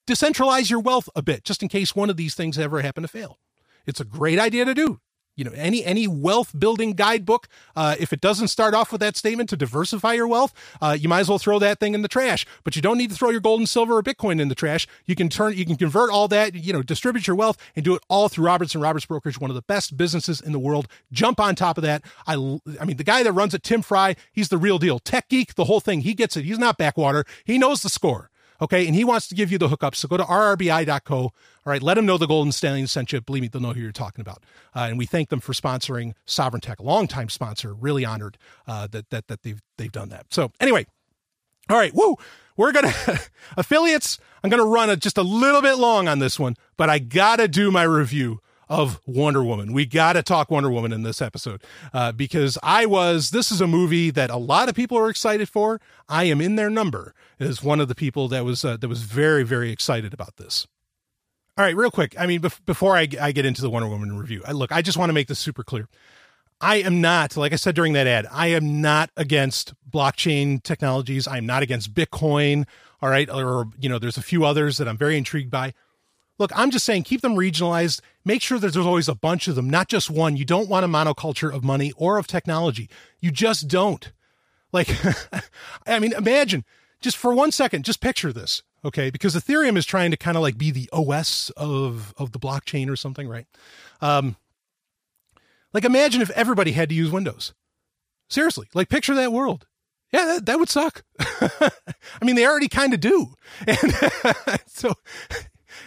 decentralize your wealth a bit just in case one of these things ever happen to fail. It's a great idea to do you know any any wealth building guidebook uh, if it doesn't start off with that statement to diversify your wealth uh, you might as well throw that thing in the trash. But you don't need to throw your gold and silver or bitcoin in the trash. You can turn you can convert all that you know distribute your wealth and do it all through roberts and roberts brokerage one of the best businesses in the world. Jump on top of that. I i mean the guy that runs it tim fry he's the real deal. Tech geek the whole thing. He gets it. He's not backwater. He knows the score Okay. And he wants to give you the hookup. So go to rrbi.co. All right. Let him know the Golden Stallion sent you. Believe me, they'll know who you're talking about. Uh, and we thank them for sponsoring Sovereign Tech, a longtime sponsor. Really honored uh, that, that, that they've, they've done that. So anyway, all right. Woo. We're going [laughs] to, affiliates, I'm going to run a, just a little bit long on this one, but I got to do my review of Wonder Woman. We got to talk Wonder Woman in this episode uh, because I was. This is a movie that a lot of people are excited for. I am in their number as one of the people that was uh, that was very very excited about this. All right, real quick. I mean, bef- before I, I get into the Wonder Woman review, I, look, I just want to make this super clear. I am not, like I said during that ad, I am not against blockchain technologies. I'm not against Bitcoin. All right. Or, you know, there's a few others that I'm very intrigued by. Look, I'm just saying keep them regionalized. Make sure that there's always a bunch of them, not just one. You don't want a monoculture of money or of technology. You just don't. Like, [laughs] I mean, imagine just for one second, just picture this, okay? Because Ethereum is trying to kind of like be the OS of of the blockchain or something, right? Um, like, imagine if everybody had to use Windows. Seriously, like, picture that world. Yeah, that, that would suck. [laughs] I mean, they already kind of do. [laughs] And so,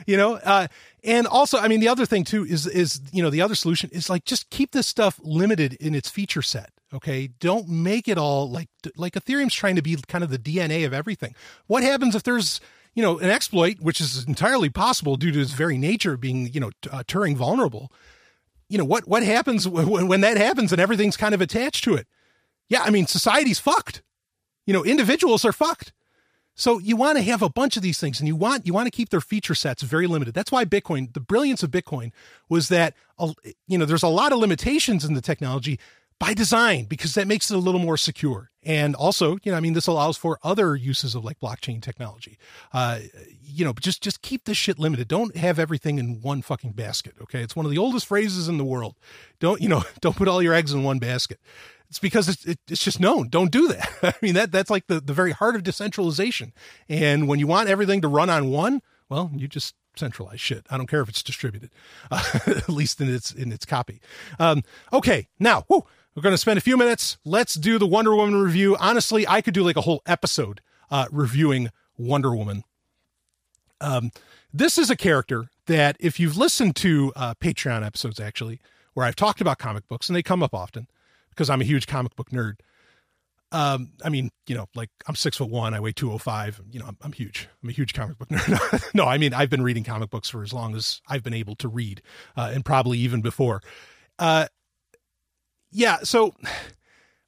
you know, uh, and also, I mean, the other thing too is, is, you know, the other solution is like, just keep this stuff limited in its feature set. Okay. Don't make it all like, like Ethereum's trying to be kind of the DNA of everything. What happens if there's, you know, an exploit, which is entirely possible due to its very nature being, you know, uh, Turing vulnerable? You know, what, what happens when, when that happens and everything's kind of attached to it? Yeah. I mean, society's fucked. You know, individuals are fucked. So you want to have a bunch of these things and you want you want to keep their feature sets very limited. That's why Bitcoin, the brilliance of Bitcoin was that you know, there's a lot of limitations in the technology by design because that makes it a little more secure. And also, you know, I mean, this allows for other uses of like blockchain technology. Uh, you know, just just keep this shit limited. Don't have everything in one fucking basket. Okay, it's one of the oldest phrases in the world. Don't you know? [laughs] Don't put all your eggs in one basket. It's because it's, it, it's just known. Don't do that. [laughs] I mean, that that's like the, the very heart of decentralization. And when you want everything to run on one, well, you just centralize shit. I don't care if it's distributed, uh, [laughs] at least in its in its copy. Um, okay, now we're going to spend a few minutes. Let's do the Wonder Woman review. Honestly, I could do like a whole episode uh, reviewing Wonder Woman. Um, this is a character that, if you've listened to uh, Patreon episodes, actually, where I've talked about comic books, and they come up often because I'm a huge comic book nerd. Um, I mean, you know, like I'm six foot one, I weigh 205. You know, I'm, I'm huge. I'm a huge comic book [laughs] nerd. no, I mean, I've been reading comic books for as long as I've been able to read, uh, and probably even before. Uh, yeah. So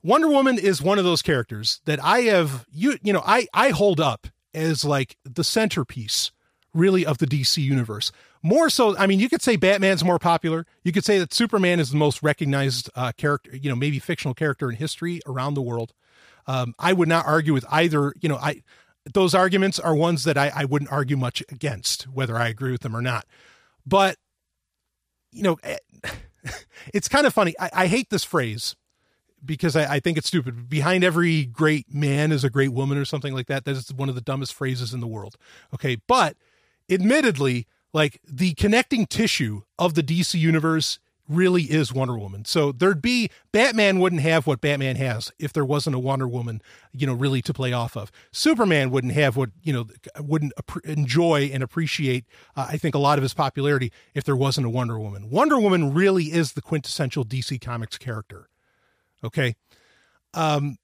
Wonder Woman is one of those characters that I have, you, you know, I, I hold up as like the centerpiece really of the DC universe. More so, I mean, you could say Batman's more popular. You could say that Superman is the most recognized uh, character, you know, maybe fictional character in history around the world. Um, I would not argue with either. You know, I those arguments are ones that I, I wouldn't argue much against, whether I agree with them or not. But you know, eh, [laughs] it's kind of funny. I, I hate this phrase because I, I, think it's stupid. Behind every great man is a great woman, or something like that. That is one of the dumbest phrases in the world. Okay, but admittedly, like the connecting tissue of the DC universe really is Wonder Woman. So there'd be Batman wouldn't have what Batman has if there wasn't a Wonder Woman, you know, really to play off of. Superman wouldn't have what, you know, wouldn't enjoy and appreciate uh, I think a lot of his popularity if there wasn't a Wonder Woman. Wonder Woman really is the quintessential DC Comics character. Okay? Um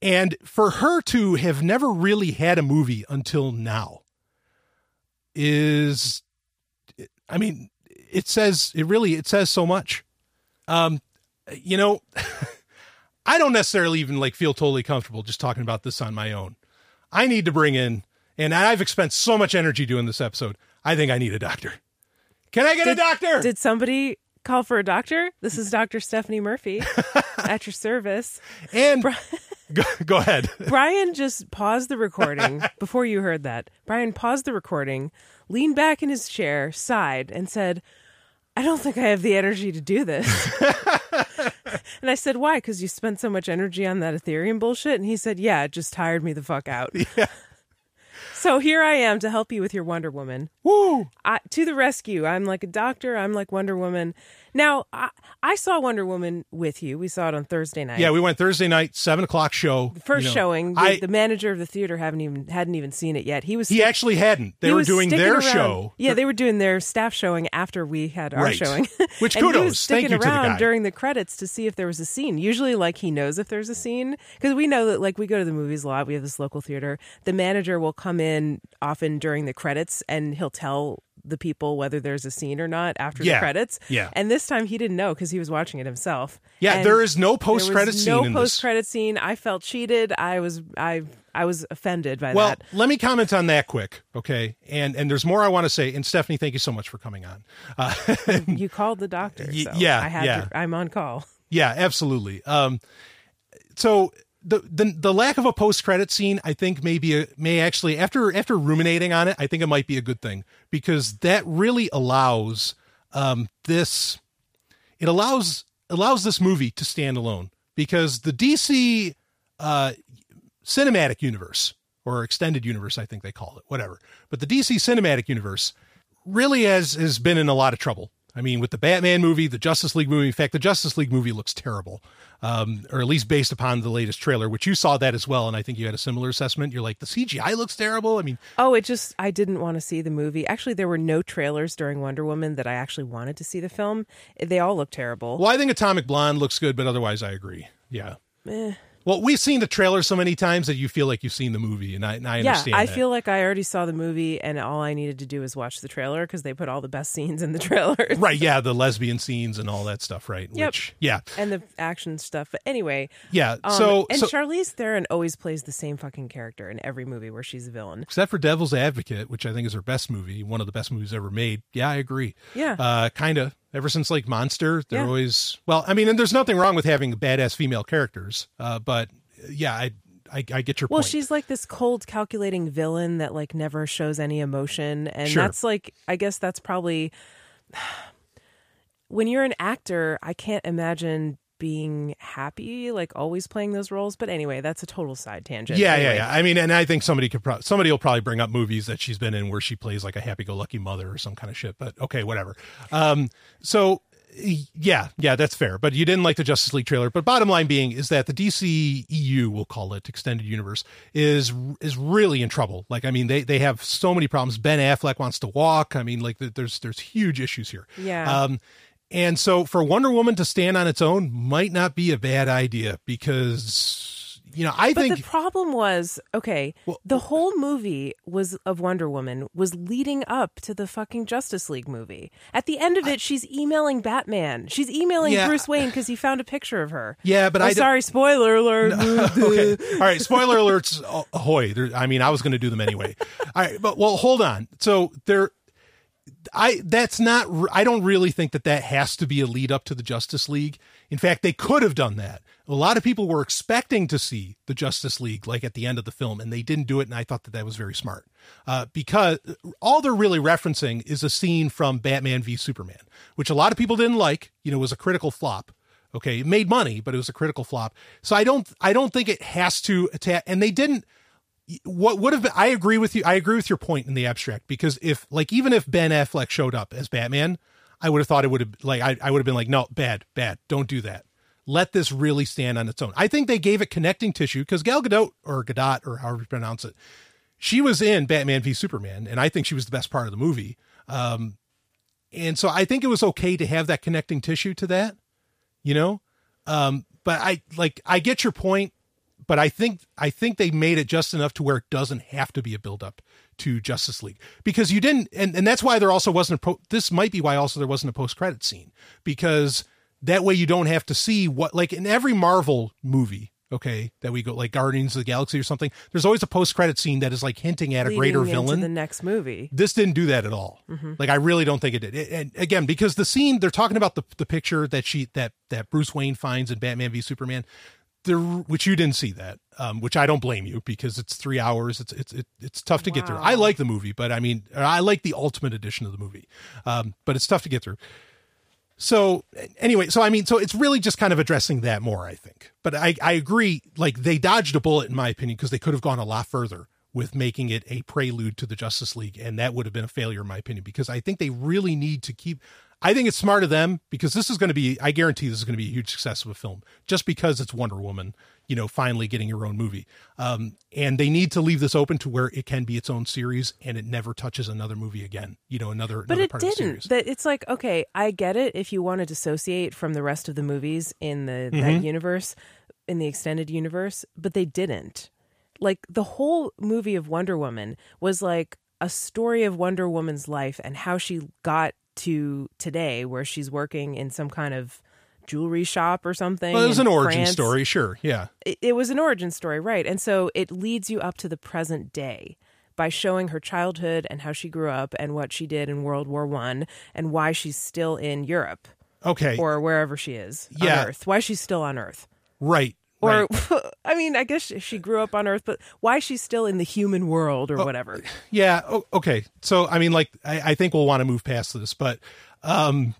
and for her to have never really had a movie until now is I mean, it says it really it says so much. Um, you know, [laughs] I don't necessarily even like feel totally comfortable just talking about this on my own. I need to bring in, and I've spent so much energy doing this episode. I think I need a doctor. Can I get did, a doctor? Did somebody call for a doctor? This is Dr. Stephanie Murphy [laughs] at your service. And [laughs] go, go ahead. [laughs] Brian just paused the recording [laughs] before you heard that. Brian paused the recording, leaned back in his chair, sighed, and said, I don't think I have the energy to do this. and I said, Why? Because you spent so much energy on that Ethereum bullshit? And he said, Yeah, it just tired me the fuck out. Yeah. So here I am to help you with your Wonder Woman. Woo! I, to the rescue. I'm like a doctor. I'm like Wonder Woman. Now, I, I, saw Wonder Woman with you. We saw it on Thursday night. Yeah, we went Thursday night, seven o'clock show. The first you know, showing. The, I, the, manager of the theater haven't even hadn't even seen it yet. He was. He actually hadn't. They were doing their around. show. Yeah, they were doing their staff showing after we had our right. showing. [laughs] Which [laughs] and kudos. He was sticking Thank you around to the guy. during the credits to see if there was a scene. Usually, like he knows if there's a scene because we know that like we go to the movies a lot. We have this local theater. The manager will come in often during the credits and he'll tell the people whether there's a scene or not after Yeah. the credits. Yeah. And this time he didn't know because he was watching it himself. Yeah, And there is no post credit scene No post credit scene. I felt cheated. I was I I was offended by Well, that. let me comment on that quick, okay? And and there's more I want to say. And Stephanie, thank you so much for coming on. Uh, [laughs] You called the doctor. So yeah, I had yeah. to, I'm on call. yeah, absolutely. Um, so the the the lack of a post credit scene, I think, maybe may actually after after ruminating on it, I think it might be a good thing because that really allows um this it allows allows this movie to stand alone because the DC uh cinematic universe or extended universe, I think they call it, whatever. But the DC cinematic universe really has has been in a lot of trouble. I mean, with the Batman movie, the Justice League movie. In fact, the Justice League movie looks terrible, um, or at least based upon the latest trailer, which you saw that as well, and I think you had a similar assessment. You're like, the CGI looks terrible. I mean, Oh, it just I didn't want to see the movie. Actually, there were no trailers during Wonder Woman that I actually wanted to see the film. They all look terrible. well, I think Atomic Blonde looks good, but otherwise, I agree. Yeah. Eh. Well, we've seen the trailer so many times that you feel like you've seen the movie, and I, and I yeah, understand. I that. feel like I already saw the movie, and all I needed to do was watch the trailer because they put all the best scenes in the [laughs] trailer right. Yeah, the lesbian scenes and all that stuff. Right. Yep. Which, yeah, and the action stuff. But anyway, yeah. um, so, and so Charlize Theron always plays the same fucking character in every movie where she's a villain. except for Devil's Advocate, which I think is her best movie, one of the best movies ever made. Yeah, I agree. Yeah. Uh, kind of. Ever since like Monster, they're Yeah. always well. I mean, and there's nothing wrong with having badass female characters, uh, but yeah, I, I I get your point. Well, point. she's like this cold, calculating villain that like never shows any emotion, and Sure. that's like, I guess that's probably [sighs] when you're an actor. I can't imagine being happy, like always playing those roles. But anyway, that's a total side tangent. yeah, Anyway. yeah, yeah. I mean, and I think somebody could pro- somebody will probably bring up movies that she's been in where she plays like a happy-go-lucky mother or some kind of shit. But okay, whatever. Um, so yeah, yeah, that's fair. But you didn't like the Justice League trailer. But bottom line being is that the DC EU, we'll call it extended universe, is is really in trouble. Like, I mean, they they have so many problems. Ben Affleck wants to walk. I mean, like, there's there's huge issues here. Yeah. Um, and so for Wonder Woman to stand on its own might not be a bad idea because you know I But think the problem was, okay, well, the whole movie was of Wonder Woman was leading up to the fucking Justice League movie. At the end of it, she's emailing Batman. She's emailing Yeah. Bruce Wayne because he found a picture of her. Yeah, but oh, I sorry, spoiler alert. [laughs] okay. All right. Spoiler alerts. Ahoy. There, I mean, I was going to do them anyway. All right. But, well, hold on. So there, I, that's not, I don't really think that that has to be a lead up to the Justice League. In fact, they could have done that. A lot of people were expecting to see the Justice League like at the end of the film, and they didn't do it. And I thought that that was very smart uh, because all they're really referencing is a scene from Batman v Superman, which a lot of people didn't like. You know, was a critical flop. Okay, it made money, but it was a critical flop. So I don't, I don't think it has to attack. And they didn't. What would have been? I agree with you. I agree with your point in the abstract because if, like, even if Ben Affleck showed up as Batman, I would have thought it would have like I, I would have been like, no, bad, bad, don't do that. Let this really stand on its own. I think they gave it connecting tissue because Gal Gadot or Gadot or however you pronounce it, she was in Batman v Superman, and I think she was the best part of the movie. Um, and so I think it was okay to have that connecting tissue to that, you know. Um, but I like I get your point, but I think I think they made it just enough to where it doesn't have to be a build up to Justice League because you didn't, and and that's why there also wasn't a pro, this might be why also there wasn't a post credit scene because that way you don't have to see what like in every Marvel movie. Okay, that we go like Guardians of the Galaxy or something. There's always a post credit scene that is like hinting at a greater Leading villain the next movie. this didn't do that at all. Mm-hmm. Like I really don't think it did. It- and again, because the scene they're talking about the the picture that she that that Bruce Wayne finds in Batman v Superman, there which you didn't see that, um, which I don't blame you because it's three hours. It's it's it, it's tough to get through. I like the movie, but I mean I like the ultimate edition of the movie, um, but it's tough to get through. So anyway, so I mean, so it's really just kind of addressing that more, I think. But I, I agree, like they dodged a bullet in my opinion because they could have gone a lot further with making it a prelude to the Justice League, and that would have been a failure in my opinion because I think they really need to keep. I think it's smart of them because this is going to be. I guarantee this is going to be a huge success of a film just because it's Wonder Woman, you know, finally getting her own movie. Um, and they need to leave this open to where it can be its own series and it never touches another movie again. You know, another. But another it part Of the didn't. That it's like okay, I get it if you want to dissociate from the rest of the movies in the Mm-hmm. that universe, in the extended universe, but they didn't. Like the whole movie of Wonder Woman was like a story of Wonder Woman's life and how she got to today, where she's working in some kind of jewelry shop or something. Well, it was an origin France. story, sure. Yeah. It, it was an origin story, right? And so it leads you up to the present day by showing her childhood and how she grew up and what she did in World War One and why she's still in Europe Okay. or wherever she is Yeah. on Earth. Why she's still on Earth. right. Or, right. [laughs] I mean, I guess she grew up on Earth, but why she's still in the human world Oh, or whatever. Yeah. o- Okay. So, I mean, like, I, I think we'll want to move past this, but, um,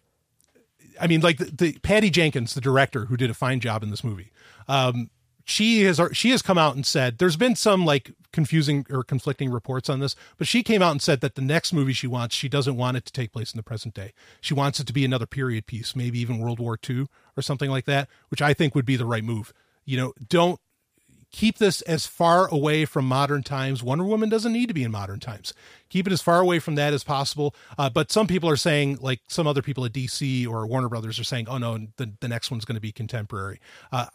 I mean, like the, the Patty Jenkins, the director who did a fine job in this movie, um, she has she has come out and said there's been some like confusing or conflicting reports on this, but she came out and said that the next movie she wants, she doesn't want it to take place in the present day. She wants it to be another period piece, maybe even World War II or something like that, which I think would be the right move. You know, don't keep this as far away from modern times. Wonder Woman doesn't need to be in modern times. Keep it as far away from that as possible. Uh, but some people are saying, like some other people at DC or Warner Brothers are saying, oh no, the, the next one's going to be contemporary. Uh,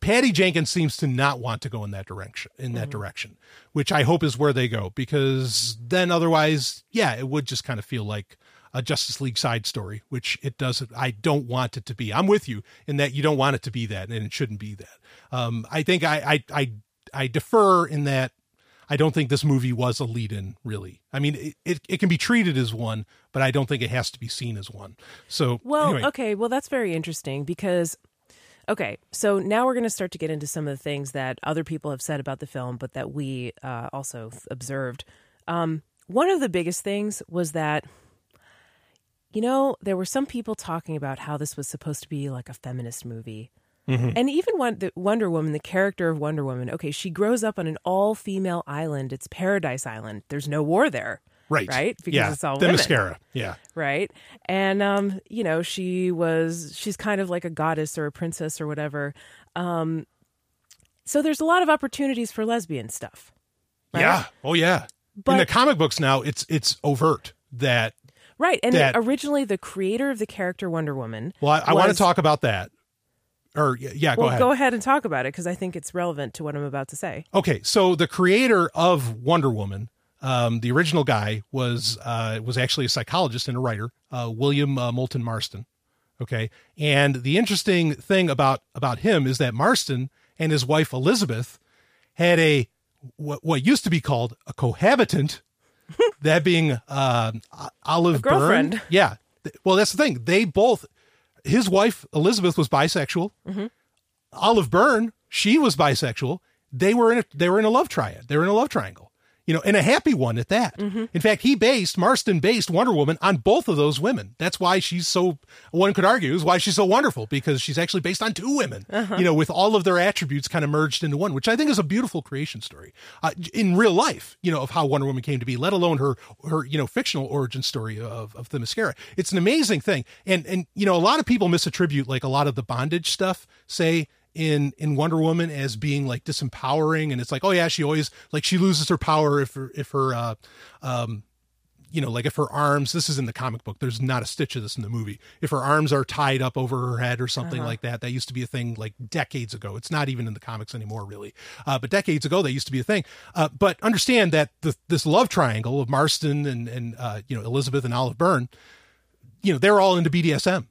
Patty Jenkins seems to not want to go in that direction, in that direction, which I hope is where they go because then otherwise, yeah, it would just kind of feel like a Justice League side story, which it doesn't. I don't want it to be. I'm with you in that you don't want it to be that, and it shouldn't be that. Um, I think I, I I I defer in that. I don't think this movie was a lead-in, really. I mean, it, it, it can be treated as one, but I don't think it has to be seen as one. So, Well, anyway, okay. Well, that's very interesting because, okay, so now we're going to start to get into some of the things that other people have said about the film, but that we uh, also observed. Um, one of the biggest things was that, you know, there were some people talking about how this was supposed to be like a feminist movie. Mm-hmm. And even Wonder Woman, the character of Wonder Woman, okay, she grows up on an all-female island. It's Paradise Island. There's no war there, right, right? Because yeah, it's all the women mascara, yeah. right and um you know she was she's kind of like a goddess or a princess or whatever um so there's a lot of opportunities for lesbian stuff right? Yeah. Oh yeah. in the comic books now, it's it's overt that. Right and That- originally the creator of the character wonder woman Well, I, I want to talk about that. Or yeah, yeah, go well ahead. go ahead and talk about it because i think it's relevant to what i'm about to say Okay, so the creator of Wonder Woman, um, the original guy was uh, was actually a psychologist and a writer, uh, William uh, Moulton Marston. Okay, and the interesting thing about about him is that Marston and his wife Elizabeth had a what, what used to be called a cohabitant, that being uh, Olive girlfriend. Byrne. Yeah, well, that's the thing. They both, his wife Elizabeth was bisexual. Olive Byrne, she was bisexual. They were in a they were in a love triad. They were in a love triangle. You know, and a happy one at that. In fact, he based Marston based Wonder Woman on both of those women. That's why she's so one could argue is why she's so wonderful because she's actually based on two women. You know, with all of their attributes kind of merged into one, which I think is a beautiful creation story uh, in real life. You know, of how Wonder Woman came to be, let alone her her you know fictional origin story of of Themyscira. It's an amazing thing, and and you know a lot of people misattribute like a lot of the bondage stuff. Say in in Wonder Woman as being like disempowering and it's like oh yeah she always like she loses her power if her if her uh um you know like if her arms this is in the comic book there's not a stitch of this in the movie. If her arms are tied up over her head or something like that that used to be a thing like decades ago. It's not even in the comics anymore really. Uh, but decades ago that used to be a thing. Uh, but understand that the, this love triangle of marston and and uh, you know elizabeth and olive byrne you know they're all into bdsm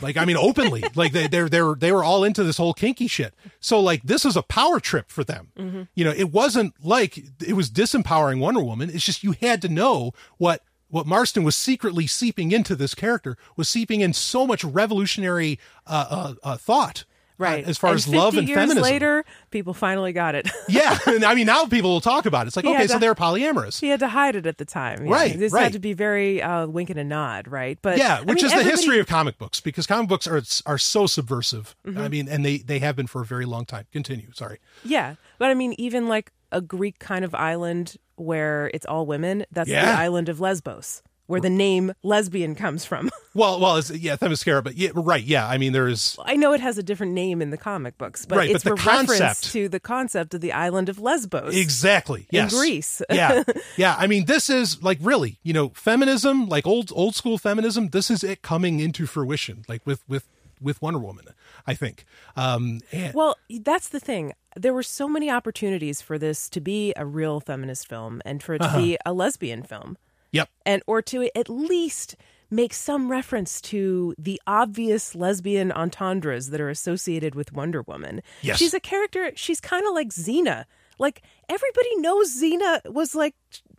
like I mean, openly, [laughs] like they they're they're they were all into this whole kinky shit. So like this is a power trip for them. You know, it wasn't like it was disempowering Wonder Woman. It's just you had to know what what Marston was secretly seeping into this character was seeping in so much revolutionary uh, uh, uh, thought. Uh, right as far and as love 50 and years feminism. later people finally got it [laughs] yeah, and I mean now people will talk about it. It's like He okay, had so to- they're polyamorous. he had to hide it at the time yeah. Right, this right. had to be very uh, wink and a nod right but yeah, I which mean, is the history of comic books because comic books are are so subversive. Mm-hmm. I mean, and they they have been for a very long time. Continue. Sorry. Yeah, but I mean, even like a Greek kind of island where it's all women. That's Yeah. the island of Lesbos, where the name lesbian comes from. [laughs] Well, well, it's, yeah, Themyscira, but yeah, right, yeah. I mean, there's I know it has a different name in the comic books, but Right, but it's the reference concept- to the concept of the island of Lesbos. exactly yes. Greece. [laughs] yeah, yeah. I mean, this is like really, you know, feminism, like old old school feminism. This is it coming into fruition, like with with with Wonder Woman. I think. Um, and, Well, that's the thing. there were so many opportunities for this to be a real feminist film and for it to be a lesbian film Yep. and or to at least make some reference to the obvious lesbian entendres that are associated with Wonder Woman. Yes. She's a character, she's kind of like Xena. Like everybody knows Xena was like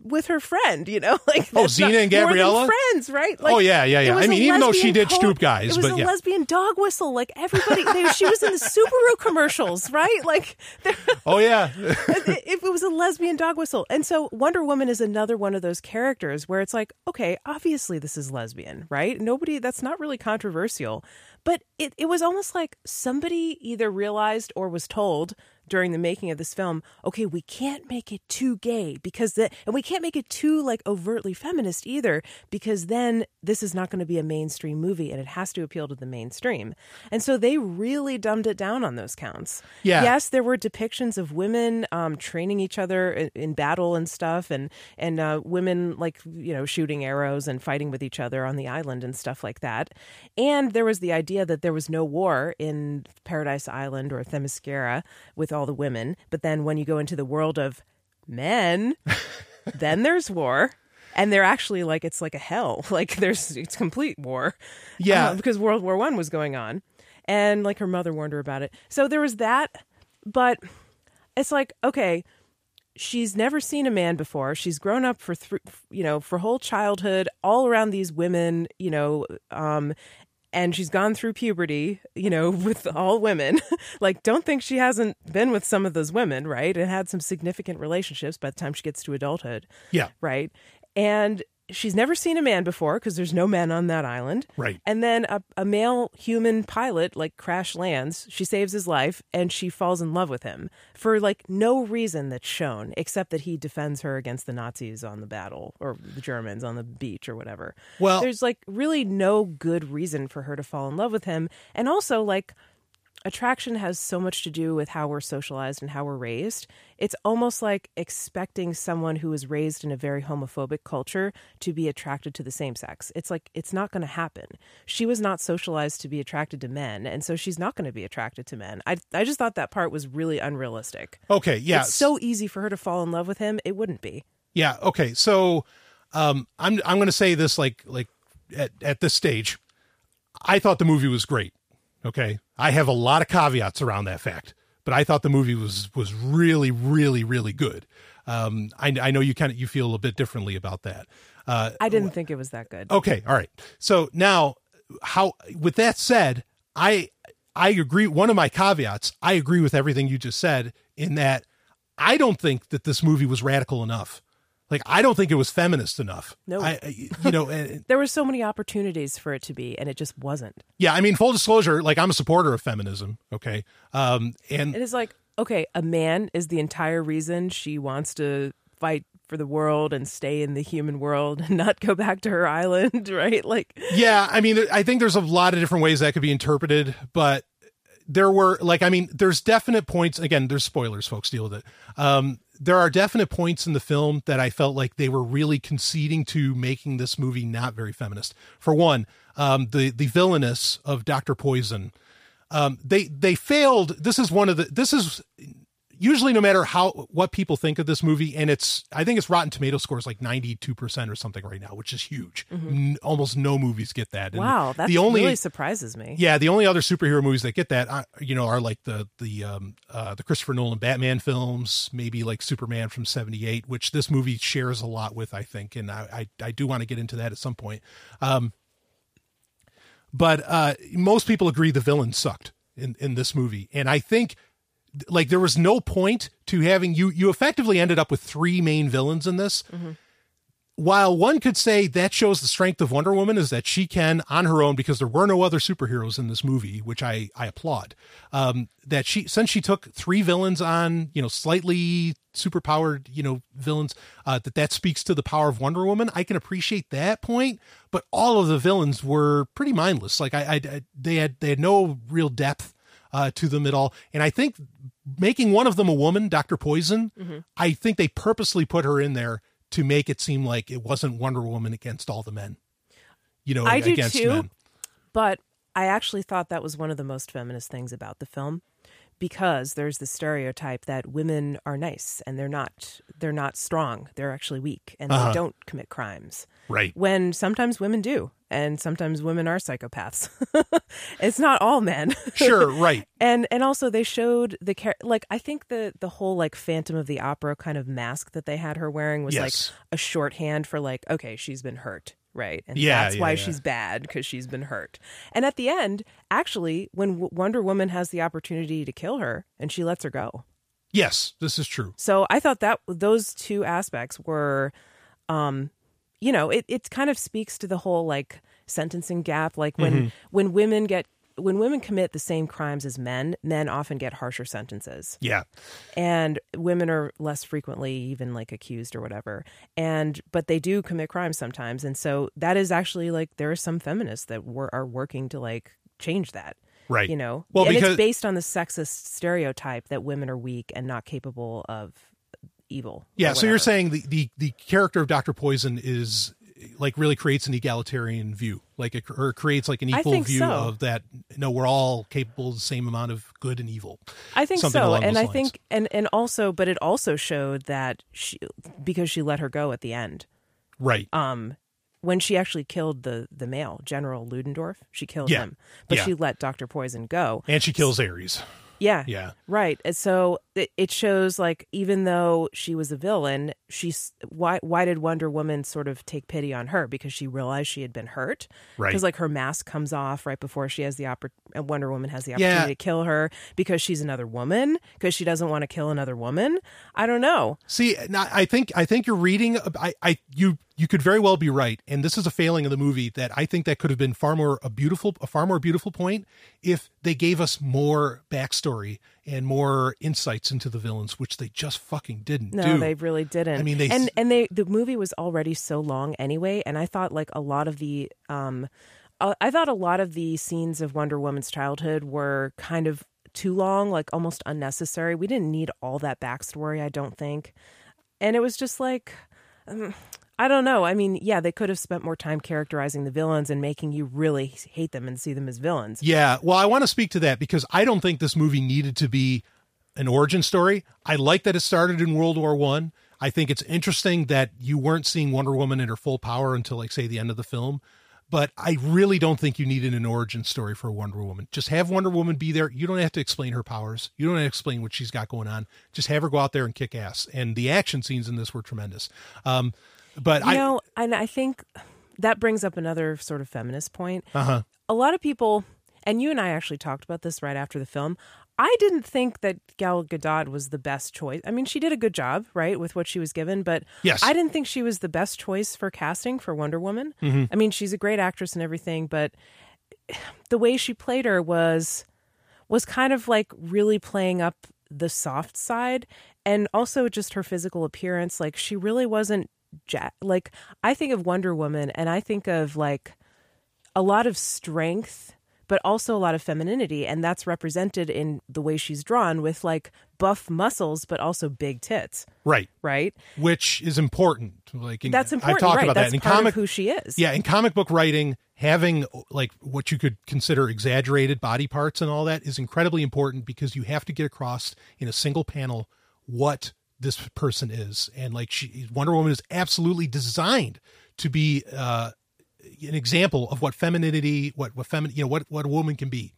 with her friend, you know? [laughs] Like Oh, not- and Gabriella? friends, right? Like, Oh, yeah, yeah, yeah. I mean, even though she did Stoop Guys, it was but a yeah. lesbian dog whistle. Like everybody, they, she was in the Subaru [laughs] commercials, right? Like [laughs] Oh yeah. if it was a lesbian dog whistle. And so Wonder Woman is another one of those characters where it's like, okay, obviously this is lesbian, right? Nobody, that's not really controversial. But it, it was almost like somebody either realized or was told during the making of this film, okay, we can't make it too gay because that, and we can't make it too like overtly feminist either because then this is not going to be a mainstream movie and it has to appeal to the mainstream. And so they really dumbed it down on those counts. Yeah. Yes, there were depictions of women um, training each other in, in battle and stuff, and and uh, women like you know shooting arrows and fighting with each other on the island and stuff like that. And there was the idea that there was no war in Paradise Island or Themyscira with all the women, but then when you go into the world of men, [laughs] then there's war. And they're actually like it's like a hell. [laughs] Like there's it's complete war. Yeah. Uh, because World War One was going on, and like her mother warned her about it. So there was that, but it's like okay, she's never seen a man before. She's grown up for th- you know for whole childhood all around these women, you know, um, and she's gone through puberty, you know, [laughs] with all women. [laughs] like, don't think she hasn't been with some of those women, right? And had some significant relationships by the time she gets to adulthood, Yeah. right? And she's never seen a man before because there's no men on that island. Right. And then a, a male human pilot like crash lands. She saves his life and she falls in love with him for like no reason that's shown except that he defends her against the Nazis on the battle or the Germans on the beach or whatever. Well- there's like really no good reason for her to fall in love with him. And also, like, attraction has so much to do with how we're socialized and how we're raised. It's almost like expecting someone who was raised in a very homophobic culture to be attracted to the same sex. It's like it's not going to happen. She was not socialized to be attracted to men, and so she's not going to be attracted to men. I I just thought that part was really unrealistic. Okay. Yeah. It's so easy for her to fall in love with him. It wouldn't be. Yeah. Okay. So, um, I'm I'm going to say this like like at at this stage, I thought the movie was great. Okay, I have a lot of caveats around that fact, but I thought the movie was was really really really good. Um, I I know you kind of you feel a bit differently about that. Uh, I didn't think it was that good. Okay, all right. So now, how? With that said, I I agree. One of my caveats, I agree with everything you just said. In that, I don't think that this movie was radical enough. Like, I don't think it was feminist enough. No. I, I- you know, [laughs] There were so many opportunities for it to be, and it just wasn't. yeah. I mean, full disclosure, like I'm a supporter of feminism. Okay, um, and It is like, okay, a man is the entire reason she wants to fight for the world and stay in the human world and [laughs] not go back to her island, [laughs] right? Like, Yeah, I mean, I think there's a lot of different ways that could be interpreted, but there were like, I mean, there's definite points. Again, there's spoilers, folks. Deal with it. Um, there are definite points in the film that I felt like they were really conceding to making this movie not very feminist. For one, um, the the villainess of Doctor Poison. Um, they they failed. This is one of the. This is usually no matter how what people think of this movie and it's i think it's rotten tomato scores like 92% or something right now which is huge. N- almost no movies get that. And wow, that the only really surprises me. yeah the only other superhero movies that get that uh, you know are like the the um uh the christopher nolan batman films maybe like superman from 78 which this movie shares a lot with i think and i i, I do want to get into that at some point. Um but uh most people agree the villain sucked in in this movie and i think like there was no point to having you you effectively ended up with three main villains in this while one could say that shows the strength of Wonder Woman is that she can on her own because there were no other superheroes in this movie, which I I applaud. Um, that she since she took three villains on, you know, slightly superpowered, you know, villains, uh, that that speaks to the power of Wonder Woman. I can appreciate that point, but all of the villains were pretty mindless. Like I, I, I they had they had no real depth uh, to them at all, and I think making one of them a woman, Doctor Poison, I think they purposely put her in there to make it seem like it wasn't Wonder Woman against all the men. You know, I do against too. men. But I actually thought that was one of the most feminist things about the film because there's the stereotype that women are nice and they're not they're not strong they're actually weak and Uh-huh. they don't commit crimes Right. when sometimes women do and sometimes women are psychopaths [laughs] it's not all men [laughs] Sure. Right. and and also they showed the char- like i think the the whole like phantom of the opera kind of mask that they had her wearing was Yes. like a shorthand for like okay she's been hurt right and Yeah, that's yeah, why yeah. she's bad because she's been hurt and at the end actually when w- wonder woman has the opportunity to kill her and she lets her go Yes, this is true. so I thought that those two aspects were, um, you know, it, it kind of speaks to the whole like sentencing gap. Like when Mm-hmm. when women get when women commit the same crimes as men, men often get harsher sentences, Yeah. and women are less frequently even like accused or whatever. And but they do commit crimes sometimes, and so that is actually like there are some feminists that were are working to like change that Right. you know Well, and because it's based on the sexist stereotype that women are weak and not capable of evil Yeah, so you're saying the, the the character of Doctor Poison is like really creates an egalitarian view, like it, or creates like an equal view so. of that. No, we're all capable of the same amount of good and evil. I think so, and I lines. think, and and also, but it also showed that she, because she let her go at the end, Right. um, when she actually killed the the male General Ludendorff, she killed Yeah. him, but Yeah. she let Doctor Poison go. and she kills Ares. Yeah, Yeah. right. And so it, it shows like even though she was a villain, she's why why did Wonder Woman sort of take pity on her because she realized she had been hurt, Right. Because like her mask comes off right before she has the oppor- uh, Wonder Woman has the Yeah. opportunity to kill her because she's another woman because she doesn't want to kill another woman. I don't know. See, now, I think I think you're reading. I, I you you could very well be right, and this is a failing of the movie that I think that could have been far more a beautiful, a far more beautiful point if they gave us more backstory and more insights into the villains, which they just fucking didn't No, do. they really didn't. I mean, they- and and they the movie was already so long anyway, and I thought like a lot of the um, uh, I thought a lot of the scenes of Wonder Woman's childhood were kind of too long, like almost unnecessary. We didn't need all that backstory, I don't think, and it was just like. Um, I don't know. I mean, yeah, they could have spent more time characterizing the villains and making you really hate them and see them as villains. Yeah, well, I want to speak to that because I don't think this movie needed to be an origin story. I like that it started in World War One. I. think it's interesting that you weren't seeing Wonder Woman in her full power until, like, say, the end of the film. But I really don't think you needed an origin story for Wonder Woman. Just have Wonder Woman be there. You don't have to explain her powers. You don't have to explain what she's got going on. Just have her go out there and kick ass. And the action scenes in this were tremendous. Um, but You I, know, and I think that brings up another sort of feminist point. uh-huh. a lot of people, and you and I actually talked about this right after the film. I didn't think that Gal Gadot was the best choice. I mean, she did a good job, right, with what she was given, but Yes. I didn't think she was the best choice for casting for Wonder Woman. Mm-hmm. I mean, she's a great actress and everything, but [sighs] the way she played her was was kind of like really playing up the soft side and also just her physical appearance like she really wasn't ja- like I think of Wonder Woman and I think of like a lot of strength but also a lot of femininity and that's represented in the way she's drawn with like buff muscles but also big tits. Right, right? Which is important. Like in, that's important I've talked right. about that's that in comic who she is. Yeah, in comic book writing, having like what you could consider exaggerated body parts and all that is incredibly important because you have to get across in a single panel what this person is. And like she Wonder Woman is absolutely designed to be uh an example of what femininity, what what feminine, you know, what what a woman can be,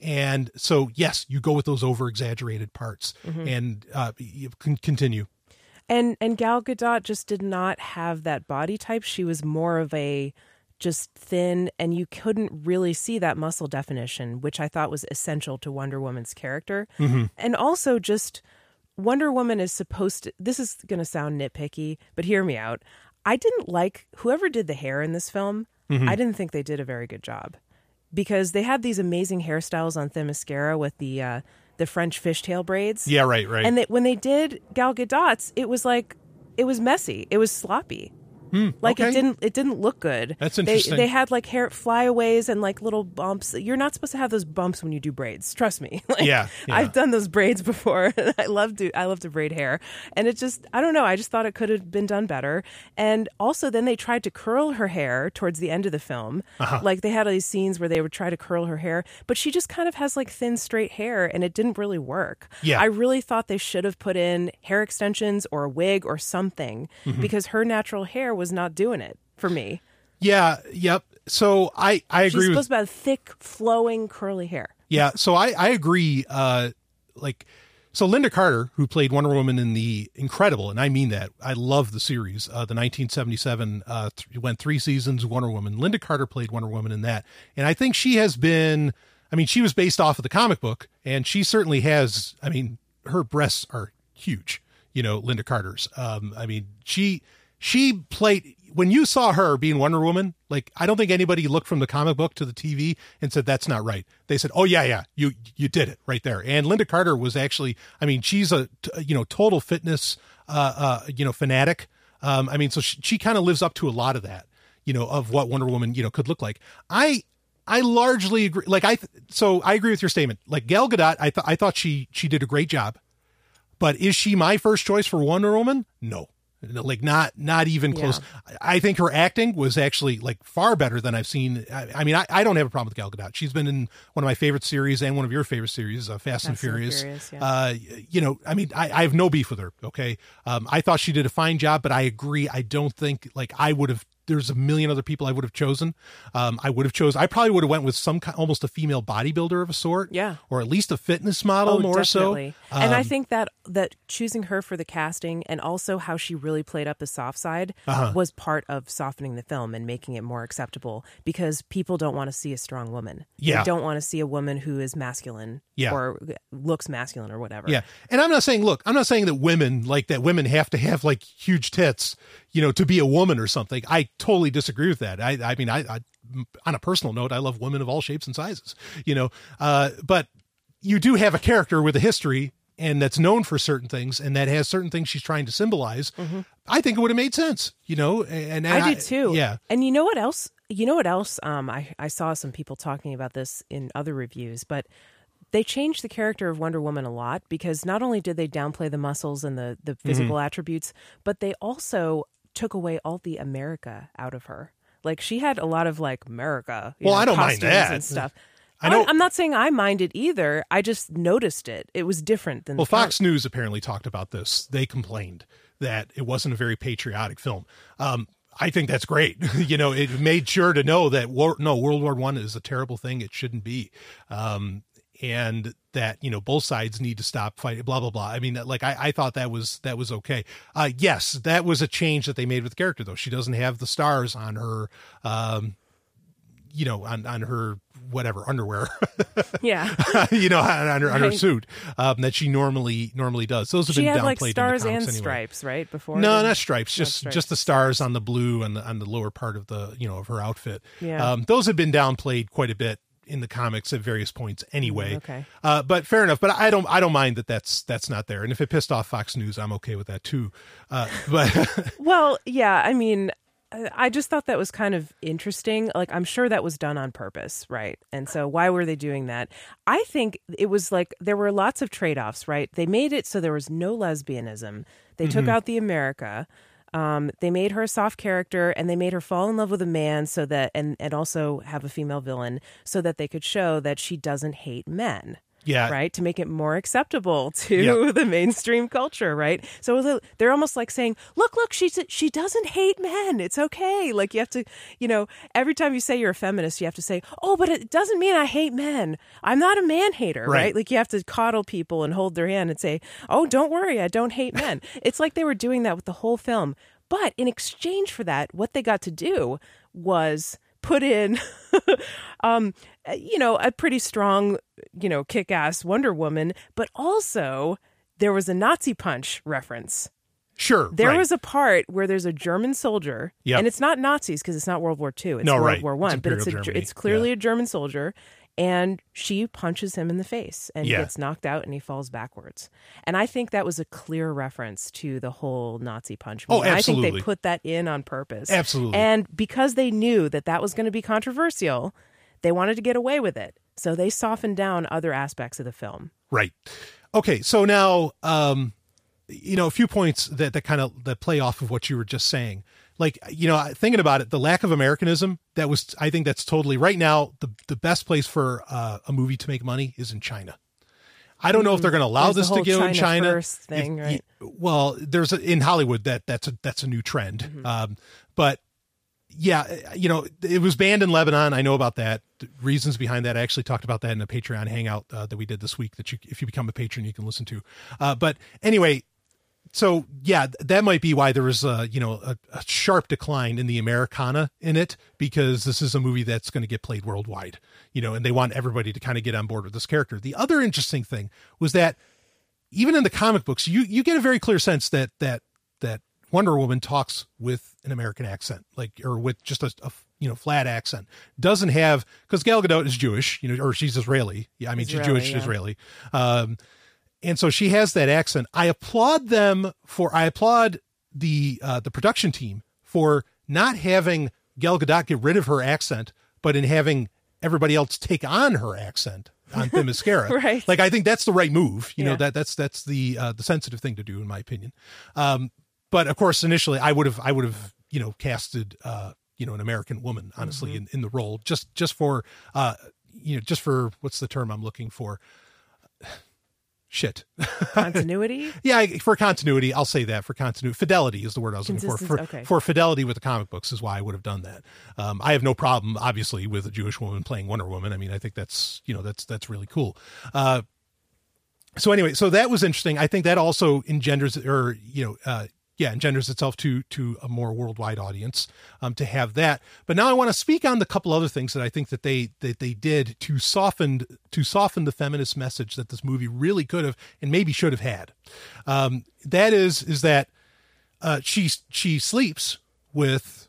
and so yes, you go with those over exaggerated parts, and uh, you can continue. And and Gal Gadot just did not have that body type. She was more of a just thin and you couldn't really see that muscle definition, which I thought was essential to Wonder Woman's character. And also just Wonder Woman is supposed to this is going to sound nitpicky, but hear me out. I didn't like whoever did the hair in this film. I didn't think they did a very good job. Because they had these amazing hairstyles on Themyscira with the uh the French fishtail braids. Yeah, right, right. And they, when they did Gal Gadot's, it was like it was messy. It was sloppy. Like okay. it didn't it didn't look good. That's They- interesting. They, had like hair flyaways and like little bumps. You're not supposed to have those bumps when you do braids. Trust me. [laughs] Like, Yeah, yeah. I've done those braids before. [laughs] I love to I love to braid hair, and it just I don't know. I just thought it could have been done better. And also, then they tried to curl her hair towards the end of the film. Uh-huh. Like they had all these scenes where they would try to curl her hair, but she just kind of has like thin straight hair, and it didn't really work. Yeah. I really thought they should have put in hair extensions or a wig or something Mm-hmm. because her natural hair was not doing it for me. Yeah, yep. So I I She's agree with supposed to have thick, flowing, curly hair. Yeah, so I I agree. Uh, like, so Lynda Carter, who played Wonder Woman in the Incredible, and I mean that. I love the series. Uh, the 1977 uh, th- went three seasons. Wonder Woman. Lynda Carter played Wonder Woman in that, and I think she has been. I mean, she was based off of the comic book, and she certainly has. I mean, her breasts are huge. You know, Lynda Carter's. Um, I mean, she she played when you saw her being Wonder Woman, like I don't think anybody looked from the comic book to the TV and said that's not right. They said, "Oh yeah, yeah, you you did it right there." And Lynda Carter was actually, I mean, she's a you know total fitness uh, uh you know fanatic. Um, I mean, so she, she kind of lives up to a lot of that, you know, of what Wonder Woman you know could look like. I I largely agree. Like I, so I agree with your statement. Like Gal Gadot, I thought I thought she she did a great job. But is she my first choice for Wonder Woman? No. Like not not even close. I I think her acting was actually like far better than I've seen. I, I mean, I, I don't have a problem with Gal Gadot. She's been in one of my favorite series and one of your favorite series, uh, Fast, and Fast and Furious. Furious, yeah. uh, you know, I mean, I, I have no beef with her. Okay, um, I thought she did a fine job, but I agree. I don't think like I would have. There's a million other people I would have chosen. Um, I would have chose. I probably would have went with some kind, almost a female bodybuilder of a sort. Yeah. or at least a fitness model Oh, more definitely. so. and I Um, think that that choosing her for the casting and also how she really played up the soft side Uh-huh. was part of softening the film and making it more acceptable because people don't want to see a strong woman. Yeah. They don't want to see a woman who is masculine Yeah. or looks masculine or whatever. Yeah. And I'm not saying, look, I'm not saying that women like that women have to have like huge tits, you know, to be a woman or something. I totally disagree with that. I, I mean, I, I, on a personal note, I love women of all shapes and sizes, you know, uh, but you do have a character with a history and that's known for certain things and that has certain things she's trying to symbolize. I think it would have made sense, you know, and, and I do too. Yeah. And you know what else? You know what else? Um, I, I saw some people talking about this in other reviews, but they changed the character of Wonder Woman a lot because not only did they downplay the muscles and the, the physical Mm-hmm. attributes, but they also took away all the America out of her. Like she had a lot of like America. you Well, know, I don't mind costumes that. and stuff. I know- I'm not saying I minded either. I just noticed it. It was different than Well, Fox News apparently talked about this. They complained that it wasn't a very patriotic film. Um, I think that's great. [laughs] you know, it made sure to know that war, no World War One is a terrible thing. It shouldn't be, um, and that you know both sides need to stop fighting. Blah blah blah. I mean, like I, I thought that was that was okay. Uh, yes, that was a change that they made with the character though. She doesn't have the stars on her. Um, you know, on, on her whatever underwear. [laughs] Yeah. you know, on, on her, on her suit um, that she normally normally does. Those have she been had downplayed like stars the and anyway. stripes, right? Before No, then? not stripes. Just stripes. just the stars on the blue and the, on the lower part of the you know of her outfit. Yeah. Um, those have been downplayed quite a bit in the comics at various points anyway. Mm, okay. Uh, but fair enough. But I don't I don't mind that that's that's not there. And if it pissed off Fox News, I'm okay with that too. Uh, [laughs] but [laughs] Well, yeah, I mean, I I just thought that was kind of interesting. Like, I'm sure that was done on purpose, right? And so, why were they doing that? I think it was like there were lots of trade offs, right? They made it so there was no lesbianism. They took out the America. Um, they made her a soft character and they made her fall in love with a man so that, and, and also have a female villain so that they could show that she doesn't hate men yeah, right? To make it more acceptable [laughs] to the mainstream culture right? So they're almost like saying look look she she doesn't hate men. It's okay. Like you have to you know every time you say you're a feminist you have to say oh but it doesn't mean i hate men. I'm not a man hater right, Right. like you have to coddle people and hold their hand and say oh don't worry i don't hate men. [laughs] It's like they were doing that with the whole film. But in exchange for that what they got to do was put in [laughs] um you know a pretty strong you know kick-ass wonder woman but also there was a nazi punch reference sure. there right. was a part where there's a german soldier Yep. and it's not nazis because it's not world war ii it's No, world right. war one but it's a, it's clearly Yeah. a german soldier and she punches him in the face and Yeah. gets knocked out and he falls backwards. And I think that was a clear reference to the whole Nazi punch. Oh, movement. I think they put that in on purpose. Absolutely. And because they knew that that was going to be controversial, they wanted to get away with it. So they softened down other aspects of the film. Right. Okay. So now, um, you know, a few points that, that kind of that play off of what you were just saying. Like, you know, thinking about it, the lack of Americanism, that was, I think that's totally right now. The, the best place for uh, a movie to make money is in China. I don't know if they're going to allow this to go in China China. first thing, If- right? Well, there's a, in Hollywood that that's a that's a new trend. Mm-hmm. Um, but yeah, you know, it was banned in Lebanon. I know about that. The reasons behind that. I actually talked about that in a Patreon hangout uh, that we did this week. That you, if you become a patron, you can listen to. Uh, but anyway, so yeah, that might be why there was a you know a, a sharp decline in the Americana in it because this is a movie that's going to get played worldwide. You know, and they want everybody to kind of get on board with this character. The other interesting thing was that even in the comic books, you you get a very clear sense that that that Wonder Woman talks with an American accent, like or with just a, a you know flat accent. Doesn't have because Gal Gadot is Jewish, you know, or she's Israeli. Yeah, I mean she's Jewish yeah. Israeli. Um, and so she has that accent. I applaud them for. I applaud the uh, the production team for not having Gal Gadot get rid of her accent, but in having everybody else take on her accent on Themyscira. [laughs] Right. Like I think that's the right move. You know that that's that's the uh, the sensitive thing to do in my opinion. Um, but of course, initially I would have I would have you know casted uh, you know an American woman honestly in, in the role just just for uh, you know just for what's the term I'm looking for. Shit. Continuity? [laughs] Yeah, for continuity, I'll say that for continuity. Fidelity is the word I was looking for. For, okay. for fidelity with the comic books is why I would have done that. Um, I have no problem, obviously, with a Jewish woman playing Wonder Woman. I mean, I think that's you know that's that's really cool. Uh, so anyway, so that was interesting. I think that also engenders, or you know, uh, yeah, engenders itself to to a more worldwide audience um, to have that. But now I want to speak on the couple other things that I think that they that they did to soften to soften the feminist message that this movie really could have and maybe should have had. Um, that is is that uh, she she sleeps with,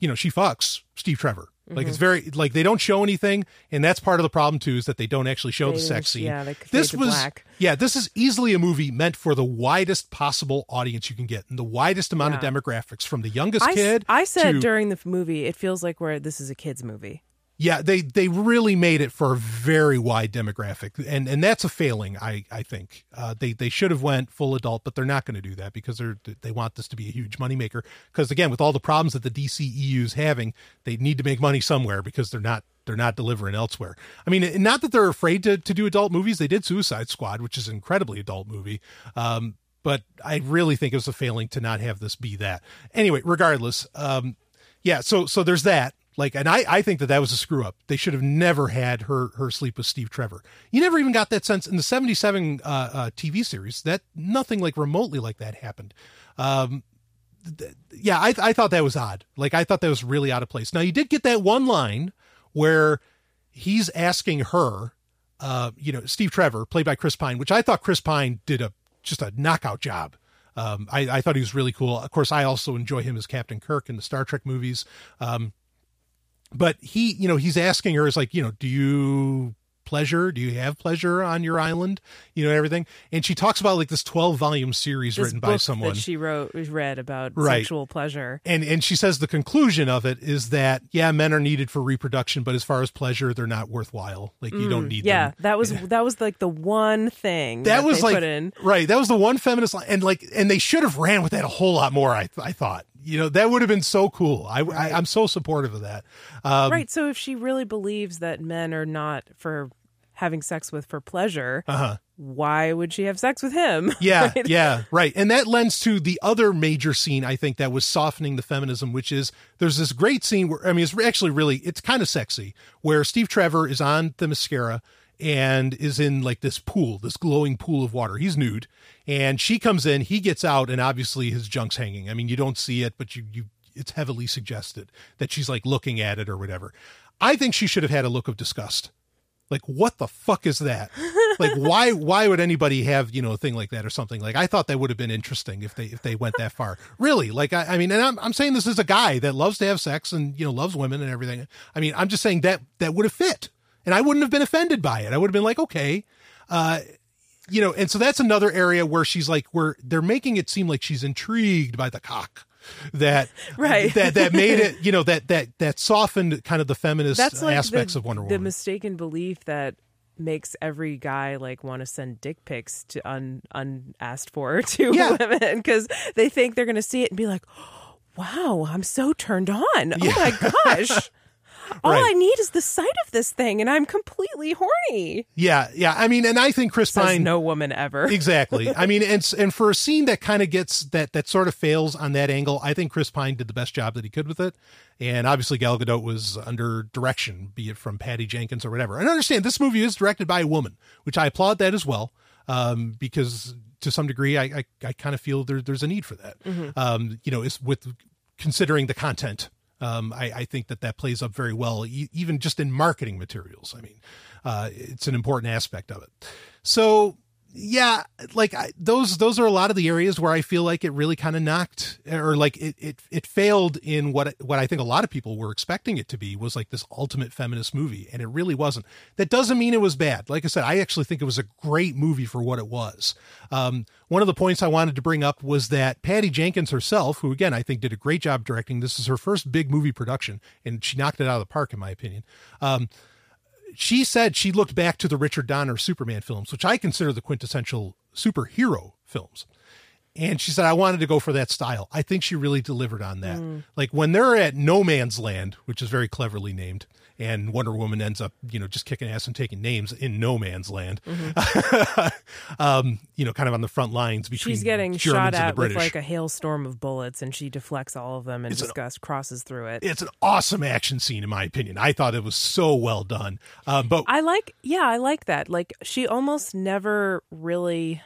you know, she fucks Steve Trevor. Like it's mm-hmm. very like they don't show anything, and that's part of the problem too. Is that they don't actually show the Fade sex scene. yeah, they this was black. yeah, this is easily a movie meant for the widest possible audience you can get, and the widest amount of demographics from the youngest I, kid. I said to- during the movie, it feels like we're this is a kids movie. Yeah, they they really made it for a very wide demographic, and and that's a failing. I I think uh, they they should have went full adult, but they're not going to do that because they're they want this to be a huge moneymaker. Because again, with all the problems that the DCEU is having, they need to make money somewhere because they're not they're not delivering elsewhere. I mean, not that they're afraid to to do adult movies. They did Suicide Squad, which is an incredibly adult movie. Um, but I really think it was a failing to not have this be that. Anyway, regardless, um, yeah. So so there's that. Like, and I I think that that was a screw up. They should have never had her her sleep with Steve Trevor. You never even got that sense in the '77 uh, uh, TV series. That nothing like remotely like that happened. Um, th- yeah, I I thought that was odd. Like I thought that was really out of place. Now you did get that one line where he's asking her, uh, you know, Steve Trevor, played by Chris Pine, which I thought Chris Pine did a just a knockout job. Um, I, I thought he was really cool. Of course, I also enjoy him as Captain Kirk in the Star Trek movies. Um, but he, you know, he's asking her, is like, you know, do you pleasure? Do you have pleasure on your island? You know, everything. And she talks about like this 12 volume series This written by someone. that she wrote read about Right. sexual pleasure. and and she says the conclusion of it is that yeah men are needed for reproduction but as far as pleasure they're not worthwhile like you don't need Mm, Yeah, them that was [laughs] that was like the one thing that, was they like put in. right that was the one feminist line and like and they should have ran with that a whole lot more i i thought you know that would have been so cool i, I i'm so supportive of that um right. So if she really believes that men are not for having sex with for pleasure, uh-huh why would she have sex with him? [laughs] Yeah, Right? yeah, right. And that lends to the other major scene I think that was softening the feminism, which is there's this great scene where I mean it's actually really it's kind of sexy where Steve Trevor is on Themyscira and is in like this pool, this glowing pool of water. He's nude, and she comes in, he gets out, and obviously his junk's hanging. I mean, you don't see it, but you you it's heavily suggested that she's like looking at it or whatever. I think she should have had a look of disgust. Like what the fuck is that? Like [laughs] why why would anybody have you know a thing like that or something? Like i thought that would have been interesting if they if they went that far. Really like i, I mean and I'm, I'm saying this as a guy that loves to have sex and you know loves women and everything. I mean i'm just saying that that would have fit and I wouldn't have been offended by it. I would have been like, okay, uh, you know. And so that's another area where she's like, where they're making it seem like she's intrigued by the cock. That [laughs] Right. that that made it you know that that that softened kind of the feminist That's like aspects the, of Wonder Woman. the mistaken belief that makes every guy like want to send dick pics to un unasked for [laughs] to Yeah. women because they think they're going to see it and be like, "Wow, I'm so turned on! Oh my gosh!" [laughs] All Right. I need is the sight of this thing, and I'm completely horny. yeah, yeah. I mean, and I think Chris Says Pine no woman ever. [laughs] exactly. I mean, and and for a scene that kind of gets that that sort of fails on that angle, I think Chris Pine did the best job that he could with it. And obviously, Gal Gadot was under direction, be it from Patty Jenkins or whatever. And understand this movie is directed by a woman, which I applaud that as well, um, because to some degree, I I, I kind of feel there, there's a need for that. Um, you know, it's with considering the content. Um, I, I think that that plays up very well, e- even just in marketing materials. I mean, uh, it's an important aspect of it. So yeah, like I, those those are a lot of the areas where I feel like it really kind of knocked or like it, it it failed in what what I think a lot of people were expecting it to be was like this ultimate feminist movie and it really wasn't. That doesn't mean it was bad. Like I said, I actually think it was a great movie for what it was. Um, one of the points I wanted to bring up was that Patty Jenkins herself, who again I think did a great job directing, this is her first big movie production and she knocked it out of the park in my opinion. Um, she said she looked back to the Richard Donner Superman films, which I consider the quintessential superhero films. And she said, I wanted to go for that style. I think she really delivered on that. Mm. Like when they're at No Man's Land, which is very cleverly named, and Wonder Woman ends up, you know, just kicking ass and taking names in No Man's Land, [laughs] um, you know, kind of on the front lines between She's getting Germans shot at with like a hailstorm of bullets, and she deflects all of them and It's an- crosses through it. it's an awesome action scene, in my opinion. I thought it was so well done. Uh, but I like, yeah, I like that. Like she almost never really,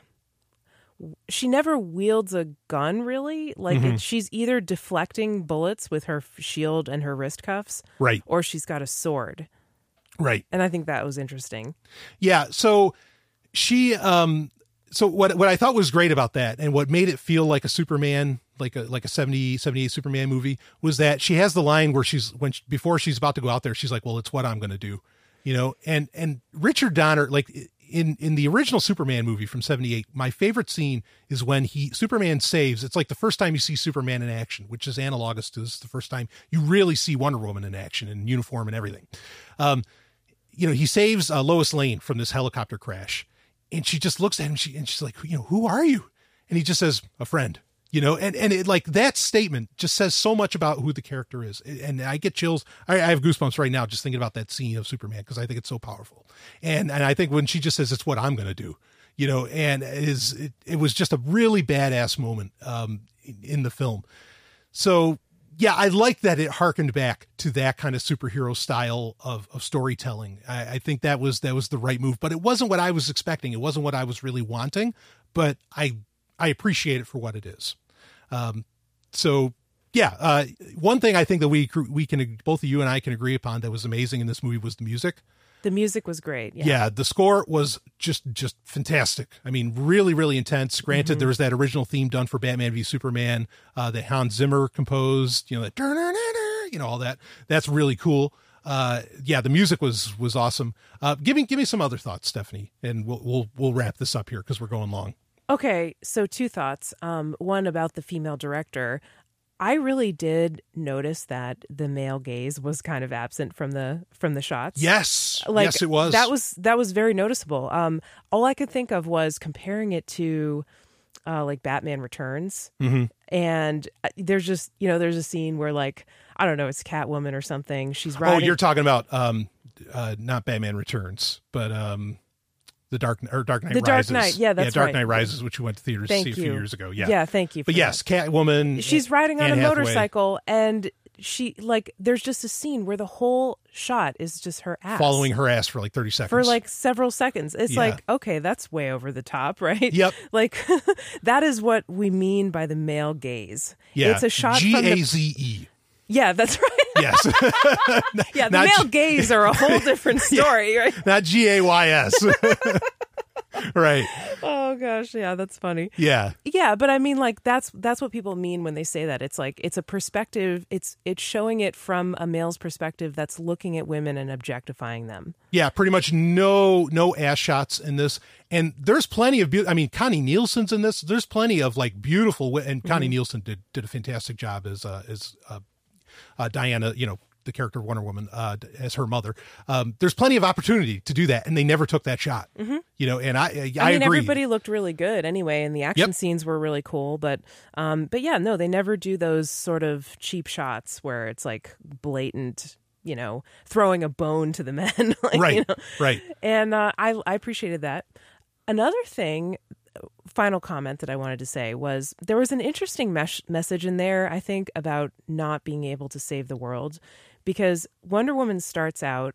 she never wields a gun really. Like Mm-hmm. it, she's either deflecting bullets with her shield and her wrist cuffs, right, or she's got a sword. right. And I think that was interesting. Yeah. So she, um, so what, what I thought was great about that and what made it feel like a Superman, like a, like a 70, 78 Superman movie was that she has the line where she's, when, she, before she's about to go out there, she's like, well, it's what I'm going to do, you know? And, and Richard Donner, like in, in the original Superman movie from 78, my favorite scene is when he, Superman saves, it's like the first time you see Superman in action, which is analogous to this is the first time you really see Wonder Woman in action in uniform and everything. Um, you know, he saves uh, Lois Lane from this helicopter crash, and she just looks at him. She and she's like, you know, who are you? And he just says, a friend. You know, and and it like that statement just says so much about who the character is, and I get chills. I, I have goosebumps right now just thinking about that scene of Superman because I think it's so powerful, and and I think when she just says it's what I'm to do, you know, and it is it, it was just a really badass moment um, in, in the film. So yeah, I like that it harkened back to that kind of superhero style of, of storytelling. I, I think that was that was the right move, but it wasn't what I was expecting. It wasn't what I was really wanting, but I I appreciate it for what it is. Um, so yeah, uh, one thing I think that we we can both of you and I can agree upon that was amazing in this movie was the music. The music was great. Yeah. Yeah, the score was just just fantastic. I mean, really, really intense. Granted, there was that original theme done for Batman v Superman uh, that Hans Zimmer composed. You know that, you know all that. That's really cool. Uh, yeah, the music was was awesome. Uh, give me give me some other thoughts, Stephanie, and we'll we'll we'll wrap this up here because we're going long. Okay, so two thoughts. Um, one about the female director. I really did notice that the male gaze was kind of absent from the from the shots. Yes, like yes, it was. That was that was very noticeable. Um, all I could think of was comparing it to uh, like Batman Returns, Mm-hmm. and uh, there's just you know there's a scene where like I don't know it's Catwoman or something. She's riding. Oh, you're talking about um, uh, not Batman Returns, but um, the Dark or Dark Knight The Dark Rises. Knight, yeah, that's Dark right. Knight Rises, which we went to theaters Thank to see a few years ago. Yeah, yeah. Thank you. But yes, that. Catwoman. she's riding on Anne a Hathaway. motorcycle and she like there's just a scene where the whole shot is just her ass following her ass for like 30 seconds. for like several seconds. It's Yeah. like, okay, that's way over the top, [laughs] right? Yep. Like [laughs] that is what we mean by the male gaze. yeah. It's a shot G from A the Z. Yeah, that's [laughs] right. Yes. [laughs] Yeah, the Not male G- gaze are a whole different [laughs] story, right? Not G A Y S. right. Oh gosh, yeah, that's funny. Yeah. Yeah, but I mean like that's that's what people mean when they say that. It's like it's a perspective, it's it's showing it from a male's perspective that's looking at women and objectifying them. Yeah, pretty much no no ass shots in this, and there's plenty of. Be- I mean, Connie Nielsen's in this. There's plenty of like beautiful, and Connie Nielsen did did a fantastic job as uh, as uh, uh, Diana. You know, the character of Wonder Woman uh, as her mother. Um, there's plenty of opportunity to do that, and they never took that shot. You know, and I I, I, mean, agree. everybody looked really good anyway, and the action Yep. scenes were really cool. But, um, but yeah, no, they never do those sort of cheap shots where it's like blatant, you know, throwing a bone to the [laughs] men, like, you right, know. right. And uh, I I appreciated that. Another thing, final comment that I wanted to say was there was an interesting mesh- message in there. I think about not being able to save the world, because Wonder Woman starts out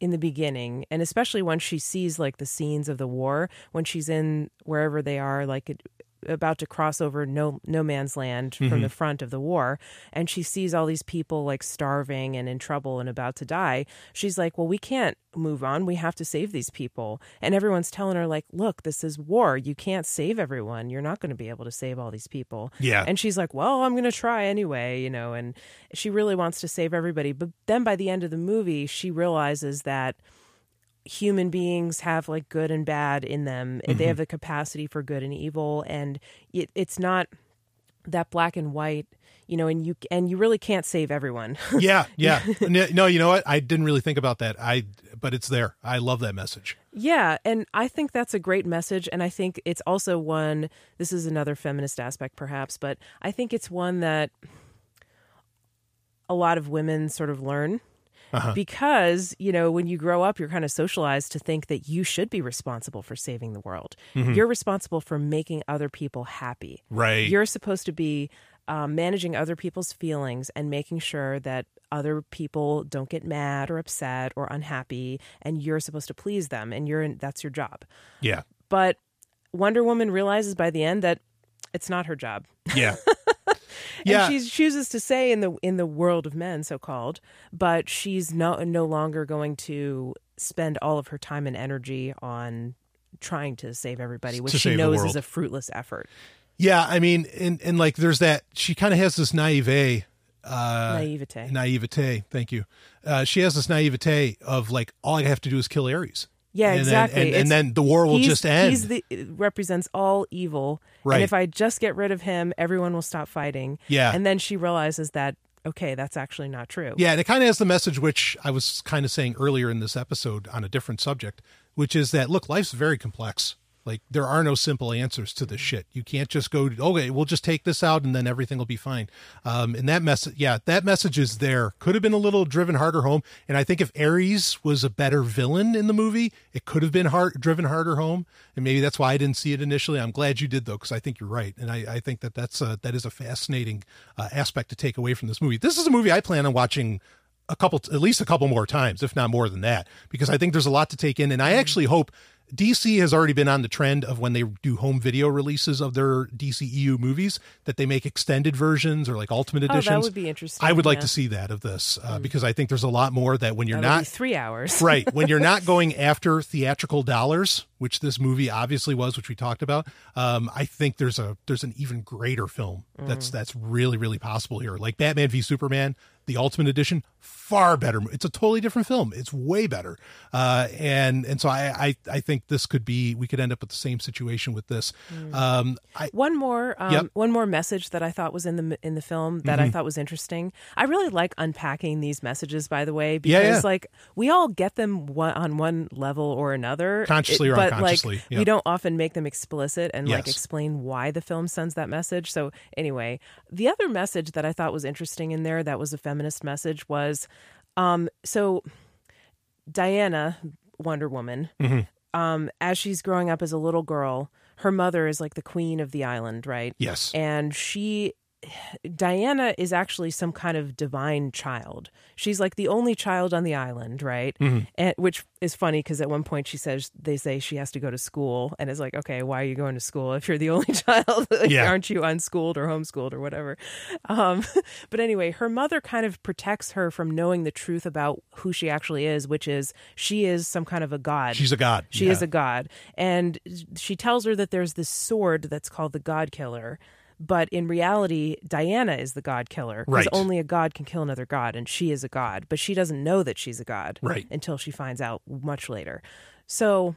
in the beginning and especially when she sees like the scenes of the war when she's in wherever they are like it, about to cross over no no man's land from mm-hmm. the front of the war and she sees all these people like starving and in trouble and about to die she's like well we can't move on. We have to save these people. And everyone's telling her like look this is war. You can't save everyone. You're not going to be able to save all these people. Yeah. and she's like well i'm going to try anyway you know and she really wants to save everybody. But then by the end of the movie she realizes that human beings have like good and bad in them. They mm-hmm. have the capacity for good and evil, and it, it's not that black and white, you know. And you and you really can't save everyone. [laughs] Yeah, yeah. no, you know what? I didn't really think about that. I, but it's there. I love that message. yeah, and I think that's a great message, and I think it's also one. This is another feminist aspect, perhaps, but I think it's one that a lot of women sort of learn. Because, you know, when you grow up, you're kind of socialized to think that you should be responsible for saving the world. You're responsible for making other people happy. Right. You're supposed to be um, managing other people's feelings and making sure that other people don't get mad or upset or unhappy, and you're supposed to please them, and you're in, that's your job. Yeah, But Wonder Woman realizes by the end that it's not her job. yeah, [laughs] yeah. she chooses to say in the in the world of men, so called, but she's no no longer going to spend all of her time and energy on trying to save everybody, which she knows is a fruitless effort. Yeah, I mean, and and like there's that she kind of has this naive uh Naivete. naivete, thank you. Uh she has this naivete of like all I have to do is kill Ares. Yeah, And then- exactly. and, and then the war will just end. He's the represents all evil, Right. and if I just get rid of him, everyone will stop fighting. Yeah. and then she realizes that okay, that's actually not true. yeah, and it kind of has the message which I was kind of saying earlier in this episode on a different subject, which is that look, life's very complex. Like there are no simple answers to this shit. You can't just go, okay, we'll just take this out and then everything will be fine. Um, and that message, yeah, that message is there. Could have been a little driven harder home. And I think if Ares was a better villain in the movie, it could have been hard, driven harder home. And maybe that's why I didn't see it initially. I'm glad you did though, because I think you're right. And I, I think that that's a, that is a fascinating uh, aspect to take away from this movie. This is a movie I plan on watching a couple at least a couple more times if not more than that because i think there's a lot to take in and i actually hope dc has already been on the trend of when they do home video releases of their dceu movies that they make extended versions or like ultimate editions. Oh, that would be interesting, i would like to see that of this uh, because i think there's a lot more that when you're That'll be not three hours. right. [laughs] When you're not going after theatrical dollars which this movie obviously was which we talked about um, i think there's a there's an even greater film that's that's really really possible here. Like batman v superman the ultimate edition far better it's a totally different film it's way better uh, and and so I, I i think this could be we could end up with the same situation with this um, i One more, um, Yep. Mm-hmm. one more message that I thought was in the in the film that I thought was interesting. I really like unpacking these messages, by the way, because yeah. like we all get them one, on one level or another, Consciously or but unconsciously, like yep. we don't often make them explicit and like explain why the film sends that message. So anyway, the other message that I thought was interesting in there that was a feminist message was, um, so Diana Wonder Woman, Mm-hmm. um, as she's growing up as a little girl, her mother is like the queen of the island, right? Yes. And she Diana is actually some kind of divine child. She's like the only child on the island, right? Mm-hmm. And which is funny because at one point she says they say she has to go to school, and it's like, okay, why are you going to school if you're the only [laughs] child? Like, Yeah. Aren't you unschooled or homeschooled or whatever? Um, [laughs] but anyway, her mother kind of protects her from knowing the truth about who she actually is, which is she is some kind of a god. She's a god. She Yeah. is a god. And she tells her that there's this sword that's called the God Killer. But in reality, Diana is the God Killer. Because Right. only a god can kill another god, and she is a god. But she doesn't know that she's a god Right. until she finds out much later. So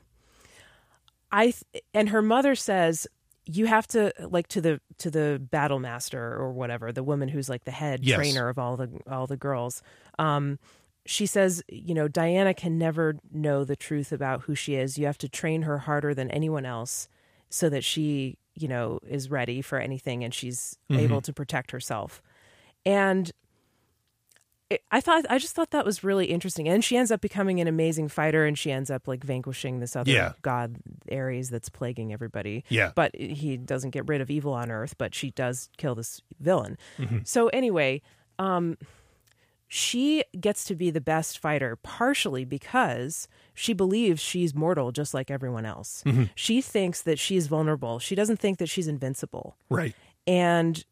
I th- and her mother says you have to like to the to the battle master or whatever the woman who's like the head Yes. trainer of all the all the girls um she says you know diana can never know the truth about who she is you have to train her harder than anyone else so that she you know is ready for anything and she's able to protect herself and it, I thought I just thought that was really interesting, and she ends up becoming an amazing fighter, and she ends up like vanquishing this other Yeah. god Ares that's plaguing everybody. Yeah. but he doesn't get rid of evil on Earth, but she does kill this villain. Mm-hmm. So anyway, um, she gets to be the best fighter partially because she believes she's mortal just like everyone else. Mm-hmm. She thinks that she's vulnerable. She doesn't think that she's invincible. Right. And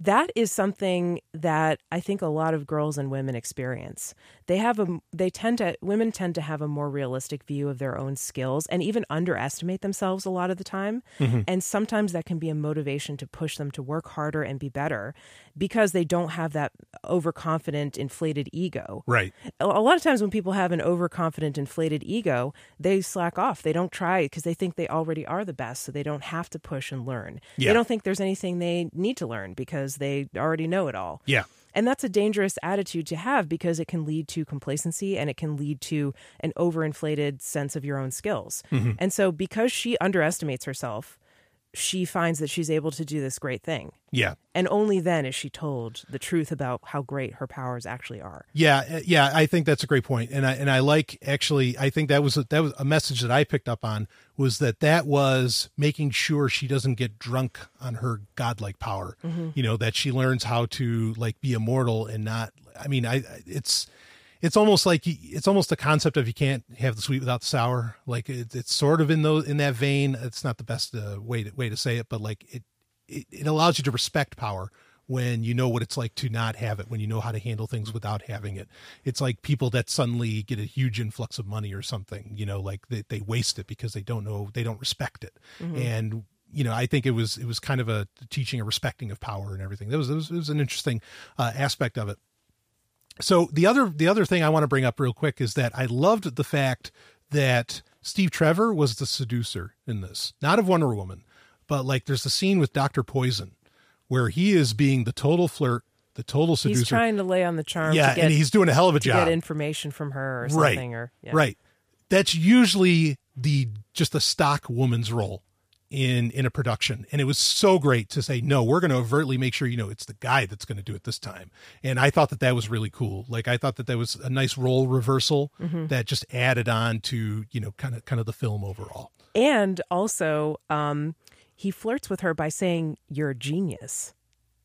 that is something that I think a lot of girls and women experience. They have a they tend to women tend to have a more realistic view of their own skills and even underestimate themselves a lot of the time. Mm-hmm. And sometimes that can be a motivation to push them to work harder and be better because they don't have that overconfident inflated ego Right. a a lot of times when people have an overconfident inflated ego they slack off they don't try because they think they already are the best so they don't have to push and learn Yeah. they don't think there's anything they need to learn because they already know it all Yeah. and that's a dangerous attitude to have because it can lead to complacency and it can lead to an overinflated sense of your own skills. Mm-hmm. And so, because she underestimates herself, she finds that she's able to do this great thing. Yeah. And only then is she told the truth about how great her powers actually are. Yeah, uh, yeah, I think that's a great point, and I and I like actually. I think that was a, that was a message that I picked up on was that that was making sure she doesn't get drunk on her godlike power. You know that she learns how to like be immortal and not. I mean, I it's it's almost like it's almost a concept of you can't have the sweet without the sour. Like it, it's sort of in those in that vein. It's not the best uh, way to way to say it, but like it, it it allows you to respect power when you know what it's like to not have it, when you know how to handle things without having it. It's like people that suddenly get a huge influx of money or something, you know, like they, they waste it because they don't know, they don't respect it. And, you know, I think it was, it was kind of a teaching a respecting of power and everything. That was, it was, it was an interesting uh, aspect of it. So the other, the other thing I want to bring up real quick is that I loved the fact that Steve Trevor was the seducer in this, not of Wonder Woman, but like there's a scene with Dr. Poison where he is being the total flirt, the total seducer. He's trying to lay on the charm yeah, to get, and he's doing a hell of a to job. get information from her or right. something. Or yeah. Right. That's usually the just the stock woman's role in in a production and it was so great to say no we're going to overtly make sure you know it's the guy that's going to do it this time and i thought that that was really cool like i thought that that was a nice role reversal Mm-hmm. that just added on to you know kind of kind of the film overall And also, um, he flirts with her by saying, "You're a genius."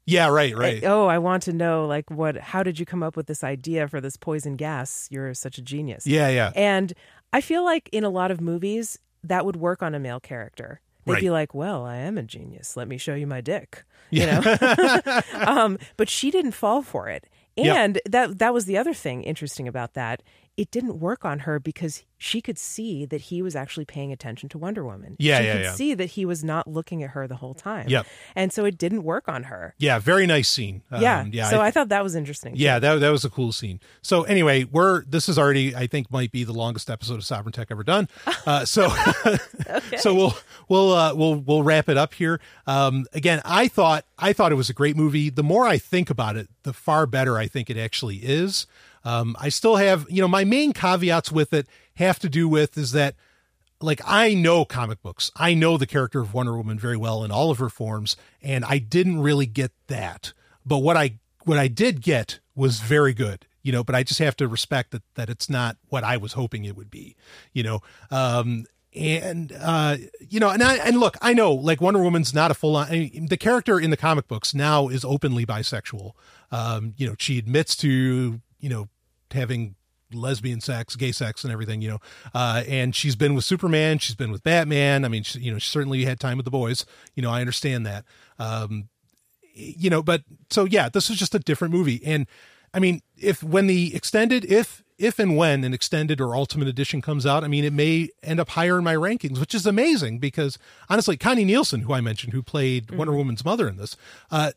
yeah right right Oh, I want to know, like, what? How did you come up with this idea for this poison gas? You're such a genius. yeah yeah And I feel like in a lot of movies that would work on a male character. They'd be like, "Well, I am a genius. Let me show you my dick." You know. [laughs] um, but she didn't fall for it. And that that was the other thing interesting about that. It didn't work on her because she could see that he was actually paying attention to Wonder Woman. Yeah, she yeah, could yeah. see that he was not looking at her the whole time. Yep. And so it didn't work on her. yeah very nice scene Um, yeah. yeah So I- I, thought that was interesting. Yeah, that that was a cool scene. So anyway, we're this is already I think might be the longest episode of Sovryn Tech ever done. [laughs] Uh, so [laughs] so we'll we'll uh, we'll we'll wrap it up here. Um, again, I thought I thought it was a great movie. The more I think about it, the far better I think it actually is. Um, I still have you know my main caveats with it have to do with is that like I know comic books. I know the character of Wonder Woman very well in all of her forms, and I didn't really get that. But what I what I did get was very good. You know, but I just have to respect that that it's not what I was hoping it would be. You know, um, and uh, you know, and I, and look, I know like Wonder Woman's not a full on. I mean, the character in the comic books now is openly bisexual. Um, you know, she admits to you know having lesbian sex, gay sex, and everything. You know, uh, and she's been with Superman, she's been with Batman. I mean, she, you know, she certainly had time with the boys. You know, I understand that. Um, you know, but so yeah, this is just a different movie, and I mean, if when the extended, if if and when an extended or ultimate edition comes out, I mean, it may end up higher in my rankings, which is amazing because honestly, Connie Nielsen, who I mentioned, who played mm-hmm. Wonder Woman's mother in this, uh,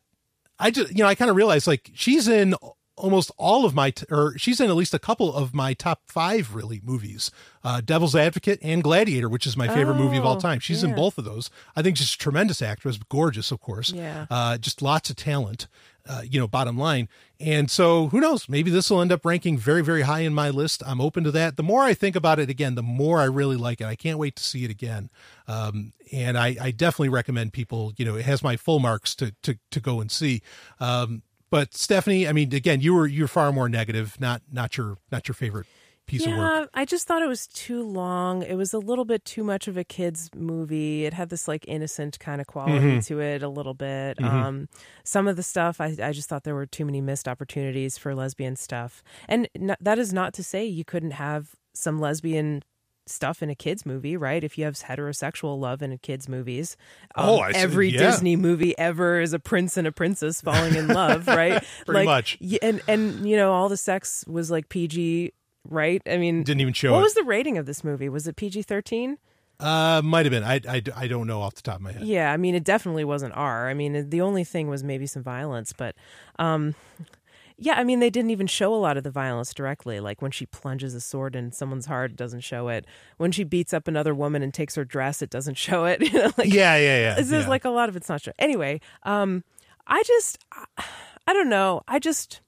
I just, you know, I kind of realized like she's in almost all of my, t- or she's in at least a couple of my top five really movies, uh, Devil's Advocate and Gladiator, which is my favorite oh, movie of all oh, time. She's yeah. in both of those. I think she's a tremendous actress, gorgeous, of course. Yeah. Uh, just lots of talent uh, you know, bottom line. And so who knows? Maybe this will end up ranking very, very high in my list. I'm open to that. The more I think about it again, the more I really like it. I can't wait to see it again. Um, and I, I, definitely recommend people, you know, it has my full marks to, to, to go and see. Um, but Stephanie, I mean, again, you were, you're far more negative, not, not your, not your favorite piece yeah, of work. I just thought it was too long. It was a little bit too much of a kids movie. It had this like innocent kind of quality mm-hmm. to it a little bit. Mm-hmm. Um, some of the stuff I, I just thought there were too many missed opportunities for lesbian stuff. And that is not to say you couldn't have some lesbian stuff in a kids movie, right? If you have heterosexual love in kids movies, um, oh, I every yeah. Disney movie ever is a prince and a princess falling in love, [laughs] right? Pretty like, much. And and you know all the sex was like PG right? I mean, didn't even show. What it. was the rating of this movie? Was it PG thirteen? Uh, might have been. I, I, I don't know off the top of my head. Yeah, I mean, it definitely wasn't R. I mean, the only thing was maybe some violence, but, um, yeah, I mean, they didn't even show a lot of the violence directly. Like when she plunges a sword in someone's heart, it doesn't show it. When she beats up another woman and takes her dress, it doesn't [laughs] show it. you know, like, yeah, yeah, yeah. It's yeah. like a lot of it's not shown. Anyway, um, I just, I don't know. I just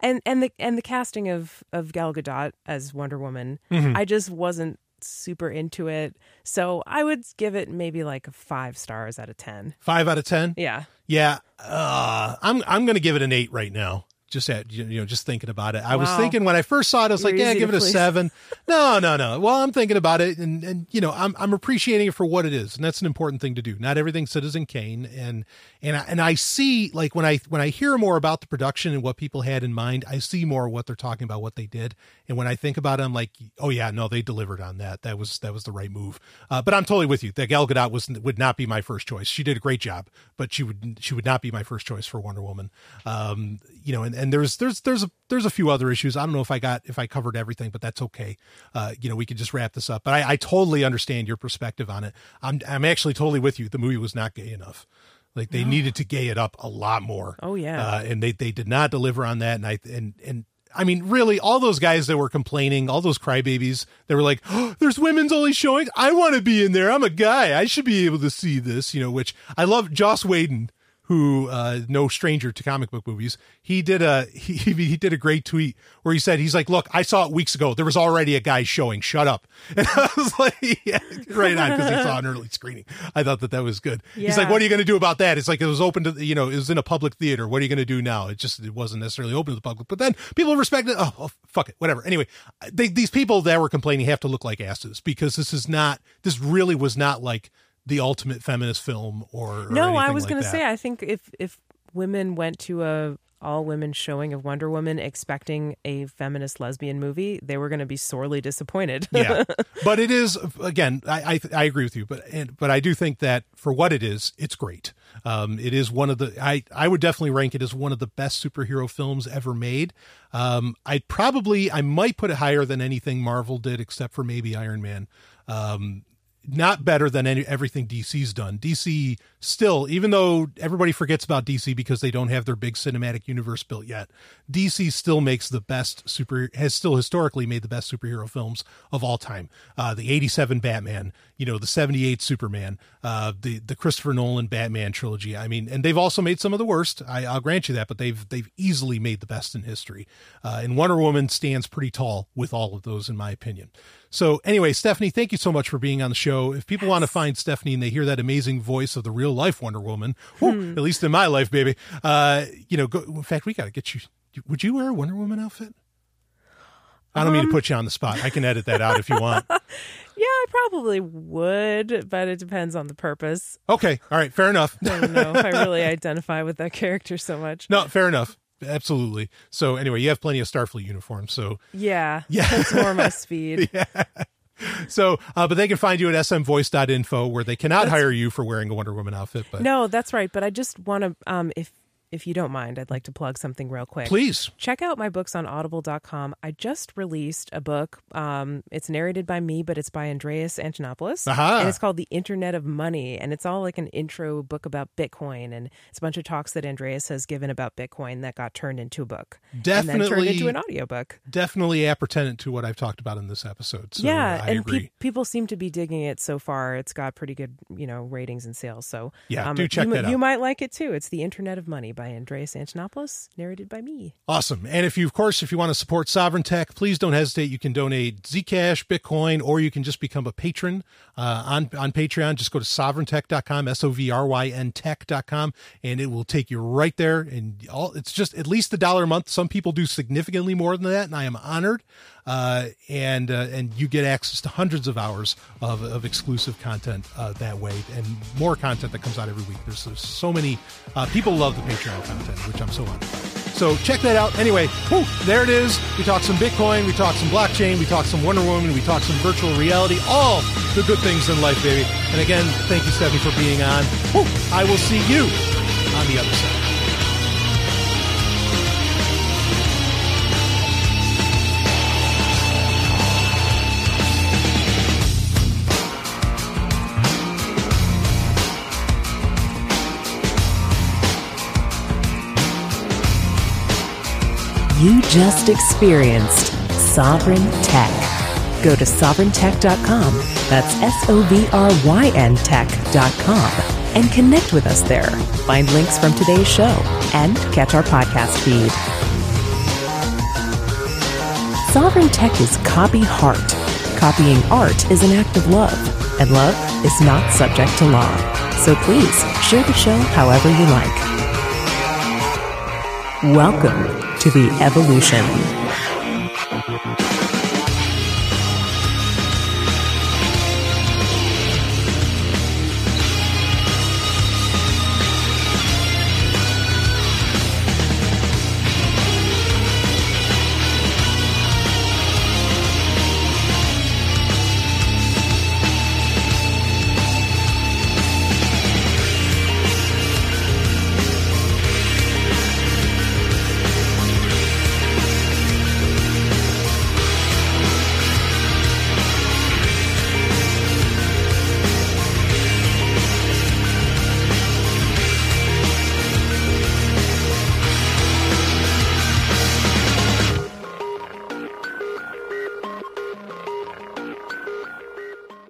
and and the and the casting of of Gal Gadot as Wonder Woman, mm-hmm. I just wasn't super into it. So I would give it maybe like five stars out of ten. Five out of ten. Yeah. Yeah. Uh, I'm I'm gonna give it an eight right now just at you know just thinking about it. I wow. was thinking when I first saw it, I was You're like, yeah, give it a seven. [laughs] no, no, no. Well, I'm thinking about it, and and you know, I'm I'm appreciating it for what it is, and that's an important thing to do. Not everything Citizen Kane, and and I, and I see like when I when I hear more about the production and what people had in mind, I see more what they're talking about, what they did, and when I think about it, I'm like, oh yeah, no, they delivered on that. That was that was the right move. Uh, but I'm totally with you. That Gal Gadot was would not be my first choice. She did a great job, but she would she would not be my first choice for Wonder Woman. Um, you know, and and there's there's there's a there's a few other issues. I don't know if I got if I covered everything, but that's okay. Uh, you know, we could just wrap this up. But I, I totally understand your perspective on it. I'm I'm actually totally with you. The movie was not gay enough. Like they no. needed to gay it up a lot more. Oh yeah, uh, and they they did not deliver on that. And I and and I mean, really, all those guys that were complaining, all those crybabies, they were like, oh, "There's women's only showing. I want to be in there. I'm a guy. I should be able to see this." You know, which I love. Joss Whedon who uh, no stranger to comic book movies, he did a [laughs] he, he did a great tweet where he said he's like, "Look, I saw it weeks ago. There was already a guy showing. Shut up." [laughs] And I was like, [laughs] yeah, "Right on," because he saw an early screening. I thought that that was good. Yeah. He's like, "What are you going to do about that?" It's like it was open to you know it was in a public theater. What are you going to do now? It just it wasn't necessarily open to the public, but then people respected. Oh, oh fuck it, whatever. Anyway, they, these people that were complaining have to look like asses because this is not. This really was not like the ultimate feminist film or, or no i was like going to say i think if if women went to a all women showing of Wonder Woman expecting a feminist lesbian movie, they were going to be sorely disappointed. yeah, [laughs] but it is again. I, I, I agree with you, but and, but I do think that for what it is, it's great. Um, it is one of the I I would definitely rank it as one of the best superhero films ever made. Um, I probably I might put it higher than anything Marvel did, except for maybe Iron Man. Um, not better than any, everything DC's done. DC still, even though everybody forgets about DC because they don't have their big cinematic universe built yet, DC still makes the best super, has still historically made the best superhero films of all time. Uh, the 87 Batman, you know, the 78 Superman, uh, the, the Christopher Nolan Batman trilogy. I mean, and they've also made some of the worst. I, will grant you that, but they've, they've easily made the best in history. Uh, and Wonder Woman stands pretty tall with all of those, in my opinion. So anyway, Stephanie, thank you so much for being on the show. If people want to find Stephanie and they hear that amazing voice of the real life Wonder Woman, hmm. at least in my life, baby, uh, you know, go, in fact, we got to get you. Would you wear a Wonder Woman outfit? I don't mean to put you on the spot. I can edit that out if you want. [laughs] Yeah, I probably would, but it depends on the purpose. Okay. All right. Fair enough. I don't know if I really identify with that character so much. No, fair enough. Absolutely. So anyway, you have plenty of Starfleet uniforms. So Yeah, Yeah. that's more my [laughs] speed. [laughs] so, uh, but they can find you at smvoice.info where they cannot hire you for wearing a Wonder Woman outfit. But No, that's right. But I just want to, um, if if you don't mind, I'd like to plug something real quick. please. Check out my books on audible.com. I just released a book. Um, it's narrated by me, but it's by Andreas Antonopoulos. Aha. And it's called The Internet of Money. And it's all like an intro book about Bitcoin. And it's a bunch of talks that Andreas has given about Bitcoin that got turned into a book. And then turned Definitely- into an audiobook. Definitely appertinent to what I've talked about in this episode. So yeah. I and agree. pe- people seem to be digging it so far. It's got pretty good, you know, ratings and sales. So Yeah, do check you, that You might like it too. It's The Internet of Money by Andreas Antonopoulos, narrated by me. Awesome. And if you, of course, if you want to support Sovryn Tech, please don't hesitate. You can donate Zcash, Bitcoin, or you can just become a patron uh, on, on Patreon. Just go to sovryntech.com, S O V R Y N tech.com, and it will take you right there. And all it's just at least a dollar a month. Some people do significantly more than that, and I am honored. Uh, and uh, and you get access to hundreds of hours of, of exclusive content uh, that way, and more content that comes out every week. There's, there's so many uh, people love the Patreon content, which I'm so honored. So check that out. Anyway, whew, there it is. We talked some Bitcoin, we talked some blockchain, we talked some Wonder Woman, we talked some virtual reality. All the good things in life, baby. And again, thank you, Stephanie, for being on. Whew, I will see you on the other side. You just experienced Sovryn Tech. Go to sovryntech.com, that's S O V R Y N tech.com, and connect with us there. Find links from today's show and catch our podcast feed. Sovryn Tech is copy heart. Copying art is an act of love, and love is not subject to law. So please share the show however you like. Welcome to the evolution.